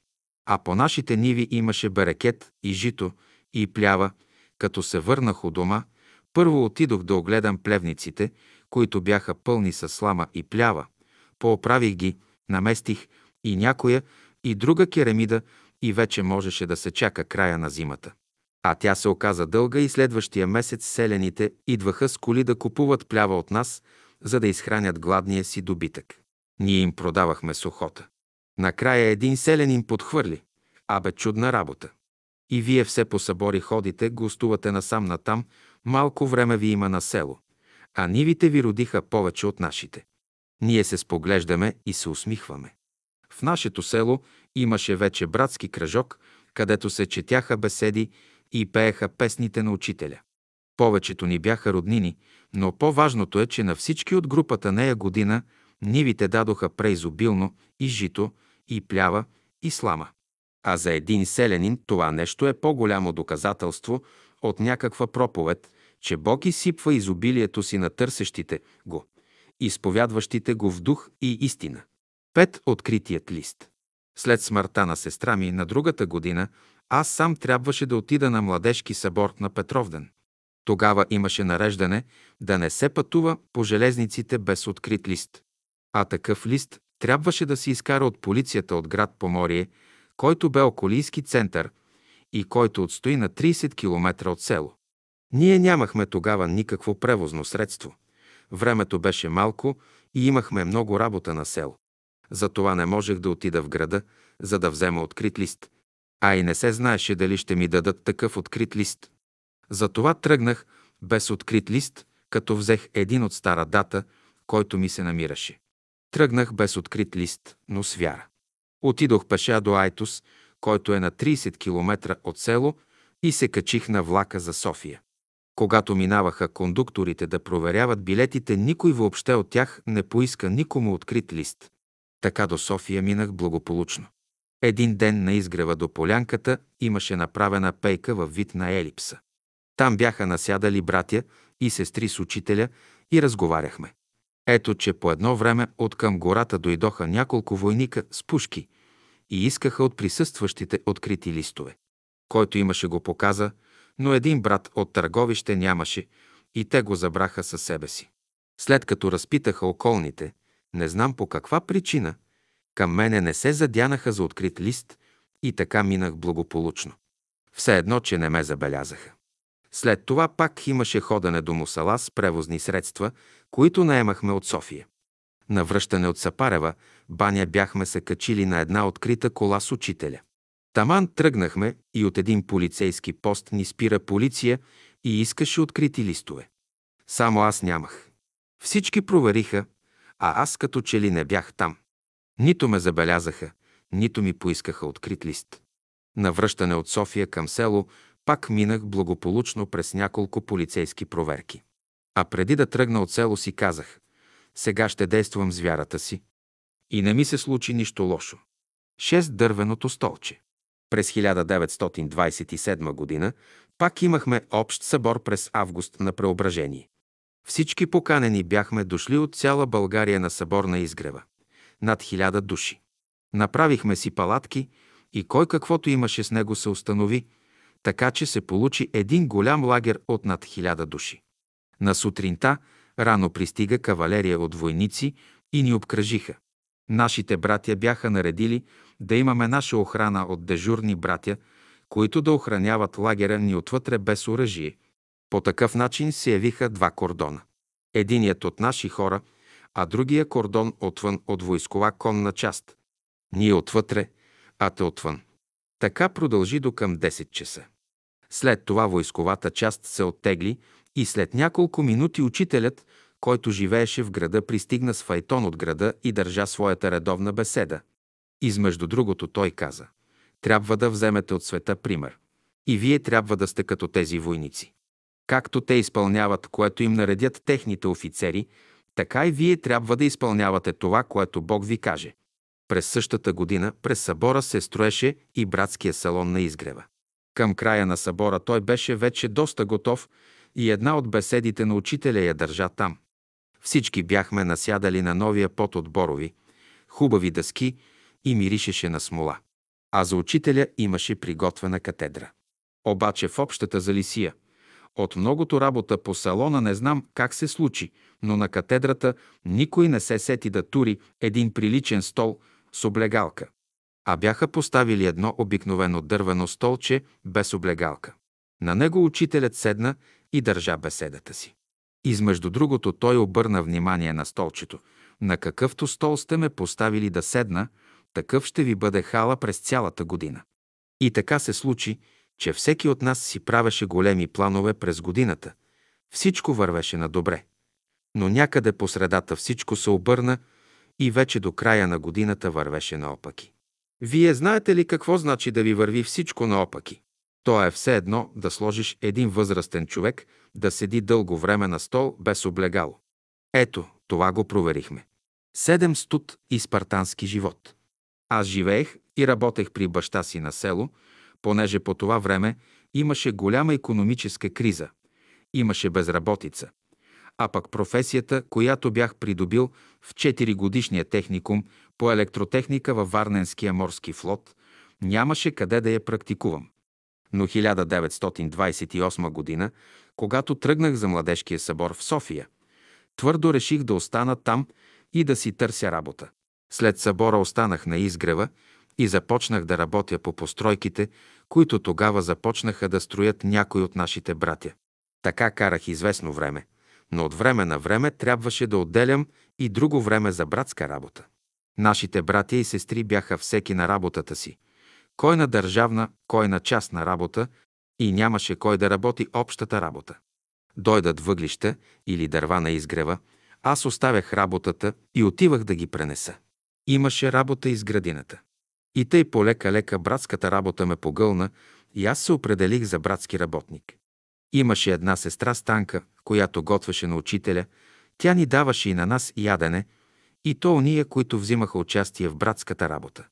А по нашите ниви имаше берекет и жито и плява. Като се върнах у дома, първо отидох да огледам плевниците, които бяха пълни с слама и плява. Пооправих ги, наместих и някоя и друга керамида и вече можеше да се чака края на зимата. А тя се оказа дълга и следващия месец селените идваха с коли да купуват плява от нас, за да изхранят гладния си добитък. Ние им продавахме сухота. Накрая един селянин подхвърли. Абе, чудна работа. И вие все по събори ходите, гостувате насам натам, малко време ви има на село. А нивите ви родиха повече от нашите. Ние се споглеждаме и се усмихваме. В нашето село имаше вече братски кръжок, където се четяха беседи и пееха песните на учителя. Повечето ни бяха роднини, но по-важното е, че на всички от групата нея година нивите дадоха преизобилно и жито, и плява, и слама. А за един селянин това нещо е по-голямо доказателство от някаква проповед, че Бог изсипва изобилието си на търсещите го, изповядващите го в дух и истина. Пет откритият лист. След смъртта на сестра ми на другата година, аз сам трябваше да отида на младежки събор на Петровден. Тогава имаше нареждане да не се пътува по железниците без открит лист. А такъв лист трябваше да се изкара от полицията от град Поморие, който бе околийски център и който отстои на 30 км от село. Ние нямахме тогава никакво превозно средство. Времето беше малко и имахме много работа на село. Затова не можех да отида в града, за да взема открит лист. А и не се знаеше дали ще ми дадат такъв открит лист. Затова тръгнах без открит лист, като взех един от стара дата, който ми се намираше. Тръгнах без открит лист, но с вяра. Отидох пеша до Айтос, който е на 30 км от село, и се качих на влака за София. Когато минаваха кондукторите да проверяват билетите, никой въобще от тях не поиска никому открит лист. Така до София минах благополучно. Един ден на изгрева до полянката имаше направена пейка във вид на елипса. Там бяха насядали братя и сестри с учителя и разговаряхме. Ето, че по едно време от към гората дойдоха няколко войника с пушки и искаха от присъстващите открити листове. Който имаше го показа, но един брат от търговище нямаше и те го забраха със себе си. След като разпитаха околните, не знам по каква причина, към мене не се задянаха за открит лист и така минах благополучно. Все едно, че не ме забелязаха. След това пак имаше ходене до Мусала с превозни средства, които наемахме от София. На връщане от Сапарева, баня бяхме се качили на една открита кола с учителя. Таман тръгнахме и от един полицейски пост ни спира полиция и искаше открити листове. Само аз нямах. Всички провериха, а аз като че ли не бях там. Нито ме забелязаха, нито ми поискаха открит лист. На връщане от София към село пак минах благополучно през няколко полицейски проверки. А преди да тръгна от село си казах, сега ще действам с вярата си. И не ми се случи нищо лошо. Шест дървеното столче. През 1927 година пак имахме общ събор през август на Преображение. Всички поканени бяхме дошли от цяла България на събор на изгрева. Над хиляда души. Направихме си палатки и кой каквото имаше с него се установи, така че се получи един голям лагер от над хиляда души. На сутринта рано пристига кавалерия от войници и ни обкръжиха. Нашите братя бяха наредили да имаме наша охрана от дежурни братя, които да охраняват лагера ни отвътре без оръжие. По такъв начин се явиха два кордона. Единият от наши хора, а другия кордон отвън от войскова конна част. Ние отвътре, а те отвън. Така продължи до към 10 часа. След това войсковата част се оттегли и след няколко минути учителят, който живееше в града, пристигна с файтон от града и държа своята редовна беседа. Измежду другото той каза, трябва да вземете от света пример. И вие трябва да сте като тези войници. Както те изпълняват, което им наредят техните офицери, така и вие трябва да изпълнявате това, което Бог ви каже. През същата година през събора се строеше и братския салон на изгрева. Към края на събора той беше вече доста готов и една от беседите на учителя я държа там. Всички бяхме насядали на новия пот от борови, хубави дъски и миришеше на смола. А за учителя имаше приготвена катедра. Обаче в общата залисия, от многото работа по салона не знам как се случи, но на катедрата никой не се сети да тури един приличен стол с облегалка. А бяха поставили едно обикновено дървено столче без облегалка. На него учителят седна и държа беседата си. Измежду другото той обърна внимание на столчето. На какъвто стол сте ме поставили да седна, такъв ще ви бъде хала през цялата година. И така се случи, че всеки от нас си правеше големи планове през годината. Всичко вървеше на добре. Но някъде по средата всичко се обърна и вече до края на годината вървеше наопаки. Вие знаете ли какво значи да ви върви всичко наопаки? То е все едно да сложиш един възрастен човек да седи дълго време на стол без облегало. Ето, това го проверихме. Седем студ и спартански живот. Аз живеех и работех при баща си на село, понеже по това време имаше голяма економическа криза, имаше безработица. А пък професията, която бях придобил в 4 годишния техникум по електротехника във Варненския морски флот, нямаше къде да я практикувам. Но 1928 година, когато тръгнах за младежкия събор в София, твърдо реших да остана там и да си търся работа. След събора останах на изгрева и започнах да работя по постройките, които тогава започнаха да строят някои от нашите братя. Така карах известно време, но от време на време трябваше да отделям и друго време за братска работа. Нашите братя и сестри бяха всеки на работата си. Кой на държавна, кой на частна работа и нямаше кой да работи общата работа. Дойдат въглища или дърва на изгрева, аз оставях работата и отивах да ги пренеса. Имаше работа из градината. И тъй полека-лека братската работа ме погълна и аз се определих за братски работник. Имаше една сестра Станка, която готвеше на учителя. Тя ни даваше и на нас ядене, и то уния, които взимаха участие в братската работа.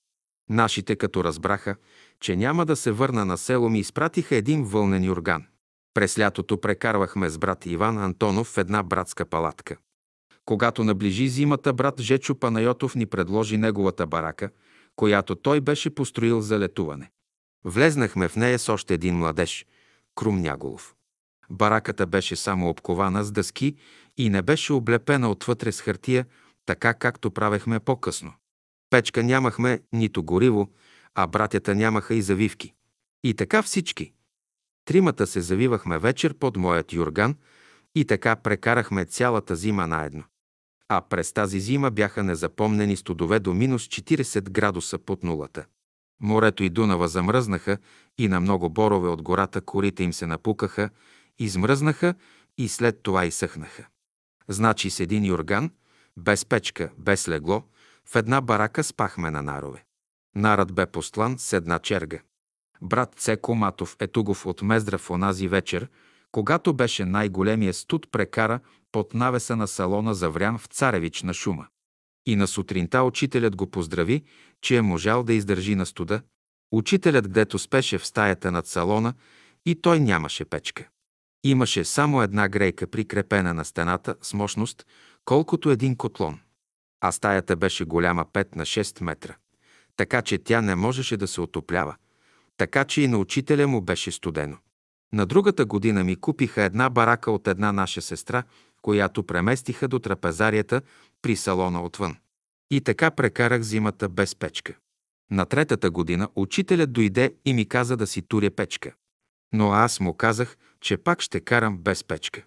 Нашите, като разбраха, че няма да се върна на село, ми изпратиха един вълнен юрган. През лятото прекарвахме с брат Иван Антонов в една братска палатка. Когато наближи зимата, брат Жечо Панайотов ни предложи неговата барака, която той беше построил за летуване. Влезнахме в нея с още един младеж, Крум Няголов. Бараката беше само обкована с дъски и не беше облепена отвътре с хартия, така както правехме по-късно. Печка нямахме нито гориво, а братята нямаха и завивки. И така всички. Тримата се завивахме вечер под моят юрган и така прекарахме цялата зима наедно. А през тази зима бяха незапомнени студове до минус 40 градуса под нулата. Морето и Дунава замръзнаха и на много борове от гората корите им се напукаха, измръзнаха и след това изсъхнаха. Значи с един юрган, без печка, без легло, в една барака спахме на нарове. Нарът бе послан с една черга. Брат Цеко Матов Етугов от Мездра в онази вечер, когато беше най-големия студ, прекара под навеса на салона Заврян в Царевич на Шума. И на сутринта учителят го поздрави, че е можал да издържи на студа. Учителят гдето спеше в стаята над салона и той нямаше печка. Имаше само една грейка прикрепена на стената с мощност, колкото един котлон. А стаята беше голяма 5 на 6 метра, така че тя не можеше да се отоплява, така че и на учителя му беше студено. На другата година ми купиха една барака от една наша сестра, която преместиха до трапезарията при салона отвън. И така прекарах зимата без печка. На третата година учителят дойде и ми каза да си туря печка. Но аз му казах, че пак ще карам без печка.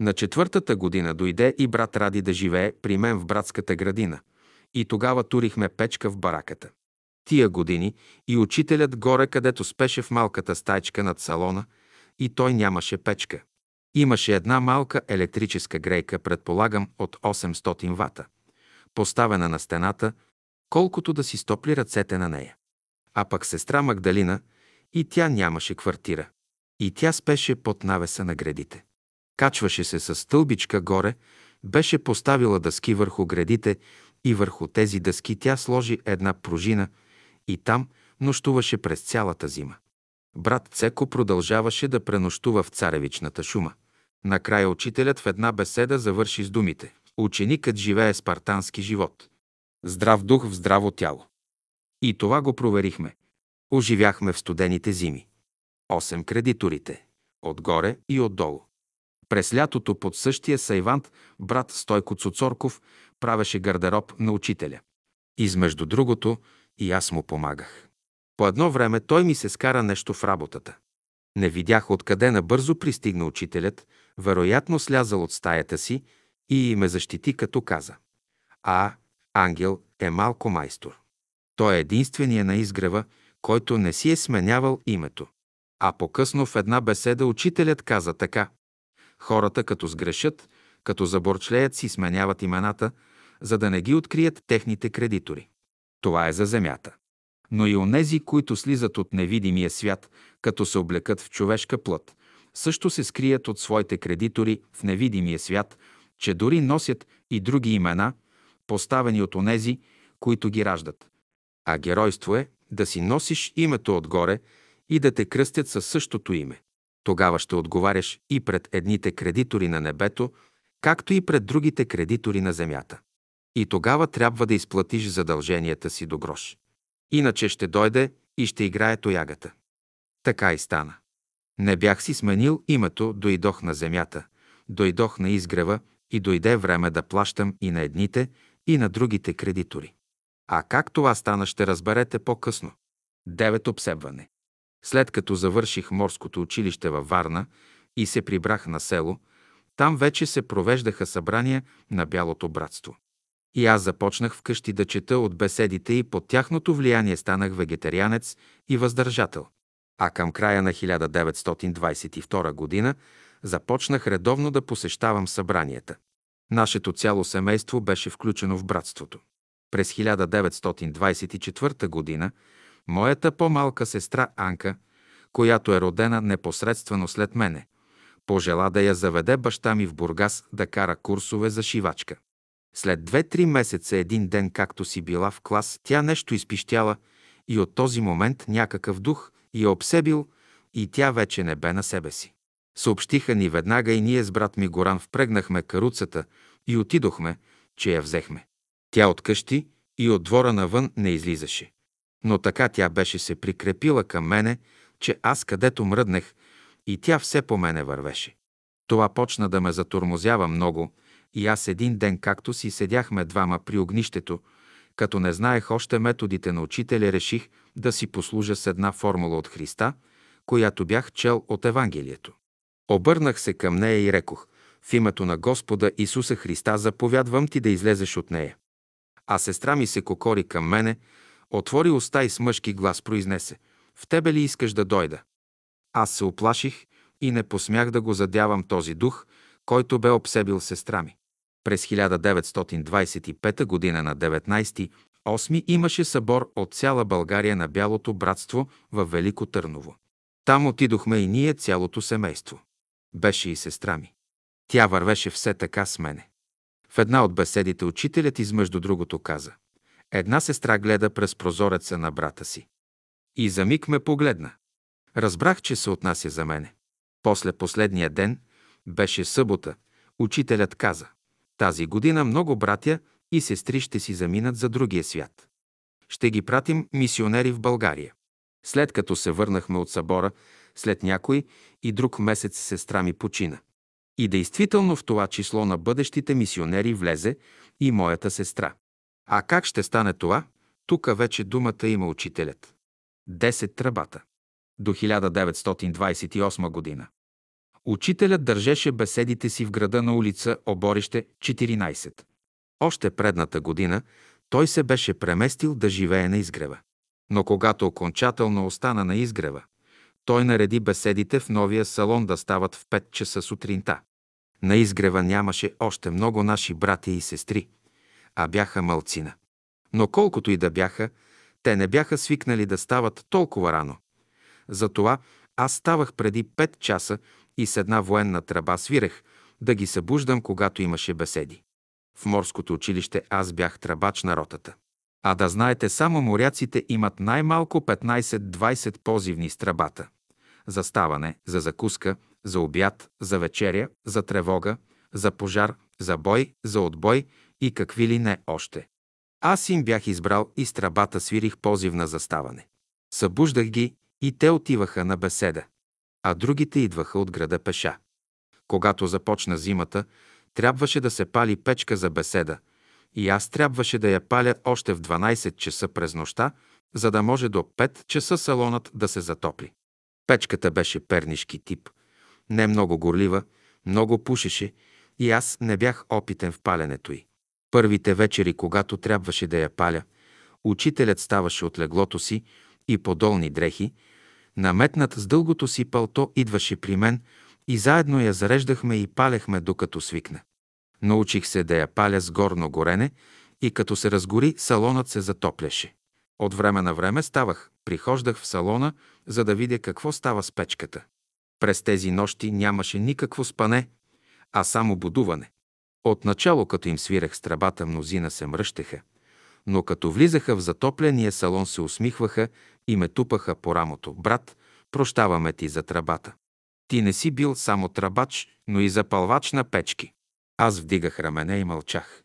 На четвъртата година дойде и брат Ради да живее при мен в братската градина. И тогава турихме печка в бараката. Тия години и учителят горе, където спеше в малката стайчка над салона, и той нямаше печка. Имаше една малка електрическа грейка, предполагам от 800 вата, поставена на стената, колкото да си стопли ръцете на нея. А пък сестра Магдалина и тя нямаше квартира. И тя спеше под навеса на гредите. Качваше се с стълбичка горе, беше поставила дъски върху гредите и върху тези дъски тя сложи една пружина и там нощуваше през цялата зима. Брат Цеко продължаваше да пренощува в царевичната шума. Накрая учителят в една беседа завърши с думите «Ученикът живее спартански живот. Здрав дух в здраво тяло». И това го проверихме. Оживяхме в студените зими. Осем кредиторите. Отгоре и отдолу. През лятото под същия сайвант брат Стойко Цуцорков правеше гардероб на учителя. Измежду другото и аз му помагах. По едно време той ми се скара нещо в работата. Не видях откъде набързо пристигна учителят, вероятно слязал от стаята си и ме защити, като каза. А, Ангел е малко майстор. Той е единствения на изгрева, който не си е сменявал името. А по-късно в една беседа учителят каза така. Хората като сгрешат, като заборчлеят си сменяват имената, за да не ги открият техните кредитори. Това е за земята. Но и онези, които слизат от невидимия свят, като се облекат в човешка плът, също се скрият от своите кредитори в невидимия свят, че дори носят и други имена, поставени от онези, които ги раждат. А геройство е да си носиш името отгоре и да те кръстят със същото име. Тогава ще отговаряш и пред едните кредитори на небето, както и пред другите кредитори на земята. И тогава трябва да изплатиш задълженията си до грош. Иначе ще дойде и ще играе тоягата. Така и стана. Не бях си сменил името, дойдох на земята, дойдох на изгрева и дойде време да плащам и на едните, и на другите кредитори. А как това стана, ще разберете по-късно. Девет обсебване. След като завърших морското училище във Варна и се прибрах на село, там вече се провеждаха събрания на Бялото братство. И аз започнах вкъщи да чета от беседите и под тяхното влияние станах вегетарианец и въздържател. А към края на 1922 година започнах редовно да посещавам събранията. Нашето цяло семейство беше включено в братството. През 1924 година моята по-малка сестра Анка, която е родена непосредствено след мене, пожела да я заведе баща ми в Бургас да кара курсове за шивачка. След две-три месеца един ден, както си била в клас, тя нещо изпищяла и от този момент някакъв дух я обсебил и тя вече не бе на себе си. Съобщиха ни веднага и ние с брат ми Горан впрегнахме каруцата и отидохме, че я взехме. Тя от къщи и от двора навън не излизаше. Но така тя беше се прикрепила към мене, че аз където мръднех и тя все по мене вървеше. Това почна да ме затормозява много и аз един ден, както си седяхме двама при огнището, като не знаех още методите на учителя, реших да си послужа с една формула от Христа, която бях чел от Евангелието. Обърнах се към нея и рекох, в името на Господа Исуса Христа заповядвам ти да излезеш от нея. А сестра ми се кокори към мене, отвори уста и с мъжки глас произнесе «В тебе ли искаш да дойда?» Аз се оплаших и не посмях да го задявам този дух, който бе обсебил сестра ми. През 1925 г. на 19 8 имаше събор от цяла България на Бялото братство в Велико Търново. Там отидохме и ние цялото семейство. Беше и сестра ми. Тя вървеше все така с мене. В една от беседите учителят измежду другото каза. Една сестра гледа през прозореца на брата си. И за миг ме погледна. Разбрах, че се отнася за мене. После последния ден, беше събота, учителят каза. Тази година много братя и сестри ще си заминат за другия свят. Ще ги пратим мисионери в България. След като се върнахме от събора, след някой и друг месец сестра ми почина. И действително в това число на бъдещите мисионери влезе и моята сестра. А как ще стане това? Тук вече думата има учителят. Десет тръбата. До 1928 година. Учителят държеше беседите си в града на улица Оборище 14. Още предната година той се беше преместил да живее на изгрева. Но когато окончателно остана на изгрева, Той нареди беседите в новия салон да стават в 5 часа сутринта. На изгрева нямаше още много наши братя и сестри, а бяха мълцина. Но колкото и да бяха, те не бяха свикнали да стават толкова рано. Затова аз ставах преди 5 часа и с една военна тръба свирех, да ги събуждам, когато имаше беседи. В морското училище аз бях тръбач на ротата. А да знаете, само моряците имат най-малко 15-20 позивни с тръбата. За ставане, за закуска, за обяд, за вечеря, за тревога, за пожар, за бой, за отбой и какви ли не още. Аз им бях избрал и с тръбата свирих позивна заставане. Събуждах ги и те отиваха на беседа, а другите идваха от града пеша. Когато започна зимата, трябваше да се пали печка за беседа и аз трябваше да я паля още в 12 часа през нощта, за да може до 5 часа салонът да се затопли. Печката беше пернишки тип, не много горлива, много пушеше и аз не бях опитен в паленето й. Първите вечери, когато трябваше да я паля, учителят ставаше от леглото си и по долни дрехи, наметнат с дългото си пълто, идваше при мен и заедно я зареждахме и палехме, докато свикне. Научих се да я паля с горно горене и като се разгори, салонът се затопляше. От време на време ставах, прихождах в салона, за да видя какво става с печката. През тези нощи нямаше никакво спане, а само будуване. Отначало, като им свирех с тръбата, мнозина се мръщеха, но като влизаха в затопления салон, се усмихваха и ме тупаха по рамото. Брат, прощаваме ти за тръбата. Ти не си бил само тръбач, но и запалвач на печки. Аз вдигах рамене и мълчах.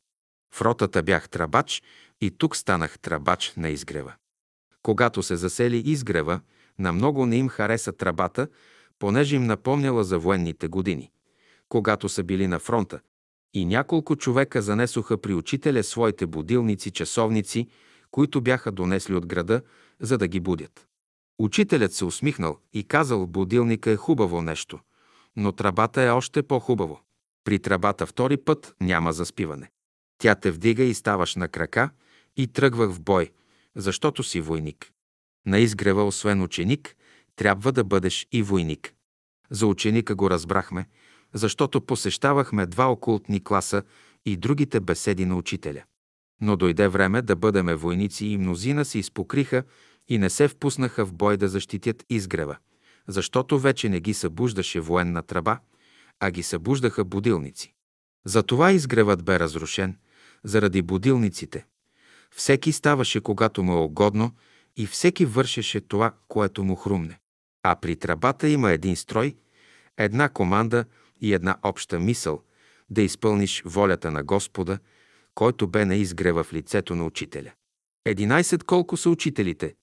В ротата бях тръбач и тук станах тръбач на изгрева. Когато се засели изгрева, на много не им хареса тръбата, понеже им напомняла за военните години, когато са били на фронта, и няколко човека занесоха при учителя своите будилници, часовници, които бяха донесли от града, за да ги будят. Учителят се усмихнал и казал, будилника е хубаво нещо, но тръбата е още по-хубаво. При тръбата втори път няма заспиване. Тя те вдига и ставаш на крака и тръгвах в бой, защото си войник. На изгрева, освен ученик, трябва да бъдеш и войник. За ученика го разбрахме, защото посещавахме два окултни класа и другите беседи на учителя. Но дойде време да бъдеме войници и мнозина се изпокриха и не се впуснаха в бой да защитят изгрева, защото вече не ги събуждаше военна тръба, а ги събуждаха будилници. Затова изгревът бе разрушен, заради будилниците. Всеки ставаше, когато му е угодно, и всеки вършеше това, което му хрумне. А при тръбата има един строй, една команда и една обща мисъл да изпълниш волята на Господа, който бе на изгрева в лицето на учителя. Единайсет колко са учителите?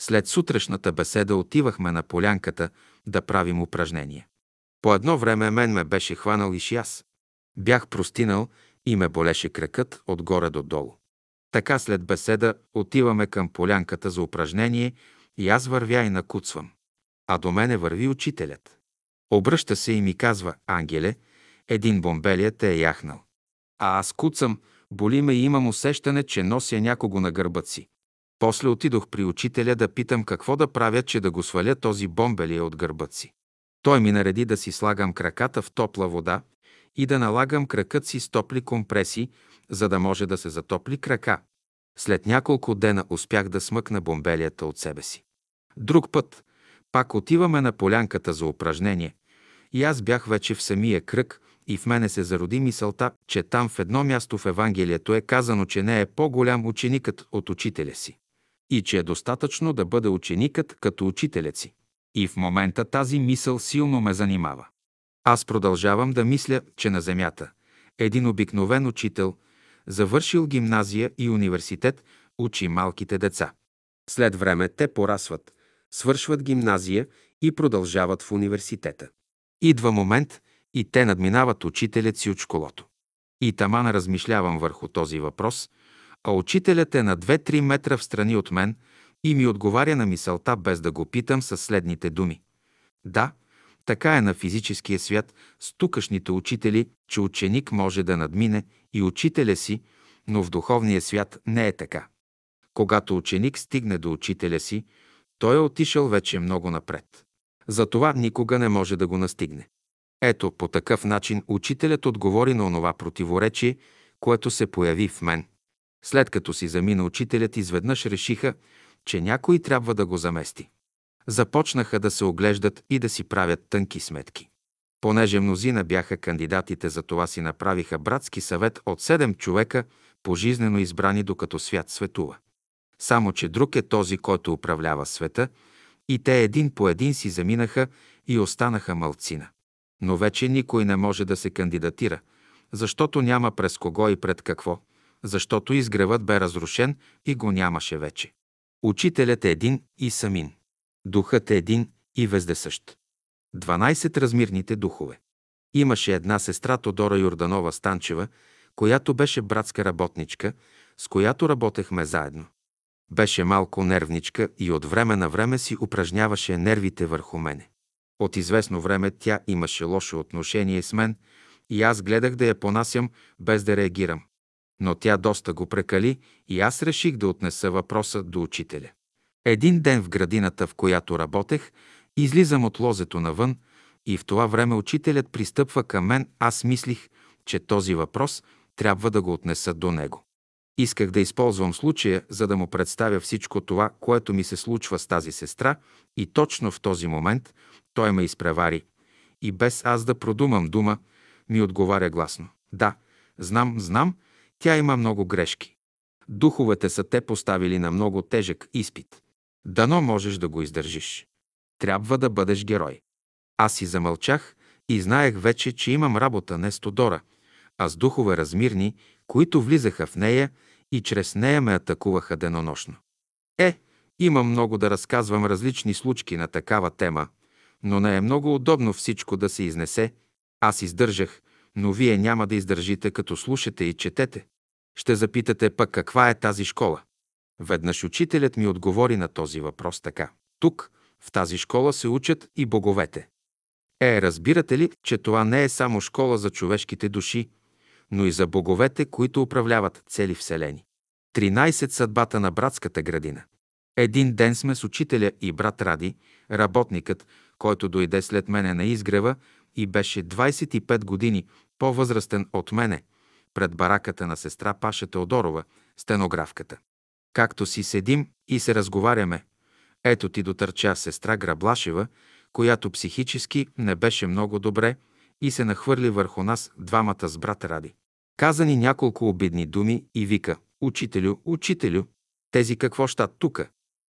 След сутрешната беседа отивахме на полянката да правим упражнения. По едно време мен ме беше хванал и шияс. Бях простинал и ме болеше кракът отгоре до долу. Така след беседа отиваме към полянката за упражнение и аз вървя и накуцвам. А до мене върви учителят. Обръща се и ми казва, Ангеле, един бомбелия те е яхнал. А аз куцам, боли ме и имам усещане, че нося някого на гърбът си. После отидох при учителя да питам какво да правя, че да го сваля този бомбелия от гърбът си. Той ми нареди да си слагам краката в топла вода и да налагам кракът си с топли компреси, за да може да се затопли крака. След няколко дена успях да смъкна бомбелията от себе си. Друг път пак отиваме на полянката за упражнение и аз бях вече в самия кръг и в мене се зароди мисълта, че там в едно място в Евангелието е казано, че не е по-голям ученикът от учителя си и че е достатъчно да бъде ученикът като учителят си. И в момента тази мисъл силно ме занимава. Аз продължавам да мисля, че на Земята един обикновен учител, завършил гимназия и университет, учи малките деца. След време те порасват, свършват гимназия и продължават в университета. Идва момент и те надминават учителят си от школото. И тамана размишлявам върху този въпрос, а учителят е на 2-3 метра в страни от мен и ми отговаря на мисълта, без да го питам със следните думи. Да, така е на физическия свят с тукашните учители, че ученик може да надмине и учителя си, но в духовния свят не е така. Когато ученик стигне до учителя си, той е отишъл вече много напред. Затова никога не може да го настигне. Ето, по такъв начин учителят отговори на онова противоречие, което се появи в мен. След като си замина учителят, изведнъж решиха, че някой трябва да го замести. Започнаха да се оглеждат и да си правят тънки сметки. Понеже мнозина бяха кандидатите, за това си направиха братски съвет от седем човека, пожизнено избрани докато свят светува. Само, че друг е този, който управлява света, и те един по един си заминаха и останаха мълцина. Но вече никой не може да се кандидатира, защото няма през кого и пред какво, защото изгревът бе разрушен и го нямаше вече. Учителят е един и самин. Духът е един и вездесъщ. 12 размирните духове. Имаше една сестра Тодора Йорданова Станчева, която беше братска работничка, с която работехме заедно. Беше малко нервничка и от време на време си упражняваше нервите върху мене. От известно време тя имаше лошо отношение с мен и аз гледах да я понасям без да реагирам. Но тя доста го прекали и аз реших да отнеса въпроса до учителя. Един ден в градината, в която работех, излизам от лозето навън и в това време учителят пристъпва към мен. Аз мислих, че този въпрос трябва да го отнеса до него. Исках да използвам случая, за да му представя всичко това, което ми се случва с тази сестра и точно в този момент той ме изпревари и без аз да продумам дума, ми отговаря гласно. Да, знам, знам, тя има много грешки. Духовете са те поставили на много тежък изпит. Дано можеш да го издържиш. Трябва да бъдеш герой. Аз си замълчах и знаех вече, че имам работа не с Тодора, а с духове размирни, които влизаха в нея и чрез нея ме атакуваха денонощно. Е, имам много да разказвам различни случки на такава тема, но не е много удобно всичко да се изнесе. Аз издържах, но вие няма да издържите, като слушате и четете. Ще запитате пък каква е тази школа. Веднъж учителят ми отговори на този въпрос така. Тук, в тази школа се учат и боговете. Е, разбирате ли, че това не е само школа за човешките души, но и за боговете, които управляват цели вселени. 13. Съдбата на братската градина. Един ден сме с учителя и брат Ради, работникът, който дойде след мене на изгрева и беше 25 години по-възрастен от мене, пред бараката на сестра Паша Теодорова, стенографката. Както си седим и се разговаряме, ето ти дотърча сестра Граблашева, която психически не беше много добре и се нахвърли върху нас двамата с брат Ради. Каза ни няколко обидни думи и вика «Учителю, учителю, тези какво щат тука?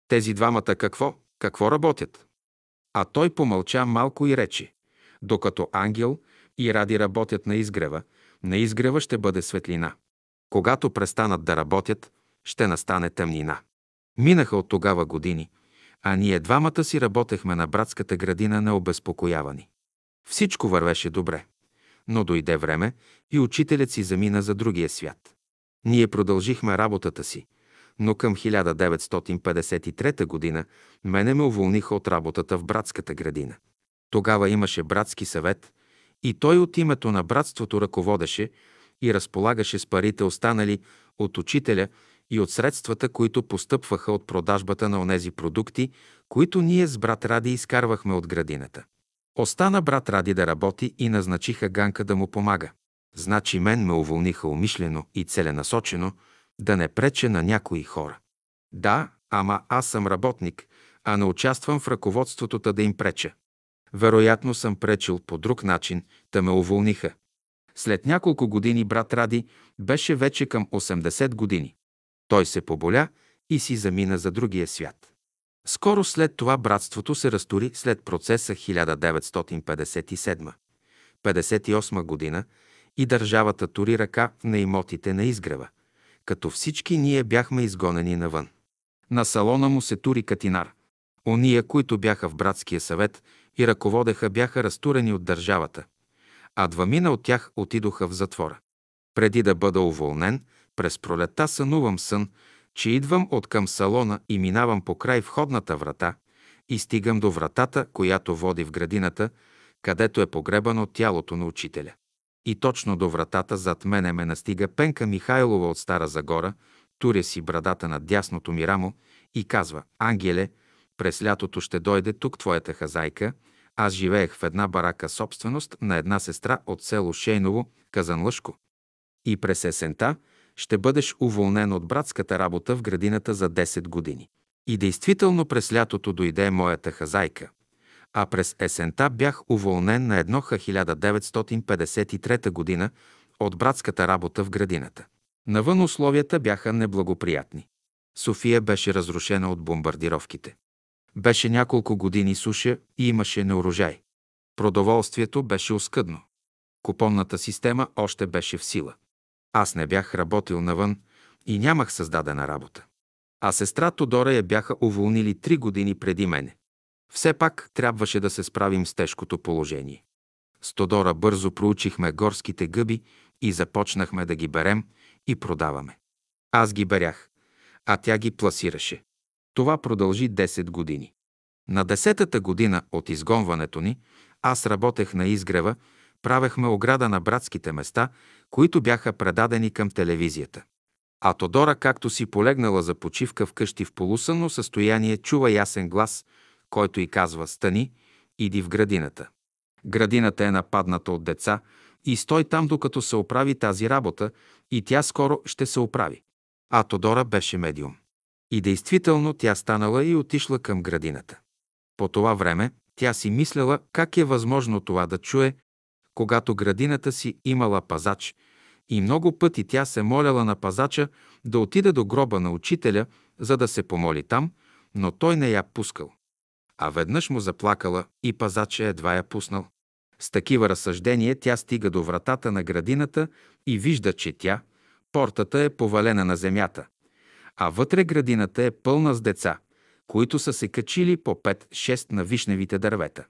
Тези двамата какво? Какво работят?» А той помълча малко и рече «Докато ангел и Ради работят на изгрева, на изгрева ще бъде светлина. Когато престанат да работят, ще настане тъмнина». Минаха от тогава години, а ние двамата си работехме на братската градина необезпокоявани. Всичко вървеше добре. Но дойде време и учителят си замина за другия свят. Ние продължихме работата си, но към 1953 година мене ме уволниха от работата в братската градина. Тогава имаше братски съвет и той от името на братството ръководеше и разполагаше с парите останали от учителя и от средствата, които постъпваха от продажбата на онези продукти, които ние с брат Ради изкарвахме от градината. Остана брат Ради да работи и назначиха Ганка да му помага. Значи мен ме уволниха умишлено и целенасочено да не прече на някои хора. Да, ама аз съм работник, а не участвам в ръководството да им преча. Вероятно съм пречил по друг начин, да ме уволниха. След няколко години брат Ради беше вече към 80 години. Той се поболя и си замина за другия свят. Скоро след това братството се разтори след процеса 1957-58 година и държавата тури ръка на имотите на изгрева, като всички ние бяхме изгонени навън. На салона му се тури катинар. Ония, които бяха в братския съвет и ръководеха, бяха разтурени от държавата, а двамина от тях отидоха в затвора. Преди да бъда уволнен, през пролета сънувам сън, че идвам от към салона и минавам по край входната врата и стигам до вратата, която води в градината, където е погребано тялото на учителя. И точно до вратата зад мене ме настига Пенка Михайлова от Стара Загора, туря си брадата над дясното ми рамо и казва «Ангеле, През лятото ще дойде тук твоята хазайка. Аз живеех в една барака собственост на една сестра от село Шейново, Казанлъшко. И през есента ще бъдеш уволнен от братската работа в градината за 10 години. И действително през лятото дойде моята хазайка, а през есента бях уволнен на едноха 1953 година от братската работа в градината. Навън условията бяха неблагоприятни. София беше разрушена от бомбардировките. Беше няколко години суша и имаше неурожай. Продоволствието беше оскъдно. Купонната система още беше в сила. Аз не бях работил навън и нямах създадена работа. А сестра Тодора я бяха уволнили три години преди мене. Все пак трябваше да се справим с тежкото положение. С Тодора бързо проучихме горските гъби и започнахме да ги берем и продаваме. Аз ги берях, а тя ги пласираше. Това продължи 10 години. На десетата година от изгонването ни, аз работех на изгрева, правехме ограда на братските места, които бяха предадени към телевизията. А Тодора, както си полегнала за почивка вкъщи в полусънно състояние, чува ясен глас, който й казва «Стани, иди в градината». Градината е нападната от деца и стой там, докато се оправи тази работа и тя скоро ще се оправи. А Тодора беше медиум. И действително тя станала и отишла към градината. По това време тя си мисляла как е възможно това да чуе, когато градината си имала пазач и много пъти тя се моляла на пазача да отиде до гроба на учителя, за да се помоли там, но той не я пускал. А веднъж му заплакала и пазача едва я пуснал. С такива разсъждения тя стига до вратата на градината и вижда, че тя, портата е повалена на земята, а вътре градината е пълна с деца, които са се качили по 5-6 на вишневите дървета.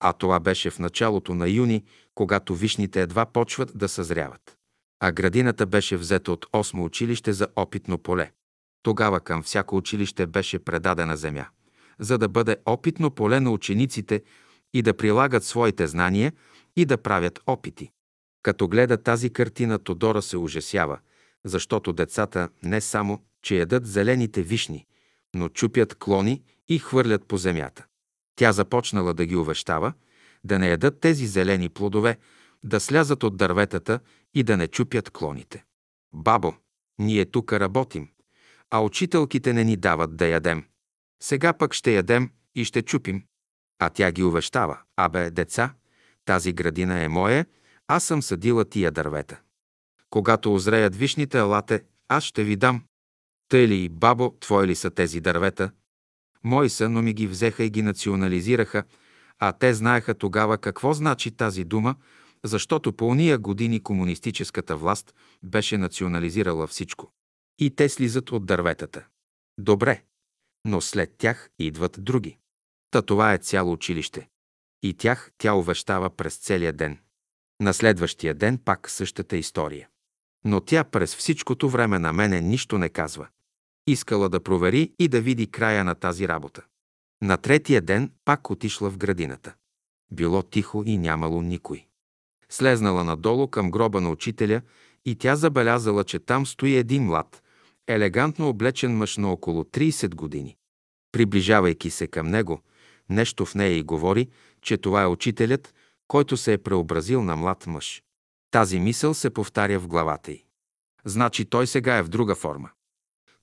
А това беше в началото на юни, когато вишните едва почват да съзряват. А градината беше взета от осмо училище за опитно поле. Тогава към всяко училище беше предадена земя, за да бъде опитно поле на учениците и да прилагат своите знания и да правят опити. Като гледа тази картина, Тодора се ужасява, защото децата не само, че ядат зелените вишни, но чупят клони и хвърлят по земята. Тя започнала да ги увещава, да не ядат тези зелени плодове, да слязат от дърветата и да не чупят клоните. Бабо, ние тук работим, а учителките не ни дават да ядем. Сега пък ще ядем и ще чупим. А тя ги увещава. Абе, деца, тази градина е моя, аз съм съдила тия дървета. Когато озреят вишните алате, аз ще ви дам. Тъй ли, бабо, твои ли са тези дървета? Мои са, ми ги взеха и ги национализираха, а те знаеха тогава какво значи тази дума, защото по уния години комунистическата власт беше национализирала всичко. И те слизат от дърветата. Добре, но след тях идват други. Та това е цяло училище. И тях тя увещава през целия ден. На следващия ден пак същата история. Но тя през всичкото време на мене нищо не казва. Искала да провери и да види края на тази работа. На третия ден пак отишла в градината. Било тихо и нямало никой. Слезнала надолу към гроба на учителя и тя забелязала, че там стои един млад, елегантно облечен мъж на около 30 години. Приближавайки се към него, нещо в нея и говори, че това е учителят, който се е преобразил на млад мъж. Тази мисъл се повтаря в главата й. Значи той сега е в друга форма.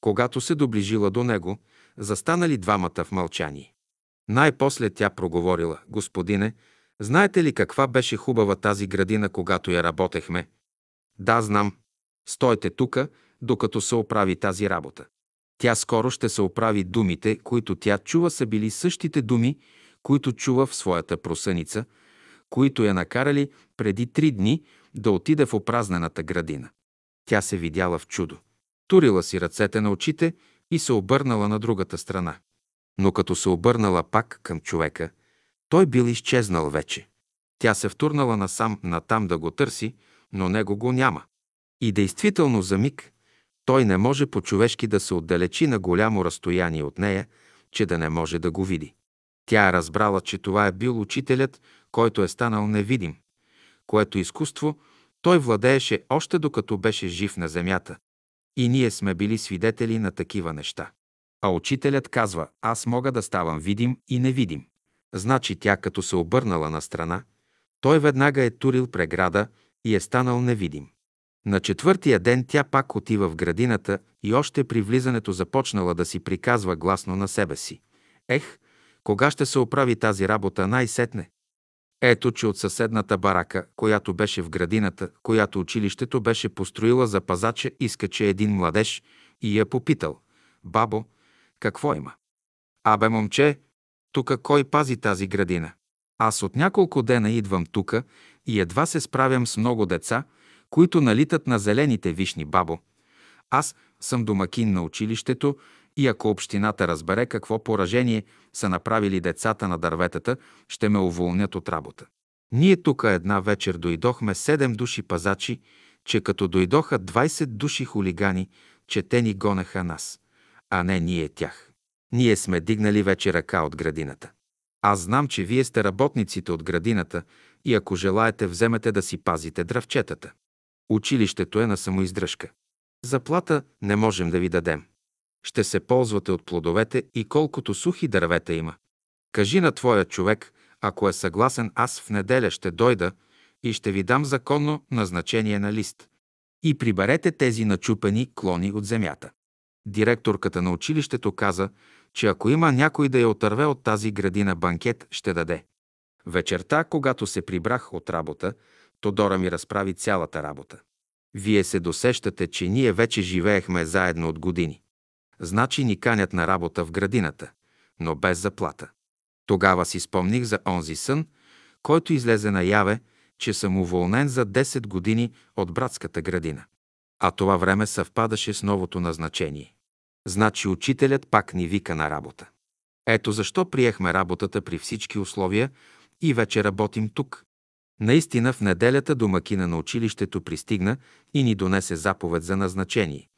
Когато се доближила до него, застанали двамата в мълчание. Най-после тя проговорила, господине, знаете ли каква беше хубава тази градина, когато я работехме? Да, знам. Стойте тука, докато се оправи тази работа. Тя скоро ще се оправи думите, които тя чува са били същите думи, които чува в своята просъница, които я накарали преди три дни да отиде в опразнената градина. Тя се видяла в чудо. Турила си ръцете на очите и се обърнала на другата страна. Но като се обърнала пак към човека, той бил изчезнал вече. Тя се втурнала насам натам да го търси, но него го няма. И действително за миг той не може по-човешки да се отдалечи на голямо разстояние от нея, че да не може да го види. Тя е разбрала, че това е бил учителят, който е станал невидим, което изкуство той владееше още докато беше жив на земята. И ние сме били свидетели на такива неща. А учителят казва, аз мога да ставам видим и невидим. Значи тя, като се обърнала на страна, той веднага е турил преграда и е станал невидим. На четвъртия ден тя пак отива в градината и още при влизането започнала да си приказва гласно на себе си. Ех, кога ще се оправи тази работа най-сетне? Ето, че от съседната барака, която беше в градината, която училището беше построила за пазача, изкаче един младеж и я попитал. Бабо, какво има? Абе, момче, тука кой пази тази градина? Аз от няколко дена идвам тука и едва се справям с много деца, които налитат на зелените вишни, бабо. Аз съм домакин на училището и ако общината разбере какво поражение са направили децата на дърветата, ще ме уволнят от работа. Ние тук една вечер дойдохме седем души пазачи, че като дойдоха 20 души хулигани, че те ни гонеха нас, а не ние тях. Ние сме дигнали вече ръка от градината. Аз знам, че вие сте работниците от градината и ако желаете, вземете да си пазите дравчетата. Училището е на самоиздръжка. Заплата не можем да ви дадем. Ще се ползвате от плодовете и колкото сухи дървета има. Кажи на твоя човек, ако е съгласен, аз в неделя ще дойда и ще ви дам законно назначение на лист. И приберете тези начупени клони от земята. Директорката на училището каза, че ако има някой да я отърве от тази градина банкет, ще даде. Вечерта, когато се прибрах от работа, Тодора ми разправи цялата работа. Вие се досещате, че ние вече живеехме заедно от години. Значи ни канят на работа в градината, но без заплата. Тогава си спомних за онзи сън, който излезе наяве, че съм уволнен за 10 години от братската градина. А това време съвпадаше с новото назначение. Значи учителят пак ни вика на работа. Ето защо приехме работата при всички условия и вече работим тук. Наистина в неделята домакина на училището пристигна и ни донесе заповед за назначение.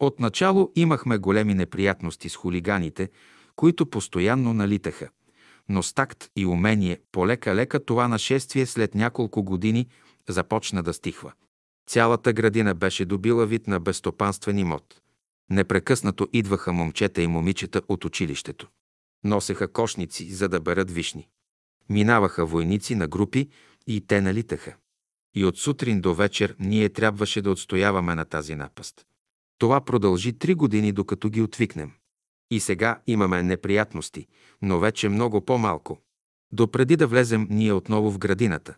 Отначало имахме големи неприятности с хулиганите, които постоянно налитаха. Но с такт и умение, полека-лека това нашествие след няколко години започна да стихва. Цялата градина беше добила вид на безстопанствен имот. Непрекъснато идваха момчета и момичета от училището. Носеха кошници, за да берат вишни. Минаваха войници на групи и те налитаха. И от сутрин до вечер ние трябваше да отстояваме на тази напаст. Това продължи три години, докато ги отвикнем. И сега имаме неприятности, но вече много по-малко. Допреди да влезем ние отново в градината,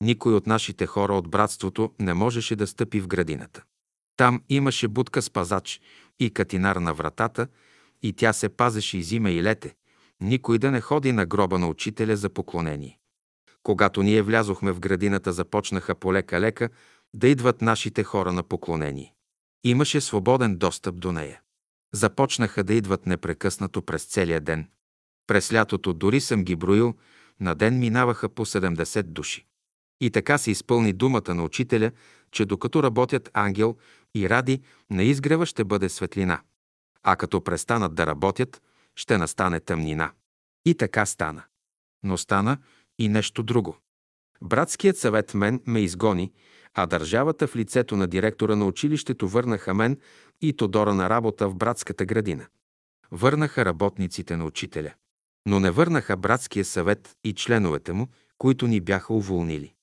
никой от нашите хора от братството не можеше да стъпи в градината. Там имаше будка с пазач и катинар на вратата, и тя се пазеше и зима и лете, никой да не ходи на гроба на учителя за поклонение. Когато ние влязохме в градината, започнаха полека-лека да идват нашите хора на поклонение. Имаше свободен достъп до нея. Започнаха да идват непрекъснато през целия ден. През лятото дори съм ги броил, на ден минаваха по 70 души. И така се изпълни думата на учителя, че докато работят ангел и ради, на изгрева ще бъде светлина. А като престанат да работят, ще настане тъмнина. И така стана. Но стана и нещо друго. Братският съвет мен ме изгони, а държавата в лицето на директора на училището върнаха мен и Тодора на работа в братската градина. Върнаха работниците на учителя. Но не върнаха братския съвет и членовете му, които ни бяха уволнили.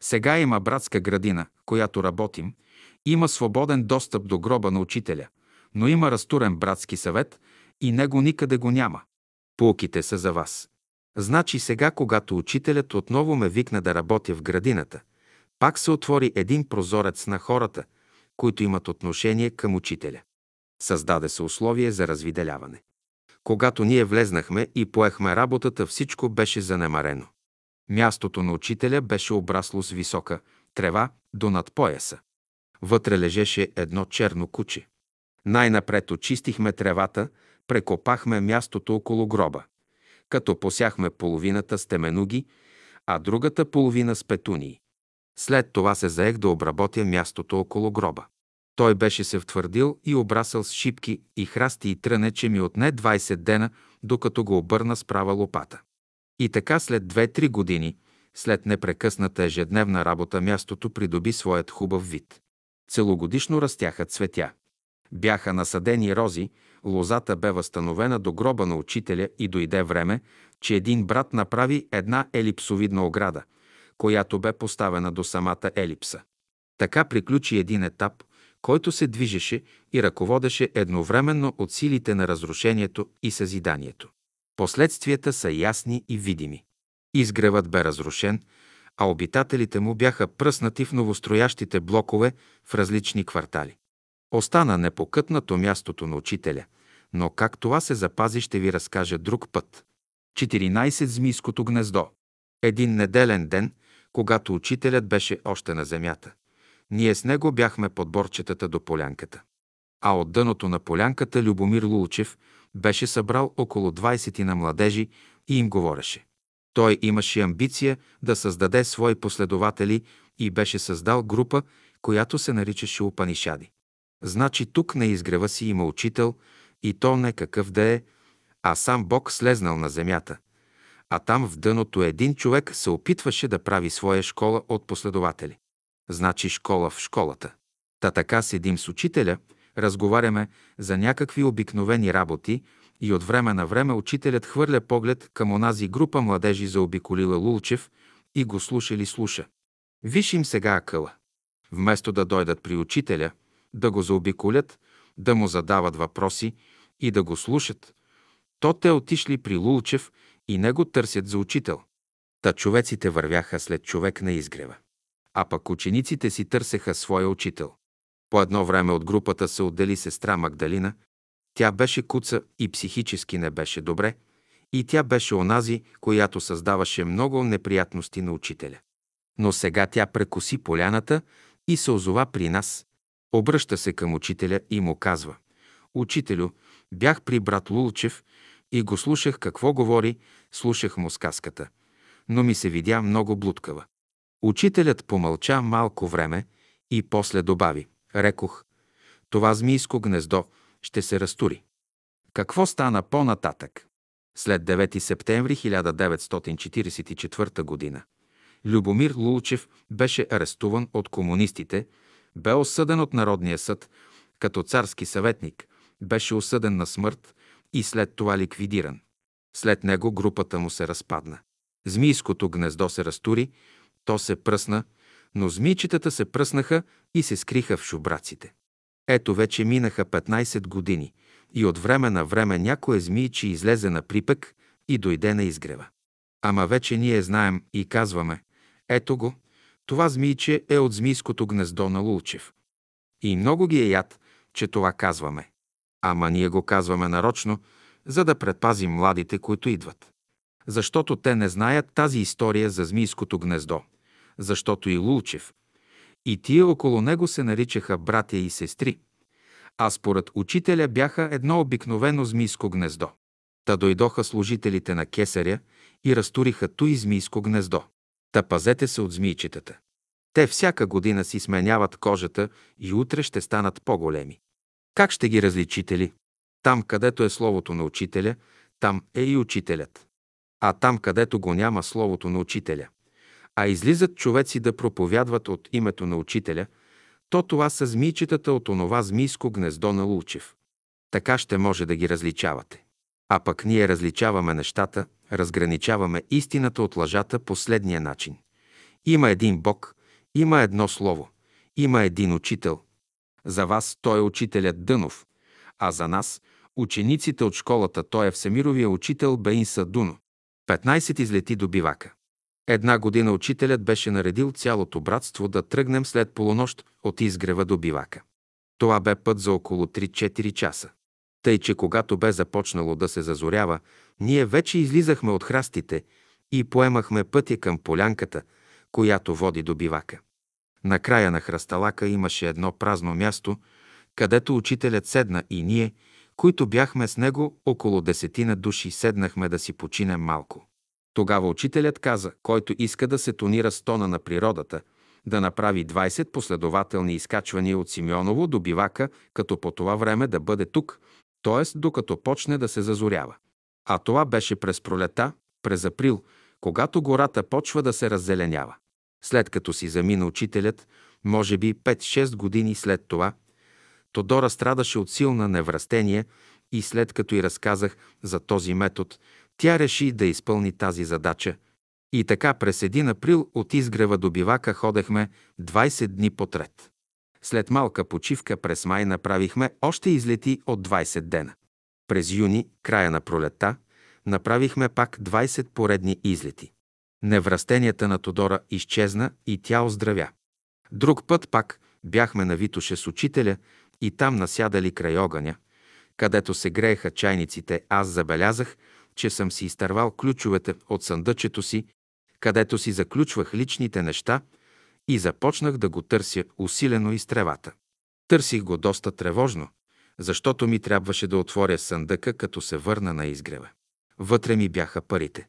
Сега има братска градина, която работим, има свободен достъп до гроба на учителя, но има разтурен братски съвет и него никъде го няма. Пулките са за вас. Значи сега, когато учителят отново ме викна да работя в градината, пак се отвори един прозорец на хората, които имат отношение към учителя. Създаде се условие за развиделяване. Когато ние влезнахме и поехме работата, всичко беше занемарено. Мястото на учителя беше обрасло с висока трева до над пояса. Вътре лежеше едно черно куче. Най-напред очистихме тревата, прекопахме мястото около гроба, като посяхме половината с теменуги, а другата половина с петунии. След това се заех да обработя мястото около гроба. Той беше се втвърдил и обрасъл с шипки и храсти и тръне, че ми отне 20 дена, докато го обърна с права лопата. И така след 2-3 години, след непрекъсната ежедневна работа, мястото придоби своят хубав вид. Целогодишно растяха цветя. Бяха насадени рози, лозата бе възстановена до гроба на учителя и дойде време, че един брат направи една елипсовидна ограда, която бе поставена до самата елипса. Така приключи един етап, който се движеше и ръководеше едновременно от силите на разрушението и съзиданието. Последствията са ясни и видими. Изгревът бе разрушен, а обитателите му бяха пръснати в новостроящите блокове в различни квартали. Остана непокътнато мястото на учителя, но как това се запази ще ви разкажа друг път. 14. Змийското гнездо. Един неделен ден, когато учителят беше още на земята. Ние с него бяхме под борчетата до полянката. А от дъното на полянката Любомир Лулчев беше събрал около 20 на младежи и им говореше. Той имаше амбиция да създаде свои последователи и беше създал група, която се наричаше Упанишади. Значи тук на изгрева си има учител и то не какъв да е, а сам Бог слезнал на земята. А там в дъното един човек се опитваше да прави своя школа от последователи. Значи школа в школата. Та така седим с учителя, разговаряме за някакви обикновени работи и от време на време учителят хвърля поглед към онази група младежи заобиколила Лулчев и го слуша ли слуша. Виж им сега акъла. Вместо да дойдат при учителя, да го заобиколят, да му задават въпроси и да го слушат, то те отишли при Лулчев и него търсят за учител. Та човеците вървяха след човек на изгрева. А пък учениците си търсеха своя учител. По едно време от групата се отдели сестра Магдалина. Тя беше куца и психически не беше добре, и тя беше онази, която създаваше много неприятности на учителя. Но сега тя прекоси поляната и се озова при нас. Обръща се към учителя и му казва «Учителю, бях при брат Лулчев и го слушах какво говори, слушах му сказката, но ми се видя много блудкава. Учителят помълча малко време и после добави. Рекох, това змийско гнездо ще се разтури. Какво стана по-нататък? След 9 септември 1944 г. Любомир Лулчев беше арестуван от комунистите, бе осъден от Народния съд като царски съветник, беше осъден на смърт и след това ликвидиран. След него групата му се разпадна. Змийското гнездо се разтури, то се пръсна, но змийчетата се пръснаха и се скриха в шубраците. Ето вече минаха 15 години и от време на време някое змийче излезе на припек и дойде на изгрева. Ама вече ние знаем и казваме, ето го, това змийче е от змийското гнездо на Лулчев. И много ги е яд, че това казваме. Ама ние го казваме нарочно, за да предпазим младите, които идват. Защото те не знаят тази история за змийското гнездо. Защото и Лулчев, и тия около него се наричаха братя и сестри, а според учителя бяха едно обикновено змийско гнездо. Та дойдоха служителите на кесаря и разтуриха и змийско гнездо. Та пазете се от змийчетата. Те всяка година си сменяват кожата и утре ще станат по-големи. Как ще ги различите ли? Там, където е словото на учителя, там е и учителят. А там, където го няма словото на учителя, а излизат човеци да проповядват от името на учителя, то това са змийчетата от онова змийско гнездо на Лучев. Така ще може да ги различавате. А пък ние различаваме нещата, разграничаваме истината от лъжата последния начин. Има един Бог, има едно Слово, има един учител. За вас той е учителят Дънов, а за нас, учениците от школата, той е Всемировия учител Беин Садуно. 15 излети до бивака. Една година учителят беше наредил цялото братство да тръгнем след полунощ от изгрева до бивака. Това бе път за около 3-4 часа. Тъй, че когато бе започнало да се зазорява, ние вече излизахме от храстите и поемахме пътя към полянката, която води до бивака. На края на хръсталака имаше едно празно място, където учителят седна и ние, които бяхме с него около десетина души, седнахме да си починем малко. Тогава учителят каза, който иска да се тонира с тона на природата, да направи 20 последователни изкачвания от Симеоново до бивака, като по това време да бъде тук, т.е. докато почне да се зазорява. А това беше през пролета, през април, когато гората почва да се раззеленява. След като си замина учителят, може би 5-6 години след това, Тодора страдаше от силна неврастение и след като й разказах за този метод, тя реши да изпълни тази задача. И така през един април от изгрева до бивака ходехме 20 дни подред. След малка почивка през май направихме още излети от 20 дена. През юни, края на пролетта, направихме пак 20 поредни излети. Неврастенията на Тодора изчезна и тя оздравя. Друг път пак бяхме на Витоше с учителя и там насядали край огъня, където се грееха чайниците, аз забелязах, че съм си изтървал ключовете от съндъчето си, където си заключвах личните неща и започнах да го търся усилено из тревата. Търсих го доста тревожно, защото ми трябваше да отворя съндъка, като се върна на изгрева. Вътре ми бяха парите.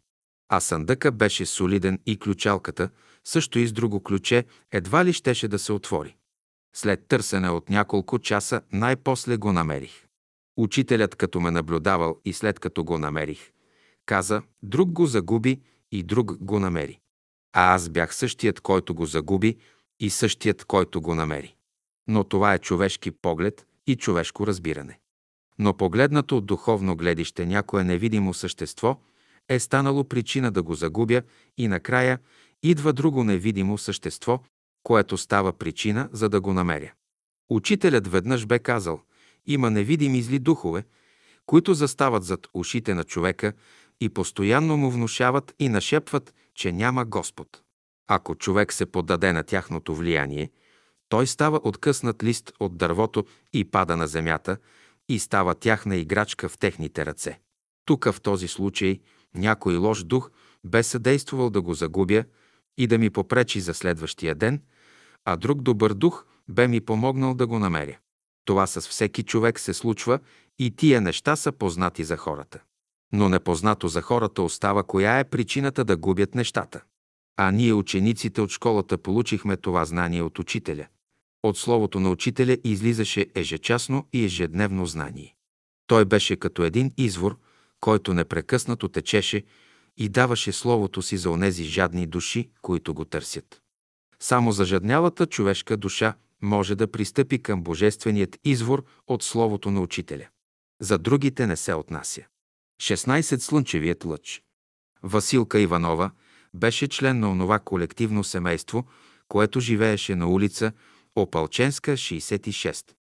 А съндъка беше солиден и ключалката, също и с друго ключе, едва ли щеше да се отвори. След търсене от няколко часа най-после го намерих. Учителят, като ме наблюдавал и след като го намерих, каза, друг го загуби и друг го намери. А аз бях същият, който го загуби и същият, който го намери. Но това е човешки поглед и човешко разбиране. Но погледнато от духовно гледище някое невидимо същество е станало причина да го загубя и накрая идва друго невидимо същество, което става причина, за да го намеря. Учителят веднъж бе казал, има невидими зли духове, които застават зад ушите на човека и постоянно му внушават и нашепват, че няма Господ. Ако човек се поддаде на тяхното влияние, той става откъснат лист от дървото и пада на земята и става тяхна играчка в техните ръце. Тук в този случай някой лош дух бе съдействувал да го загубя и да ми попречи за следващия ден, а друг добър дух бе ми помогнал да го намеря. Това с всеки човек се случва и тия неща са познати за хората. Но непознато за хората остава коя е причината да губят нещата. А ние, учениците от школата, получихме това знание от учителя. От словото на учителя излизаше ежечасно и ежедневно знание. Той беше като един извор, който непрекъснато течеше и даваше словото си за онези жадни души, които го търсят. Само зажаднялата човешка душа може да пристъпи към божественият извор от Словото на Учителя. За другите не се отнася. 16. Слънчевият лъч. Василка Иванова беше член на онова колективно семейство, което живееше на улица Опалченска, 66.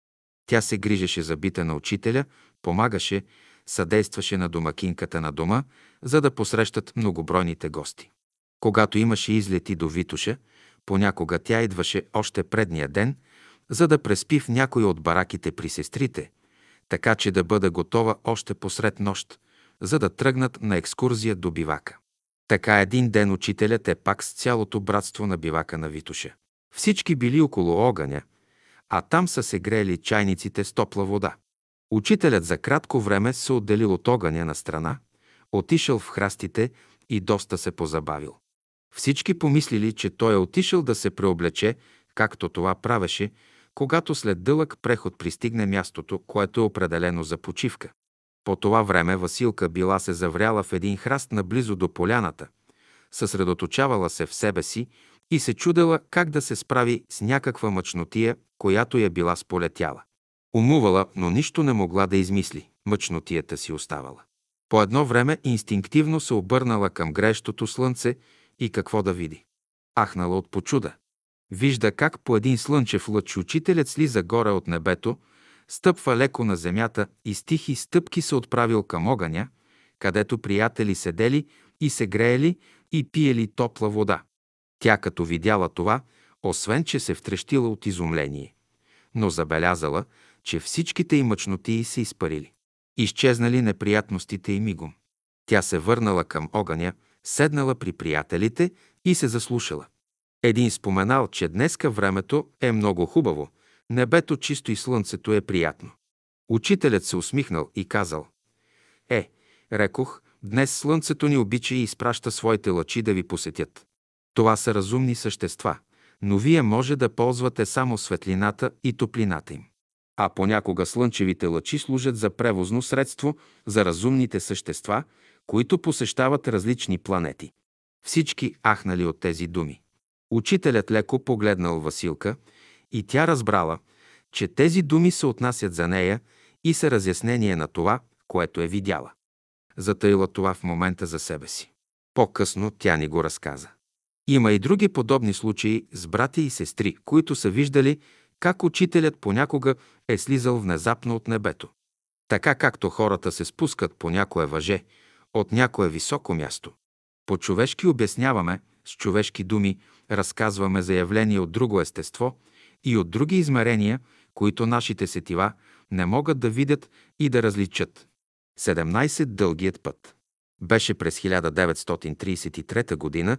Тя се грижеше за бита на учителя, помагаше, съдействаше на домакинката на дома, за да посрещат многобройните гости. Когато имаше излети до Витуша, понякога тя идваше още предния ден – за да преспи в някой от бараките при сестрите, така че да бъде готова още посред нощ, за да тръгнат на екскурзия до бивака. Така един ден учителят е пак с цялото братство на бивака на Витуша. Всички били около огъня, а там са се грели чайниците с топла вода. Учителят за кратко време се отделил от огъня на страна, отишъл в храстите и доста се позабавил. Всички помислили, че той е отишъл да се преоблече, както това правеше, когато след дълъг преход пристигне мястото, което е определено за почивка. По това време Василка била се завряла в един храст наблизо до поляната, съсредоточавала се в себе си и се чудела как да се справи с някаква мъчнотия, която я била сполетяла. Умувала, но нищо не могла да измисли. Мъчнотията си оставала. По едно време инстинктивно се обърнала към грещото слънце и какво да види. Ахнала от почуда. Вижда как по един слънчев лъч учителят слиза горе от небето, стъпва леко на земята и с тихи стъпки се отправил към огъня, където приятели седели и се греели и пиели топла вода. Тя като видяла това, освен че се втрещила от изумление, но забелязала, че всичките й мъчноти се изпарили. Изчезнали неприятностите и мигом. Тя се върнала към огъня, седнала при приятелите и се заслушала. Един споменал, че днеска времето е много хубаво, небето чисто и слънцето е приятно. Учителят се усмихнал и казал, «Е, рекох, днес слънцето ни обича и изпраща своите лъчи да ви посетят. Това са разумни същества, но вие може да ползвате само светлината и топлината им. А понякога слънчевите лъчи служат за превозно средство за разумните същества, които посещават различни планети. Всички ахнали от тези думи. Учителят леко погледнал Василка и тя разбрала, че тези думи се отнасят за нея и са разяснение на това, което е видяла. Затъила това в момента за себе си. По-късно тя ни го разказа. Има и други подобни случаи с брати и сестри, които са виждали как учителят понякога е слизал внезапно от небето. Така както хората се спускат по някое въже от някое високо място. По-човешки обясняваме, с човешки думи разказваме заявления от друго естество и от други измерения, които нашите сетива не могат да видят и да различат. 17. Дългият път. Беше през 1933 година,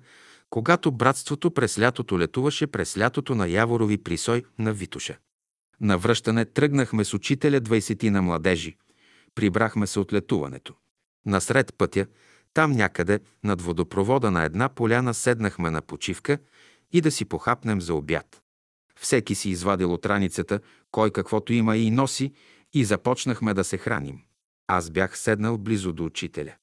когато братството през лятото летуваше през лятото на Яворови присой на Витуша. На връщане тръгнахме с учителя 20 на младежи. Прибрахме се от летуването. Насред пътя, там някъде, над водопровода на една поляна, седнахме на почивка и да си похапнем за обяд. Всеки си извадил от раницата, кой каквото има и носи, и започнахме да се храним. Аз бях седнал близо до учителя.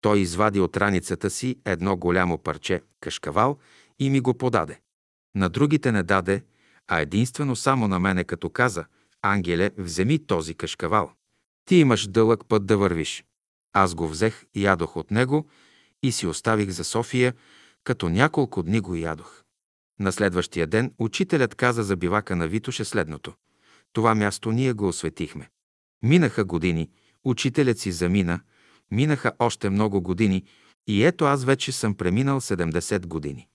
Той извади от раницата си едно голямо парче кашкавал и ми го подаде. На другите не даде, а единствено само на мене, като каза, Ангеле, вземи този кашкавал. Ти имаш дълъг път да вървиш. Аз го взех ядох от него и си оставих за София, като няколко дни го ядох. На следващия ден учителят каза за бивака на Витоше следното. Това място ние го осветихме. Минаха години, учителят си замина, минаха още много години и ето аз вече съм преминал 70 години.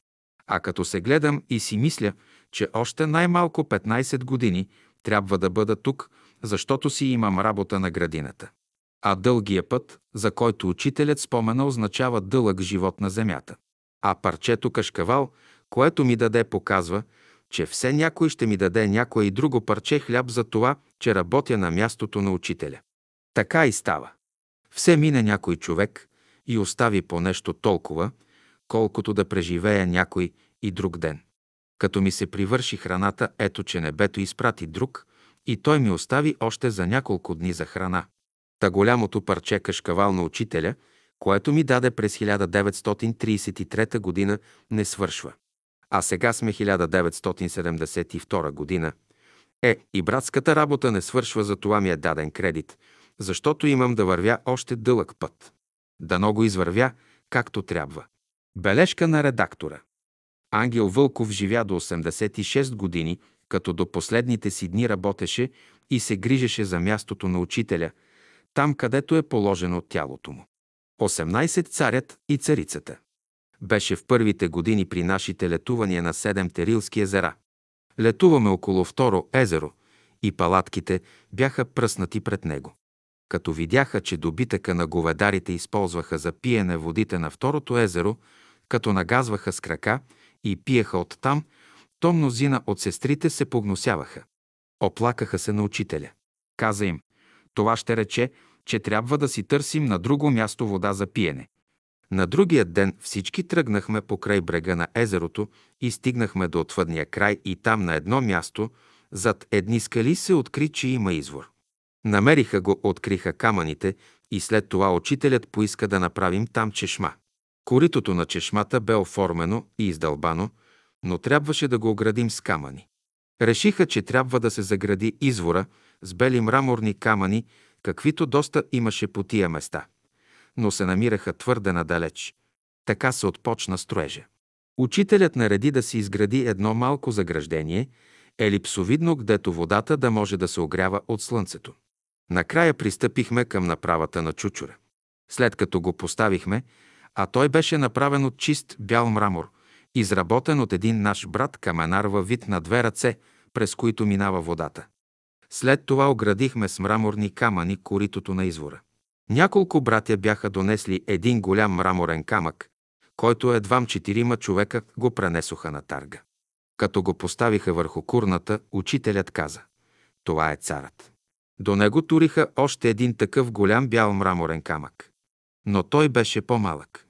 А като се гледам и си мисля, че още най-малко 15 години трябва да бъда тук, защото си имам работа на градината. А дългия път, за който учителят спомена, означава дълъг живот на земята. А парчето кашкавал, което ми даде, показва, че все някой ще ми даде някое и друго парче хляб за това, че работя на мястото на учителя. Така и става. Все мине някой човек и остави по нещо толкова, колкото да преживее някой и друг ден. Като ми се привърши храната, ето че небето изпрати друг и той ми остави още за няколко дни за храна. Та голямото парче кашкавал на учителя, което ми даде през 1933 година, не свършва. А сега сме 1972 година. Е, и братската работа не свършва, за това ми е даден кредит, защото имам да вървя още дълъг път. Да много извървя, както трябва. Бележка на редактора. Ангел Вълков живя до 86 години, като до последните си дни работеше и се грижеше за мястото на учителя, там където е положено тялото му. 18. Царят и царицата. Беше в първите години при нашите летувания на седемте Рилски езера. Летуваме около второ езеро и палатките бяха пръснати пред него. Като видяха, че добитъка на говедарите използваха за пиене водите на второто езеро, като нагазваха с крака и пиеха оттам, то мнозина от сестрите се погносяваха. Оплакаха се на учителя. Каза им, това ще рече, че трябва да си търсим на друго място вода за пиене. На другия ден всички тръгнахме по край брега на езерото и стигнахме до отвъдния край и там на едно място, зад едни скали се откри, че има извор. Намериха го, откриха камъните и след това учителят поиска да направим там чешма. Коритото на чешмата бе оформено и издълбано, но трябваше да го оградим с камъни. Решиха, че трябва да се загради извора с бели мраморни камъни, каквито доста имаше по тия места, но се намираха твърде надалеч. Така се отпочна строежа. Учителят нареди да се изгради едно малко заграждение, елипсовидно, гдето водата да може да се огрява от слънцето. Накрая пристъпихме към направата на чучура. След като го поставихме, а той беше направен от чист бял мрамор, изработен от един наш брат каменар във вид на две ръце, през които минава водата. След това оградихме с мраморни камъни коритото на извора. Няколко братя бяха донесли един голям мраморен камък, който едвам четирима човека го пренесоха на тарга. Като го поставиха върху курната, учителят каза – това е царът. До него туриха още един такъв голям бял мраморен камък. Но той беше по-малък.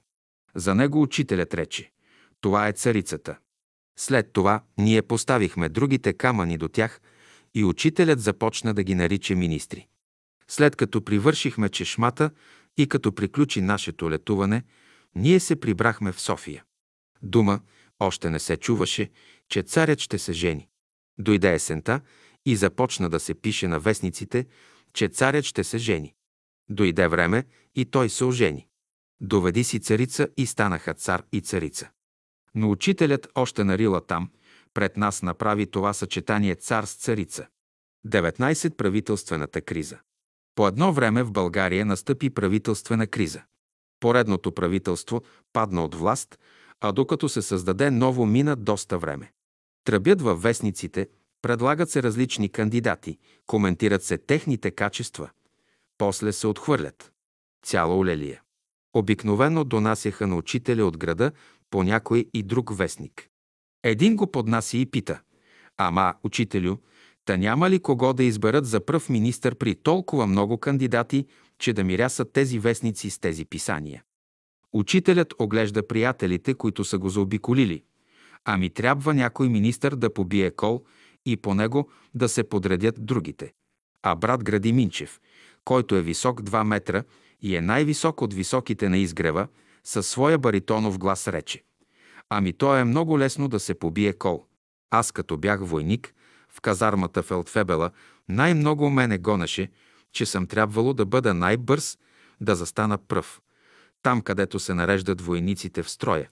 За него учителят рече – това е царицата. След това ние поставихме другите камъни до тях и учителят започна да ги нарича министри. След като привършихме чешмата и като приключи нашето летуване, ние се прибрахме в София. Дума още не се чуваше, че царят ще се жени. Дойде есента и започна да се пише на вестниците, че царят ще се жени. Дойде време и той се ожени. Доведи си царица и станаха цар и царица. Но учителят още на рила там, пред нас направи това съчетание цар с царица. 19. Правителствената криза. По едно време в България настъпи правителствена криза. Поредното правителство падна от власт, а докато се създаде ново мина доста време. Тръбят във вестниците, предлагат се различни кандидати, коментират се техните качества, после се отхвърлят. Цяла олелия. Обикновено донасяха на учителя от града по някой и друг вестник. Един го поднаси и пита. Ама, учителю, та няма ли кого да изберат за пръв министър при толкова много кандидати, че да мирясат тези вестници с тези писания? Учителят оглежда приятелите, които са го заобиколили. Ами трябва някой министър да побие кол и по него да се подредят другите. А брат Гради Минчев, който е висок 2 метра и е най-висок от високите на изгрева, със своя баритонов глас рече. Ами то е много лесно да се побие кол. Аз като бях войник, в казармата Фелдфебела най-много мене гонеше, че съм трябвало да бъда най-бърз, да застана пръв. Там, където се нареждат войниците в строя.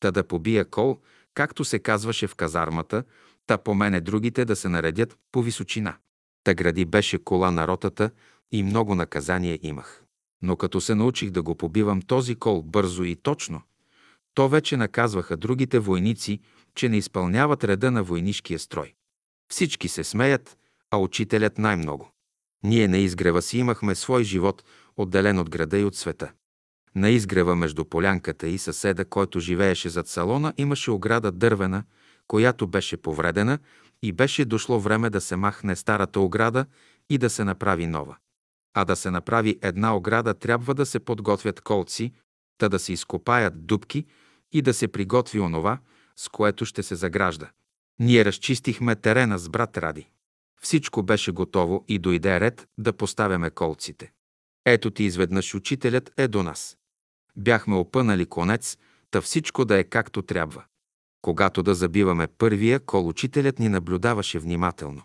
Та да побия кол, както се казваше в казармата, та по мене другите да се наредят по височина. Та гради беше кола на ротата и много наказания имах. Но като се научих да го побивам този кол бързо и точно, то вече наказваха другите войници, че не изпълняват реда на войнишкия строй. Всички се смеят, а учителят най-много. Ние на изгрева си имахме свой живот, отделен от града и от света. На изгрева между полянката и съседа, който живееше зад салона, имаше ограда дървена, която беше повредена и беше дошло време да се махне старата ограда и да се направи нова. А да се направи една ограда, трябва да се подготвят колци, та да се изкопаят дубки и да се приготви онова, с което ще се загражда. Ние разчистихме терена с брат Ради. Всичко беше готово и дойде ред да поставяме колците. Ето ти изведнъж учителят е до нас. Бяхме опънали конец, та всичко да е както трябва. Когато да забиваме първия кол, учителят ни наблюдаваше внимателно.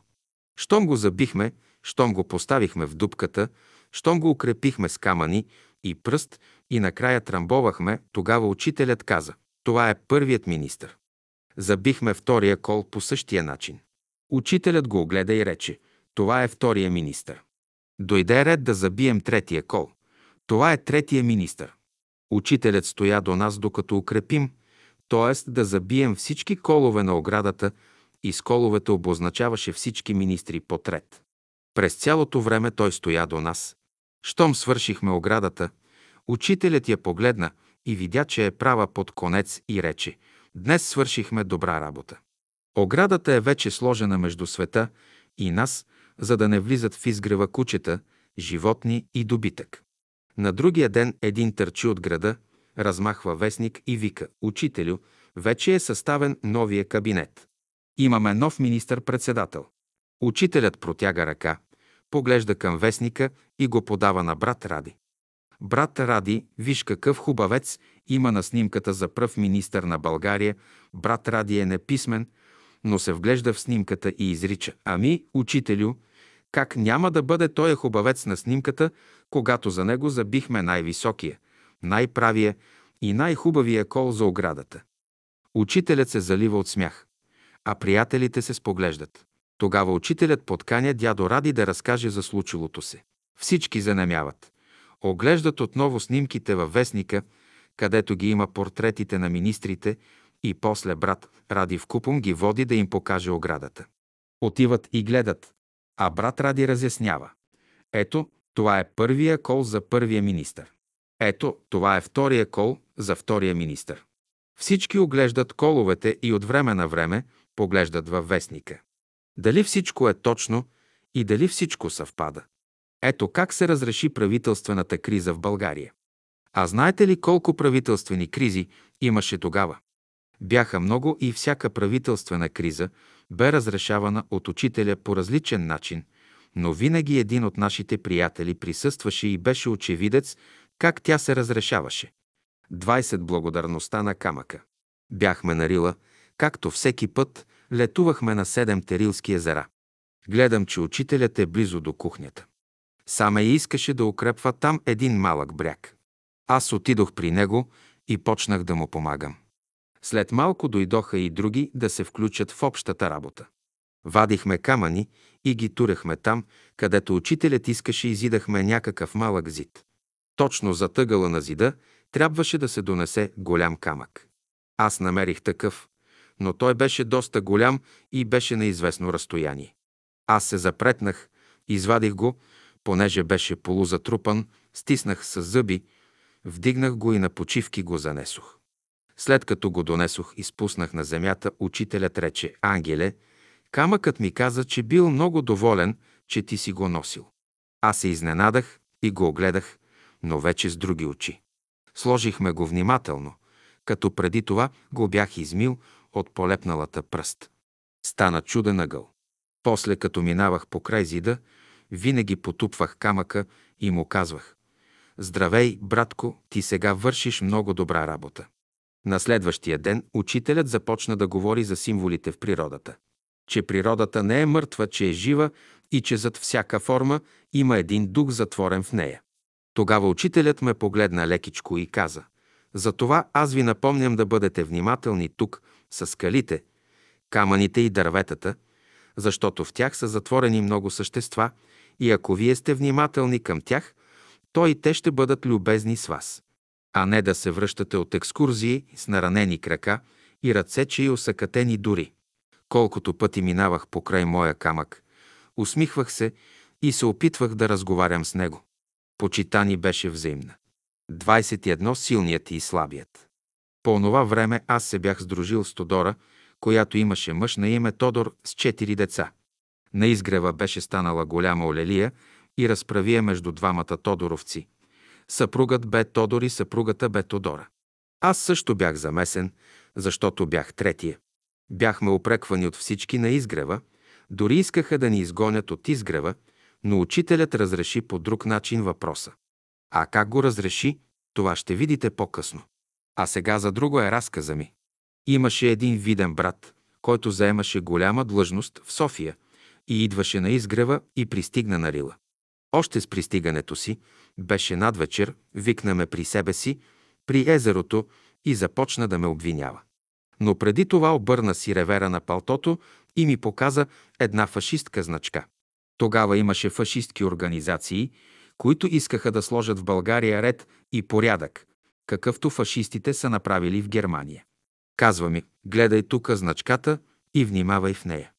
Щом го забихме, щом го поставихме в дупката, щом го укрепихме с камъни и пръст и накрая трамбовахме, тогава учителят каза, това е първият министър. Забихме втория кол по същия начин. Учителят го огледа и рече, това е втория министър. Дойде ред да забием третия кол. Това е третия министър. Учителят стоя до нас, докато укрепим, т.е. да забием всички колове на оградата и с коловете обозначаваше всички министри подред. През цялото време той стоя до нас. Щом свършихме оградата, учителят я погледна и видя, че е права под конец и рече «Днес свършихме добра работа». Оградата е вече сложена между света и нас, за да не влизат в изгрева кучета, животни и добитък. На другия ден един търчи от града, размахва вестник и вика «Учителю, вече е съставен новия кабинет. Имаме нов министър-председател». Учителят протяга ръка, поглежда към вестника и го подава на брат Ради. Брат Ради, виж какъв хубавец има на снимката за пръв министър на България. Брат Ради е неписмен, но се вглежда в снимката и изрича. Ами, учителю, как няма да бъде той хубавец на снимката, когато за него забихме най-високия, най-правия и най-хубавия кол за оградата. Учителят се залива от смях, а приятелите се споглеждат. Тогава учителят подканя дядо Ради да разкаже за случилото се. Всички занемяват. Оглеждат отново снимките във вестника, където ги има портретите на министрите и после брат Ради в купон ги води да им покаже оградата. Отиват и гледат, а брат Ради разяснява. Ето, това е първия кол за първия министър. Ето, това е втория кол за втория министър. Всички оглеждат коловете и от време на време поглеждат във вестника. Дали всичко е точно и дали всичко съвпада. Ето как се разреши правителствената криза в България. А знаете ли колко правителствени кризи имаше тогава? Бяха много и всяка правителствена криза бе разрешавана от учителя по различен начин, но винаги един от нашите приятели присъстваше и беше очевидец как тя се разрешаваше. 20 благодарността на камъка. Бяхме на Рила, както всеки път летувахме на седем Терилски езера. Гледам, че учителят е близо до кухнята. Саме искаше да укрепва там един малък бряг. Аз отидох при него и почнах да му помагам. След малко дойдоха и други да се включат в общата работа. Вадихме камъни и ги турехме там, където учителят искаше и зидахме някакъв малък зид. Точно за тъгъла на зида трябваше да се донесе голям камък. Аз намерих такъв, но той беше доста голям и беше на известно разстояние. Аз се запретнах, извадих го, понеже беше полузатрупан, стиснах с зъби, вдигнах го и на почивки го занесох. След като го донесох и спуснах на земята, учителят рече, Ангеле, камъкът ми каза, че бил много доволен, че ти си го носил. Аз се изненадах и го огледах, но вече с други очи. Сложихме го внимателно, като преди това го бях измил от полепналата пръст. Стана чуден ъгъл. После, като минавах по край зида, винаги потупвах камъка и му казвах «Здравей, братко, ти сега вършиш много добра работа». На следващия ден учителят започна да говори за символите в природата. Че природата не е мъртва, че е жива и че зад всяка форма има един дух затворен в нея. Тогава учителят ме погледна лекичко и каза «Затова аз ви напомням да бъдете внимателни тук с скалите, камъните и дърветата, защото в тях са затворени много същества и ако вие сте внимателни към тях, то и те ще бъдат любезни с вас а не да се връщате от екскурзии с наранени крака и ръце, че и осъкатени дори. Колкото пъти минавах покрай моя камък, усмихвах се и се опитвах да разговарям с него. Почита ни беше взаимна. 21. Силният и слабият. По онова време аз се бях сдружил с Тодора, която имаше мъж на име Тодор с четири деца. На изгрева беше станала голяма олелия и разправия между двамата Тодоровци – Съпругът бе Тодор и съпругата бе Тодора. Аз също бях замесен, защото бях третия. Бяхме опреквани от всички на изгрева, дори искаха да ни изгонят от изгрева, но учителят разреши по друг начин въпроса. А как го разреши, това ще видите по-късно. А сега за друго е разказа ми. Имаше един виден брат, който заемаше голяма длъжност в София и идваше на изгрева и пристигна на Рила. Още с пристигането си, беше надвечер, викна ме при себе си, при езерото и започна да ме обвинява. Но преди това обърна си ревера на палтото и ми показа една фашистка значка. Тогава имаше фашистки организации, които искаха да сложат в България ред и порядък, какъвто фашистите са направили в Германия. Казва ми, гледай тук значката и внимавай в нея.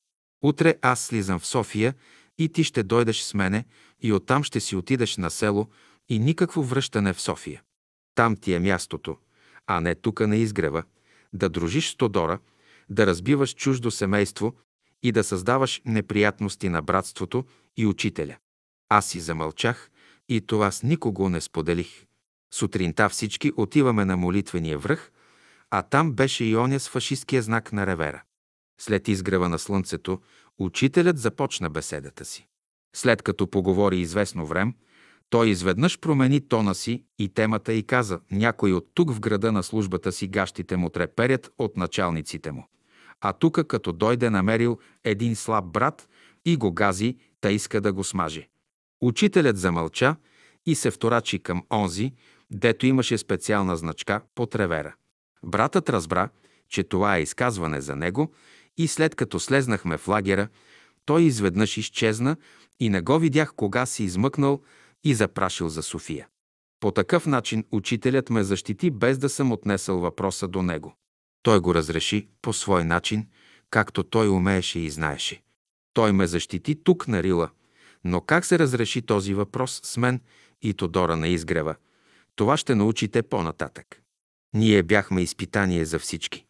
Утре аз слизам в София и ти ще дойдеш с мене и оттам ще си отидеш на село и никакво връщане в София. Там ти е мястото, а не тука на изгрева, да дружиш с Тодора, да разбиваш чуждо семейство и да създаваш неприятности на братството и учителя. Аз си замълчах и това с никого не споделих. Сутринта всички отиваме на молитвения връх, а там беше и оня с фашистския знак на ревера. След изгрева на слънцето, учителят започна беседата си. След като поговори известно време, той изведнъж промени тона си и темата и каза, някой от тук в града на службата си гащите му треперят от началниците му. А тук като дойде намерил един слаб брат и го гази, та иска да го смаже. Учителят замълча и се вторачи към онзи, дето имаше специална значка по тревера. Братът разбра, че това е изказване за него и след като слезнахме в лагера, той изведнъж изчезна и не го видях кога си измъкнал и запрашил за София. По такъв начин учителят ме защити, без да съм отнесъл въпроса до него. Той го разреши по свой начин, както той умееше и знаеше. Той ме защити тук на Рила, но как се разреши този въпрос с мен и Тодора на изгрева, това ще научите по-нататък. Ние бяхме изпитание за всички.